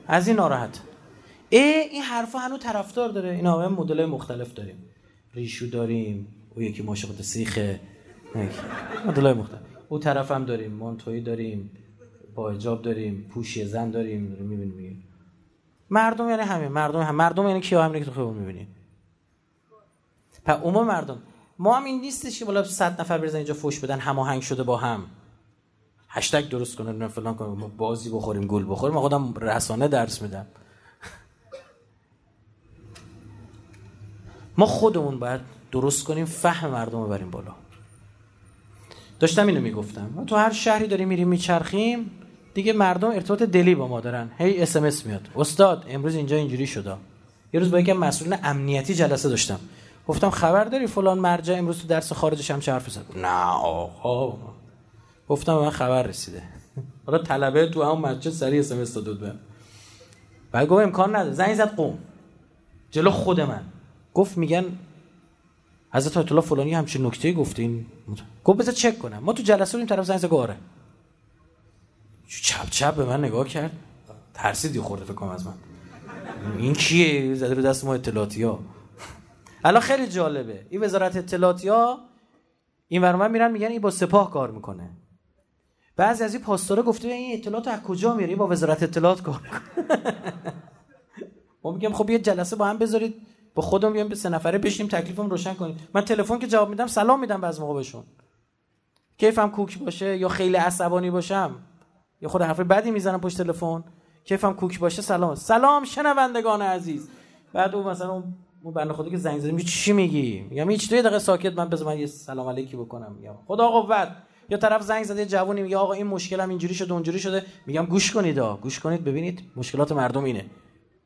از این ناراحت. ای این حرفا هنو طرفدار داره. این همه مدل مختلف داریم. ریشو داریم. او یکی ماشقت سیخه مدل مختلف. او طرف هم داریم. مانتوی داریم. با حجاب داریم. پوشی زن داریم. می‌بینیم مردم یعنی همین مردم هم. مردم یعنی کیا همینه که تو خیابون می‌بینی. پس عموم مردم. ما هم این نیستش که بالا 100 نفر بزنن اینجا فوش بدن هماهنگ شده با هم. هشتگ درست کنن فلان کنن ما بازی بخوریم گل بخوریم. ما خودم رسانه درس میدم. ما خودمون باید درست کنیم فهم مردم رو بریم بالا. داشتم اینو می‌گفتم. ما تو هر شهری داریم میریم میچرخیم دیگه مردم ارتباط دلی با ما دارن. هی اس میاد. استاد امروز اینجا اینجوری شده. یه روز با یکی مسئولین امنیتی جلسه داشتم. گفتم خبر داری فلان مرجع امروز تو درس خارجش هم چه حرف زد؟ نه آقا. گفتم من خبر رسیده. حالا طلبه تو هم مسجد سری اس ام اس داد بهم. بعد گفت امکان نداره. زنگ زد قم. جلو خود من. گفت میگن حضرت آیت الله فلانی همچین نکته گفتین گفت بذار چک کنم. ما تو جلسه این طرف زنگ زد آره. چپ چپ به من نگاه کرد. ترسیدی خورده فکر کنم از من. این کیه؟ زده رو دست ما اطلاعاتی ها الان خیلی جالبه. این وزارت اطلاعاتی ها این من میرن میگن این با سپاه کار می‌کنه. بعضی از این پاسدارا گفته این اطلاعات از کجا میاری؟ با وزارت اطلاعات کار ما میگم خب یه جلسه با هم بذارید با خودم بیام به سه نفره بشیم تکلیفم روشن کنیم. من تلفن که جواب میدم سلام میدم بعض موقع بهشون. کیفم کوک باشه یا خیلی عصبانی باشم؟ یا خود حرف بدی می‌زنم پشت تلفن؟ کیفم کوک باشه سلام. سلام شنوندگان عزیز. بعد او مثلا اون بنده خدا که زنگ زدیم چی میگی؟ میگم هیچ دقیقه ساکت من بذار من یه سلام علیکی بکنم. میگم خدا قوت. یا طرف زنگ زده جوونی میگه آقا این مشکلم اینجوری شده اونجوری شده. میگم گوش کنید آ گوش کنید ببینید مشکلات مردم اینه.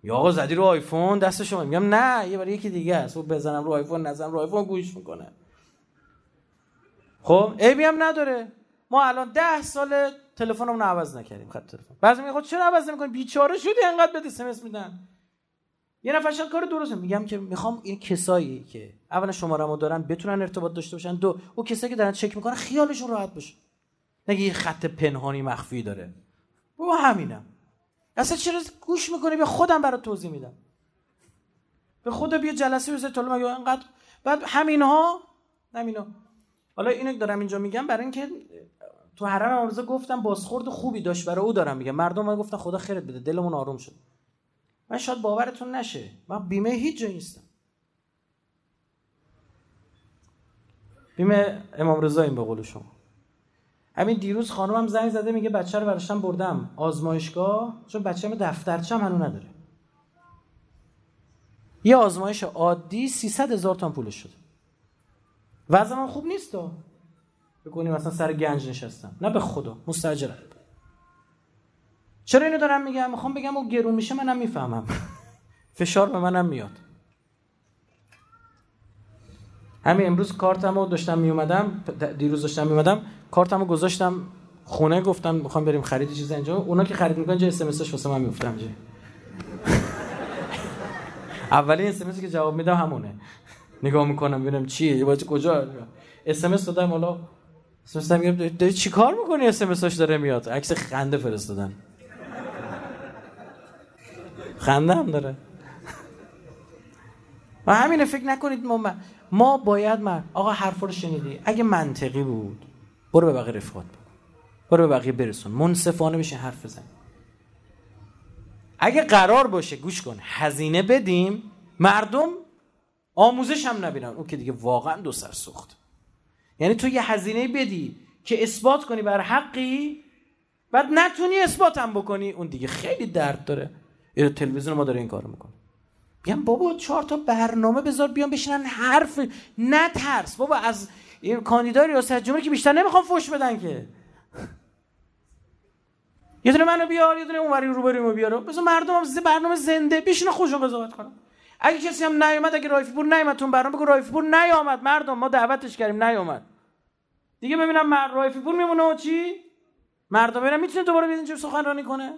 یا آقا زدی رو آیفون؟ دست شما. میگم نه یه بار یکی دیگه است. بزنم رو آیفون نزنم رو آیفون گوش می‌کنه. خب عیبی هم نداره. ما الان ده سال تلفنمون عوض نکردیم خط تلفن. بعضی میگه خب چرا عوض نمی‌کنی؟ بیچاره شدی انقدر بده اس میدن. یه نفر شاید کار درسته. میگم که می‌خوام این کسایی که اولا شمارهمو دارن بتونن ارتباط داشته باشن. دو او کسایی که دارن چک می‌کنن خیالشون راحت باشه. نگه یه خط پنهانی مخفی داره. بابا همینم. اصلا چرا گوش می‌کنی؟ به خودم برات توضیح میدم. به خدا بیا جلسه بزن طول مگه انقدر بعد همینها همینا حالا اینو دارم اینجا میگم برای اینکه تو حرم امروزه گفتم بازخورد خوبی داشت. برای او دارم میگم. مردم من گفتن خدا خیرت بده. دلمون آروم شد. من شاید باورتون نشه. من بیمه هیچ جایی نیستم. بیمه امام رضا این به قول شما. همین دیروز خانمم زنگ زده میگه بچه رو براشتم بردم آزمایشگاه چون بچه من دفترچم هنو نداره. یه آزمایش عادی 300 هزار تومان پولش شده. وضعم خوب نیست بکنیم مثلا سر گنج نشستم. نه به خدا مستجرم. چرا اینو دارم میگم؟ می‌خوام بگم او گرون میشه منم می‌فهمم. فشار به منم میاد. همین امروز کارتمو داشتم میومدم دیروز داشتم میومدم کارتمو گذاشتم خونه گفتم می‌خوام بریم خرید چیز اینجا. اونا که خرید می‌کنن جای اس ام واسه من میافتم جه اولین اس که جواب میدم همونه. نگاه می‌کنم ببینم چیه یه کجا اس ام اس دادم حالا اس ام میگم داری چیکار می‌کنی؟ اس ام داره میاد. عکس خنده فرستادن. خنده هم داره. و همین فکر نکنید ما ما باید من آقا حرف رو شنیدی؟ اگه منطقی بود برو به بقیه رفقات برو به بقیه برسون. منصفانه بشه حرف بزن اگه قرار باشه گوش کن. هزینه بدیم مردم آموزش هم نبینن. اون که دیگه واقعا دو سر سخت یعنی تو یه هزینه بدی که اثبات کنی بر حقی بعد نتونی اثبات هم بکنی اون دیگه خیلی درد داره. این تلویزیون ما داره این کارو می‌کنه. بیان بابا چهار تا برنامه بذار بیان بشینن حرف نترس بابا از این کاندیدای ریاست جمهوری که بیشتر نمی‌خوام فوش بدن که. یه دونه منو بیار یه دونه اونوری رو بریم بیار بذار مردم هم برنامه زنده بشینه خوشو قضاوت کنن. اگه کسی هم نیومد اگه رایفی پور نیومد تو برنامه بگو رایفی پور نیامد. مردم ما دعوتش کردیم نیومد دیگه ببینم رایفی پور میمونه و چی؟ مردم ببینم می‌تونه دوباره بیاد اینجا سخنرانی کنه؟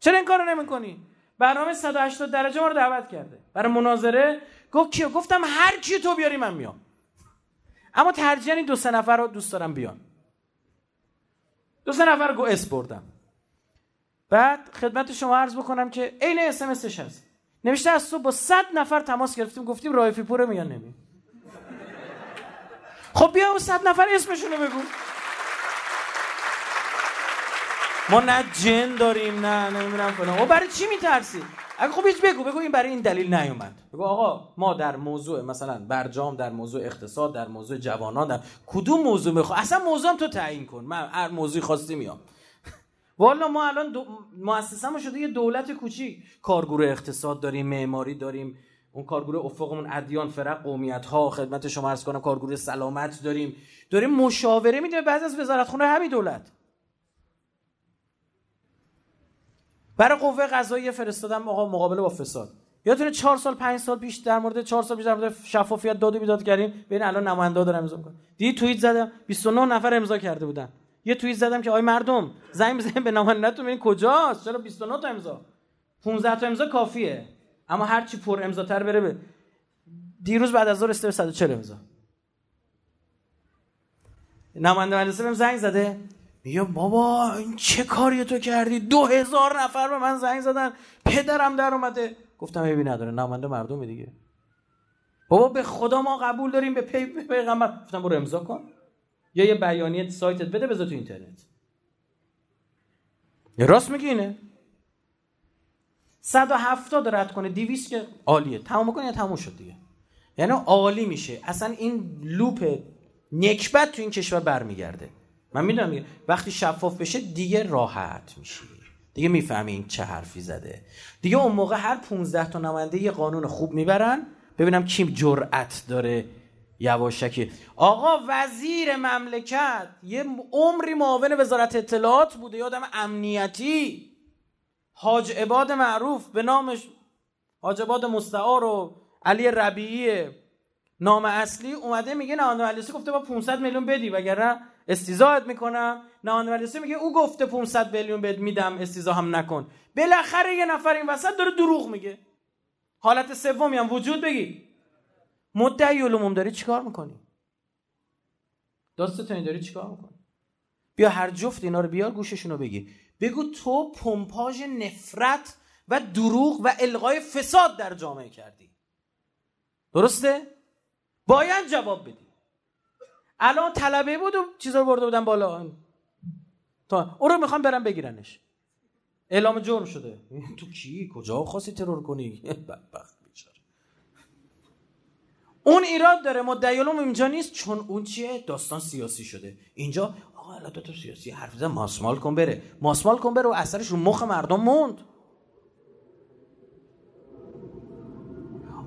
چرا این کارو نمی‌کنی؟ برنامه 180 درجه ما رو دعوت کرده. برای مناظره گفت کیو؟ گفتم هر کی تو بیاری من میام. اما ترجیحاً دو سه نفر رو دوست دارم بیان. دو سه نفر رو اس بردم. بعد خدمت شما عرض بکنم که عین اس ام هست. نوشته از صبح با 100 نفر تماس گرفتیم گفتیم رائفی پوره میان نمی خب بیا اون 100 نفر اسمشون رو بگو. ما نه جن داریم نه نمی‌دونم فلان. او برای چی میترسی؟ اگه خب هیچ بگو بگو این برای این دلیل نیومد. بگو آقا ما در موضوع مثلا برجام در موضوع اقتصاد در موضوع جوانان در کدوم موضوع میخوا اصلا موضوع هم تو تعیین کن. من هر موضوعی خواستی میام. والا ما الان دو... مؤسسه شده یه دولت کوچیک. کارگروه اقتصاد داریم معماری داریم. اون کارگروه افقمون ادیان فرق قومیت ها خدمت شما عرض کنم کارگروه سلامت داریم. داریم مشاوره میدیم بعضی از وزارت خونه همین دولت. برای قوه قضاییه فرستادم آقا مقابله با فساد. یادتونه چهار سال پنج سال پیش در مورد چهار سال پیش در مورد شفافیت داد و بیداد کردیم؟ ببین الان نماینده دارم امضا می‌کنن دی توییت زدم؟ 29 نفر امضا کرده بودن. یه توییت زدم که آی مردم زنگ بزنید به نمایندهتون ببین کجاست؟ چرا 29 تا امضا؟ 15 تا امضا کافیه. اما هر چی پر امضا تر بره به دیروز بعد از ظهر استر 140 امضا. نماینده مجلس زنگ زده. میگه بابا این چه کاری تو کردی؟ دو هزار نفر به من زنگ زدن. پدرم در اومده. گفتم ایبی نداره نماینده مردم دیگه. بابا به خدا ما قبول داریم به پی پیغمبر. گفتم برو امضا کن. یا یه بیانیه سایتت بده بذار تو اینترنت. راست میگی اینه؟ 170 رد کنه. 200 که عالیه. تمام کنه یا تموم شد دیگه. یعنی عالی میشه. اصلا این لوپ نکبت تو این کشور برمیگرده. من می‌دونم وقتی شفاف بشه دیگه راحت میشه. دیگه می‌فهمی این چه حرفی زده. دیگه اون موقع هر 15 تا نماینده یه قانون خوب می‌برن. ببینم کی جرأت داره یواشکی. آقا وزیر مملکت یه عمری معاون وزارت اطلاعات بوده یادم امنیتی. حاج عباد معروف به نامش حاج عباد مستعار و علی ربیعی نام اصلی اومده میگه نهاد مجلسی گفته با 500 میلیون بدی وگرنه استیزاحت می‌کنم. نهاد مجلسی میگه او گفته 500 میلیون بد میدم استیزا هم نکن. بالاخره یه نفر این وسط داره دروغ میگه. حالت سومی هم وجود بگی. مدعی علوم داری چیکار می‌کنی؟ داستتون داری چیکار می‌کنی؟ بیا هر جفت اینا رو بیار گوششون رو بگی. بگو تو پمپاژ نفرت و دروغ و القای فساد در جامعه کردی. درسته؟ باید جواب بدی. الان طلبه بود و چیزا برده بودن بالا. تا اون رو می‌خوام برم بگیرنش. اعلام جرم شده. تو کی؟ کجا خواستی ترور کنی؟ بدبخت بیچاره. اون ایراد داره. مدعی اینجا نیست. چون اون چیه؟ داستان سیاسی شده. اینجا آقا الان تو سیاسی حرف زدن ماسمال کن بره. ماسمال کن بره و اثرش رو مخ مردم موند.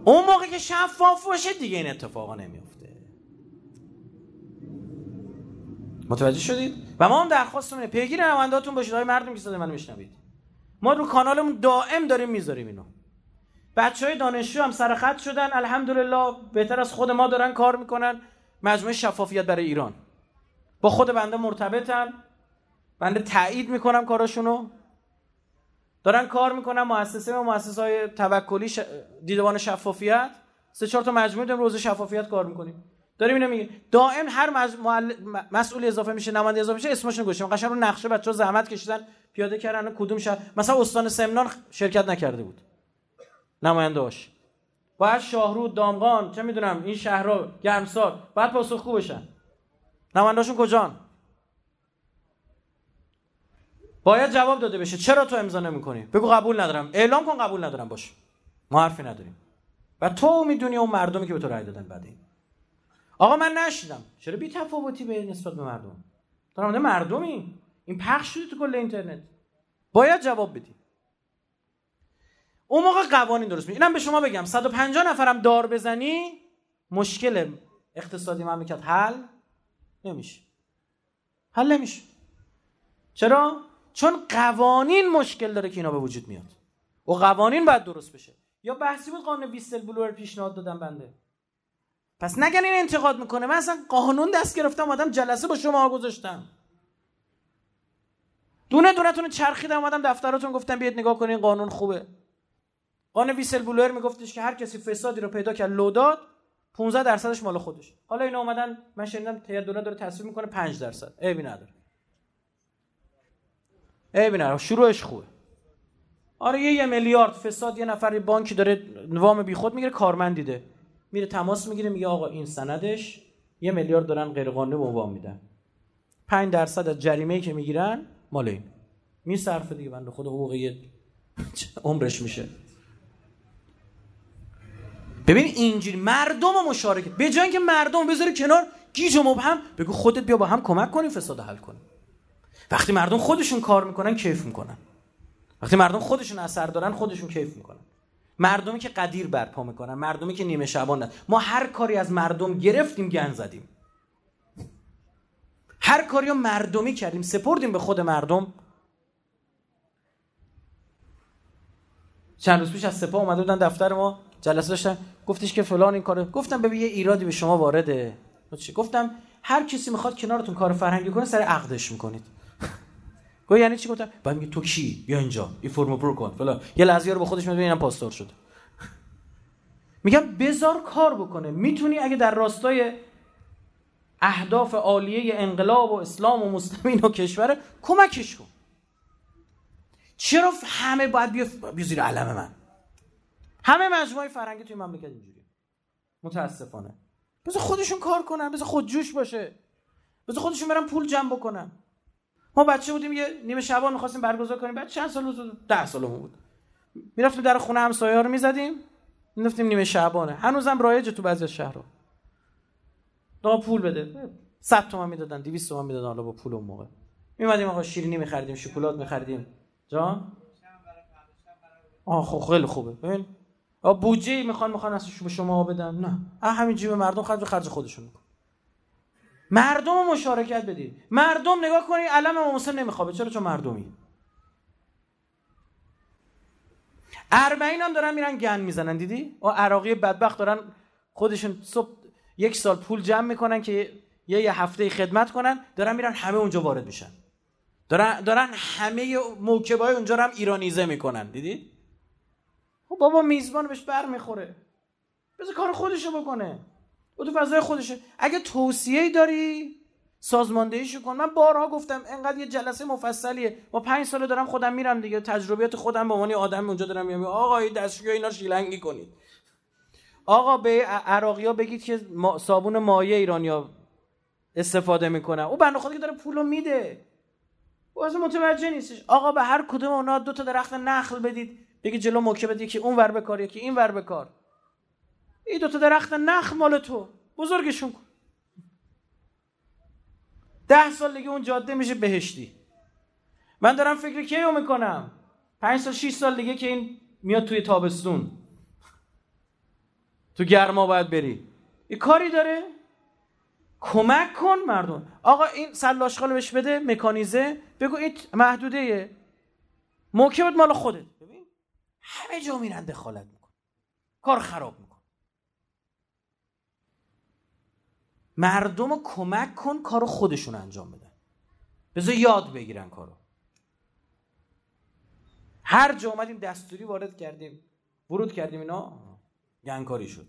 اون موقع که شفاف باشه دیگه این اتفاقا نمیفته متوجه شدید؟ و ما هم درخواست اینه پیگیر نمایندهاتون باشید. های مردم که صدای منو میشنوید. ما رو کانالمون دائم داریم می‌ذاریم اینو. بچه های دانشجو هم سرخط شدن. الحمدلله بهتر از خود ما دارن کار می‌کنن. مجموعه شفافیت برای ایران. با خود بنده مرتبطن. بنده تایید می‌کنم کاراشونو. دارن کار می‌کنن. مؤسسه و مؤسسه های توکلی ش... دیدبان شفافیت. سه چهار تا مجموعه روز شفافیت کار می‌کنیم. داریم اینو میگه. دائم هر مج... مسئول اضافه میشه نماینده اضافه میشه اسمشون گوشیم قشنگ رو نقشه بچه‌ها زحمت کشیدن پیاده کردن کدوم شهر مثلا استان سمنان شرکت نکرده بود. نماینده باش باید شاهرود دامغان چه می‌دونم این شهرها گرمسار باید پاسخگو بشن. نمایندهاشون کجان؟ باید جواب داده بشه. چرا تو امضا نمی‌کنی؟ بگو قبول ندارم. اعلام کن قبول ندارم. باش. ما حرفی نداریم. و تو می‌دونی اون مردمی که به تو رأی دادن بعد این آقا من نشیدم. چرا بی تفاوتی به نسبت به مردم؟ دارم مردمی. این پخش شده تو کل اینترنت. باید جواب بدی. اون موقع قوانین درست می اینم به شما بگم. 150 نفرم دار بزنی مشکل اقتصادی مملکت حل نمیشه. حل نمیشه. چرا؟ چون قوانین مشکل داره که اینا به وجود میاد. و قوانین باید درست بشه. یا بحثی بود قانون ویستل بلور پیشنهاد دادم بنده. پس نگن این انتقاد می‌کنه. من اصلا قانون دست گرفتم آدم جلسه با شما گذاشتم. دونه دونتون چرخیدم اومدم دفتراتون گفتم بیاید نگاه کنین قانون خوبه. قانون ویسل بلور میگفتش که هر کسی فسادی رو پیدا کرد لو داد 15 درصدش مال خودش. حالا اینا اومدن من شنیدم تهیه دولت داره تصویر می‌کنه 5 درصد. عیبی نداره. عیبی نداره. شروعش خوبه. آره یه, میلیارد فساد یه نفر بانکی داره وام بیخود می‌گیره کارمند دیده. میره تماس می‌گیره میگه آقا این سندش یه میلیارد دارن غیر قانونی به وام میدن. 5 درصد از جریمه که می‌گیرن مال این. میصرفه دیگه بنده خود حقوقی عمرش میشه. ببین اینجوری مردم مشارکت به جای اینکه مردم بذاره کنار گیج و مبهم بگو خودت بیا با هم کمک کنیم فساد حل کنیم وقتی مردم خودشون کار می‌کنن کیف می‌کنن. وقتی مردم خودشون اثر دارن خودشون کیف می‌کنن. مردمی که قدیر برپا می‌کنن مردمی که نیمه شبان ما هر کاری از مردم گرفتیم گن زدیم. هر کاری مردمی کردیم سپردیم به خود مردم. چند روز پیش از سپاه اومده بودن دفتر ما جلسه داشتن. گفتش که فلان این کارو گفتم ببین یه ایرادی به شما وارده. گفتم هر کسی می‌خواد کنارتون کار فرهنگی کنه سر عقدش می‌کنید. گفت یعنی چی گفتم؟ بعد میگه تو کی؟ بیا اینجا این فرمو پر کن فلان. یه لحظه رو به خودش میاد اینم پاسدار شده. میگم بزار کار بکنه. می‌تونی اگه در راستای اهداف عالیه انقلاب و اسلام و مسلمین و کشور کمکش کن. چرا همه باید بیا, بیا زیر علم من. همه مجموعه فرنگی توی مملکت اینجوری متاسفانه. بذار خودشون کار کنن بذار خودجوش باشه. بذار خودشون برن پول جمع بکنن. ما بچه بودیم یه نیمه شبان می‌خواستیم برگزار کنیم. بعد چند سال بود ده سالمون بود. می‌رفتیم در خونه همسایه ها رو می‌زدیم می‌رفتیم نیمه شعبانه هنوزم رایجه تو بعضی شهرها. دا پول بده. 100 تومن می‌دادن 200 تومن می‌دادن حالا با پول اون موقع. میمدیم آقا شیرینی میخریدیم شکلات میخریدیم. جان؟ آه خب خیلی خوبه. ببین بودجه می‌خوان می‌خوان از شما بدن. نه. همین جیب مردم خرج خرج خودشون میکن مردم رو مشارکت بدید. مردم نگاه کنید علم امام حسین نمیخوابه. چرا؟ چون مردمی. اربعین هم دارن میرن گن می‌زنن. دیدی؟ و عراقی بدبخت دارن خودشون صبح یک سال پول جمع می‌کنن که یه یه هفته خدمت کنن دارن میرن همه اونجا وارد میشن. دارن, دارن همه موکبای اونجا رو هم ایرانیزه می‌کنن. دیدی؟ خب بابا میزبان بهش بر می‌خوره. بذار کار خودشو بکنه. او تو فضای خودشه. اگه توصیه داری سازماندهیشو کن. من بارها گفتم انقدر یه جلسه مفصلیه. با پنج ساله دارم خودم میرم دیگه. تجربیات خودم به عنوان آدم اونجا دارم میام. آقا این دستشوی اینا شیلنگی کنید. آقا به عراقیا بگید که صابون مایع ایرانیا استفاده می‌کنن. او بنده خدا که داره پولو میده. او اصلا متوجه نیستش. آقا به هر کدوم اونا دو تا درخت نخل بدید. بگید جلو موکه بدید که اون ور بکار که این ور بکار این دو تا درخت نخل مال تو. بزرگشون کن. ده سال دیگه اون جاده میشه بهشتی. من دارم فکر کیو می‌کنم؟ پنج سال شیش سال دیگه که این میاد توی تابستون. تو گرما باید بری. این کاری داره؟ کمک کن مردم. آقا این سلاشخال بهش بده مکانیزه. بگو این محدوده موکبت مال خودت. ببین همه جا میرن دخالت میکن کار خراب میکن مردم رو کمک کن کارو خودشون انجام بدن. بذار یاد بگیرن کارو. هر جا اومدیم دستوری وارد کردیم. ورود کردیم اینا. گنگکاری شد.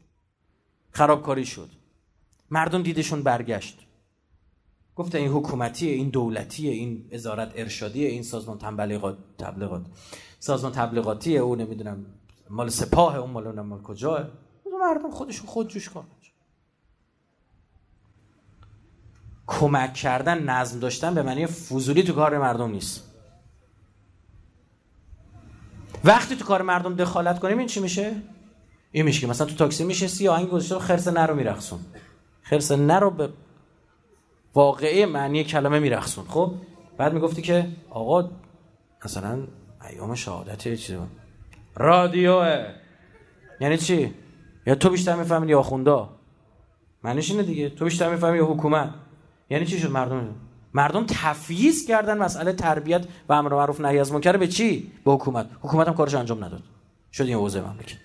خرابکاری شد. مردم دیدشون برگشت. گفته این حکومتیه این دولتیه این ازارت ارشادیه این سازمان تبلیغات تبلیغات. سازمان تبلیغاتیه او نمی‌دونم مال سپاه اون مال مال کجاه مردم خودشون خود جوش کن کمک کردن نظم داشتن به معنی فضولی تو کار مردم نیست. وقتی تو کار مردم دخالت کنیم این چی میشه؟ این میشه که مثلا تو تاکسی میشه سی آهنگ گذاشته خرس نرو میرخصون. خرس نرو به واقعی معنی کلمه میرخصون. خب بعد می‌گفتی که آقا مثلا ایام شهادت چیزی رادیوه یعنی چی؟ یا تو بیشتر می‌فهمی یا آخوندا معنیش اینه دیگه. تو بیشتر می‌فهمی یا حکومت. یعنی چی شد مردم؟ مردم تفییض کردن مسئله تربیت و امر معروف نهی از منکر به چی؟ به حکومت. حکومت هم کارش انجام نداد. شد این اوضاع مملکت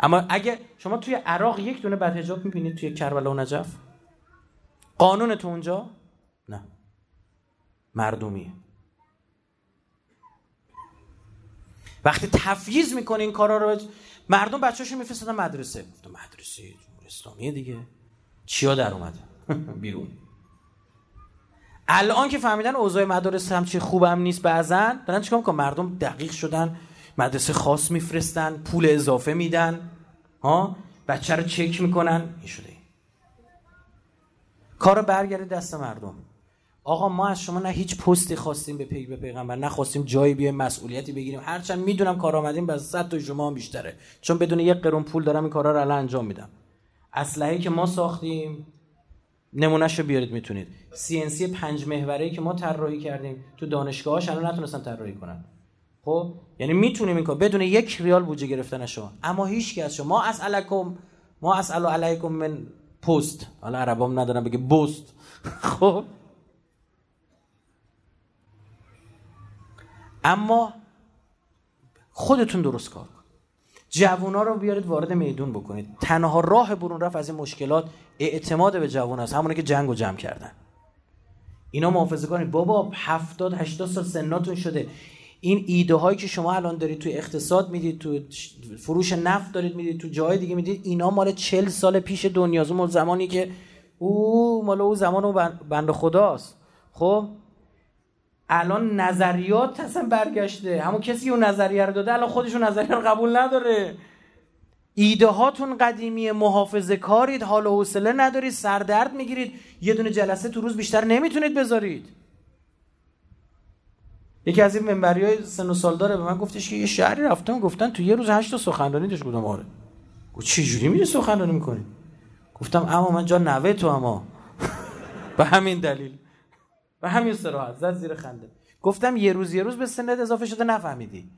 اما اگه شما توی عراق یک دونه بدحجاب می‌بینید توی کربلا و نجف قانون تو اونجا؟ نه. مردمیه. وقتی تفییض می‌کنه این کارا رو مردم بچه‌شون میفرستن مدرسه. مدرسه جمهوری اسلامی دیگه. چیا در اومده؟ بیرون. الان که فهمیدن اوضاع مدارس هم چی خوبم نیست بعضن دارن چیکار می‌کنن؟ مردم دقیق شدن مدرسه خاص میفرستن پول اضافه میدن ها؟ بچه رو چک می‌کنن. این شده. کارو برگرده دست مردم. آقا ما از شما نه هیچ پستی خواستیم به پیگ به پیغمبر نه خواستیم جایی بیایم مسئولیتی بگیریم. هرچند می‌دونم کار آمدیم بس صد تا شما هم بیشتره. چون بدون یک قرون پول دارم این کارا رو الان انجام میدم. اسلحه‌ای که ما ساختیم نمونهش رو بیارید می‌تونید. CNC پنج محوره که ما طراحی کردیم تو دانشگاهاش الان نتونستن طراحی کنن. خب؟ یعنی می‌تونیم این کار بدون یک ریال بودجه گرفتن شما. اما هیچ از شما ما از علیکم ما از علیکم من پست. حالا عربام ندارم بگه بوست خب؟ اما خودتون درست کار. جوونا رو بیارید وارد میدون بکنید. تنها راه برون رفت از این مشکلات اعتماد به جوان است. همونه که جنگ و جمع کردن. اینا محافظه بابا 70 80 سال سناتون شده. این ایده هایی که شما الان دارید توی اقتصاد می‌دید تو فروش نفت دارید می‌دید تو جای دیگه می‌دید اینا مال 40 سال پیش دنیاست. اون زمانی که او مال او زمان و بند خداست. خب؟ الان نظریات اصلا برگشته. همون کسی اون نظریه رو داده الان خودشون نظریه رو قبول نداره. ایده هاتون قدیمی محافظه کارید حال و حوصله ندارید سردرد می‌گیرید. یه دونه جلسه تو روز بیشتر نمی‌تونید بذارید. یکی از این منبری های سن و سال داره به من گفتش که یه شهری رفتم گفتن تو یه روز هشت تا سخنرانی داشت بودم. آره. گفت چه جوری میری سخنرانی می‌کنی؟ گفتم اما من جا نوه تو اما. به همین دلیل. به همین صراحت زد زیر خنده. گفتم یه روز یه روز به سنت اضافه شده نفهمیدی.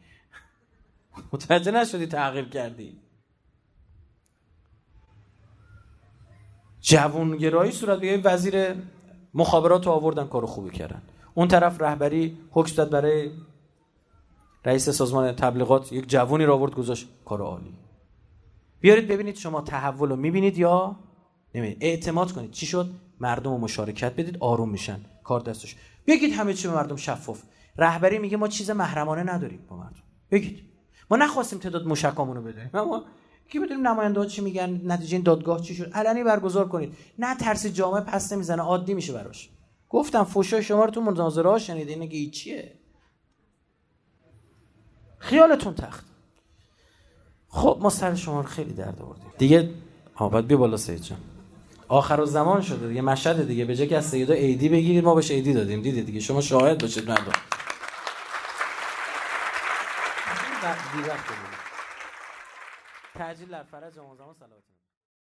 متوجه نشدی تغییر کردی. جوونگرایی صورت بگه وزیر مخابرات رو آوردن کارو خوبی کردن. اون طرف رهبری حکم داد برای رئیس سازمان تبلیغات. یک جوونی رو آورد گذاشت کار عالی. بیارید ببینید شما تحول رو می‌بینید یا نمی‌بینید. اعتماد کنید. چی شد؟ مردم رو مشارکت بدید آروم میشن. کار دستش. بگید همه چی به مردم شفاف. رهبری میگه ما چیز محرمانه نداریم با مردم. بگید. ما نخواستیم تعداد مشکامونو بدهیم. اما که بدونیم نماینده چی میگن نتیجه این دادگاه چی شد؟ علنی برگزار کنید. نه ترسی جامعه پس نمی‌زنه عادی میشه براش. گفتم فوشای شما رو تو مناظره ها شنیده اینه که چیه خیالتون تخت. خب ما سر شما رو خیلی درد آوردیم. دیگه آباد بیا بالا سید جان. آخر زمان شده دیگه مشهد دیگه. به جای که از سیدا ایدی بگیرید ما بهش ایدی دادیم. دیدید دیگه؟ شما شاهد باشید مردم. تعجیل در فرج زمان صلوات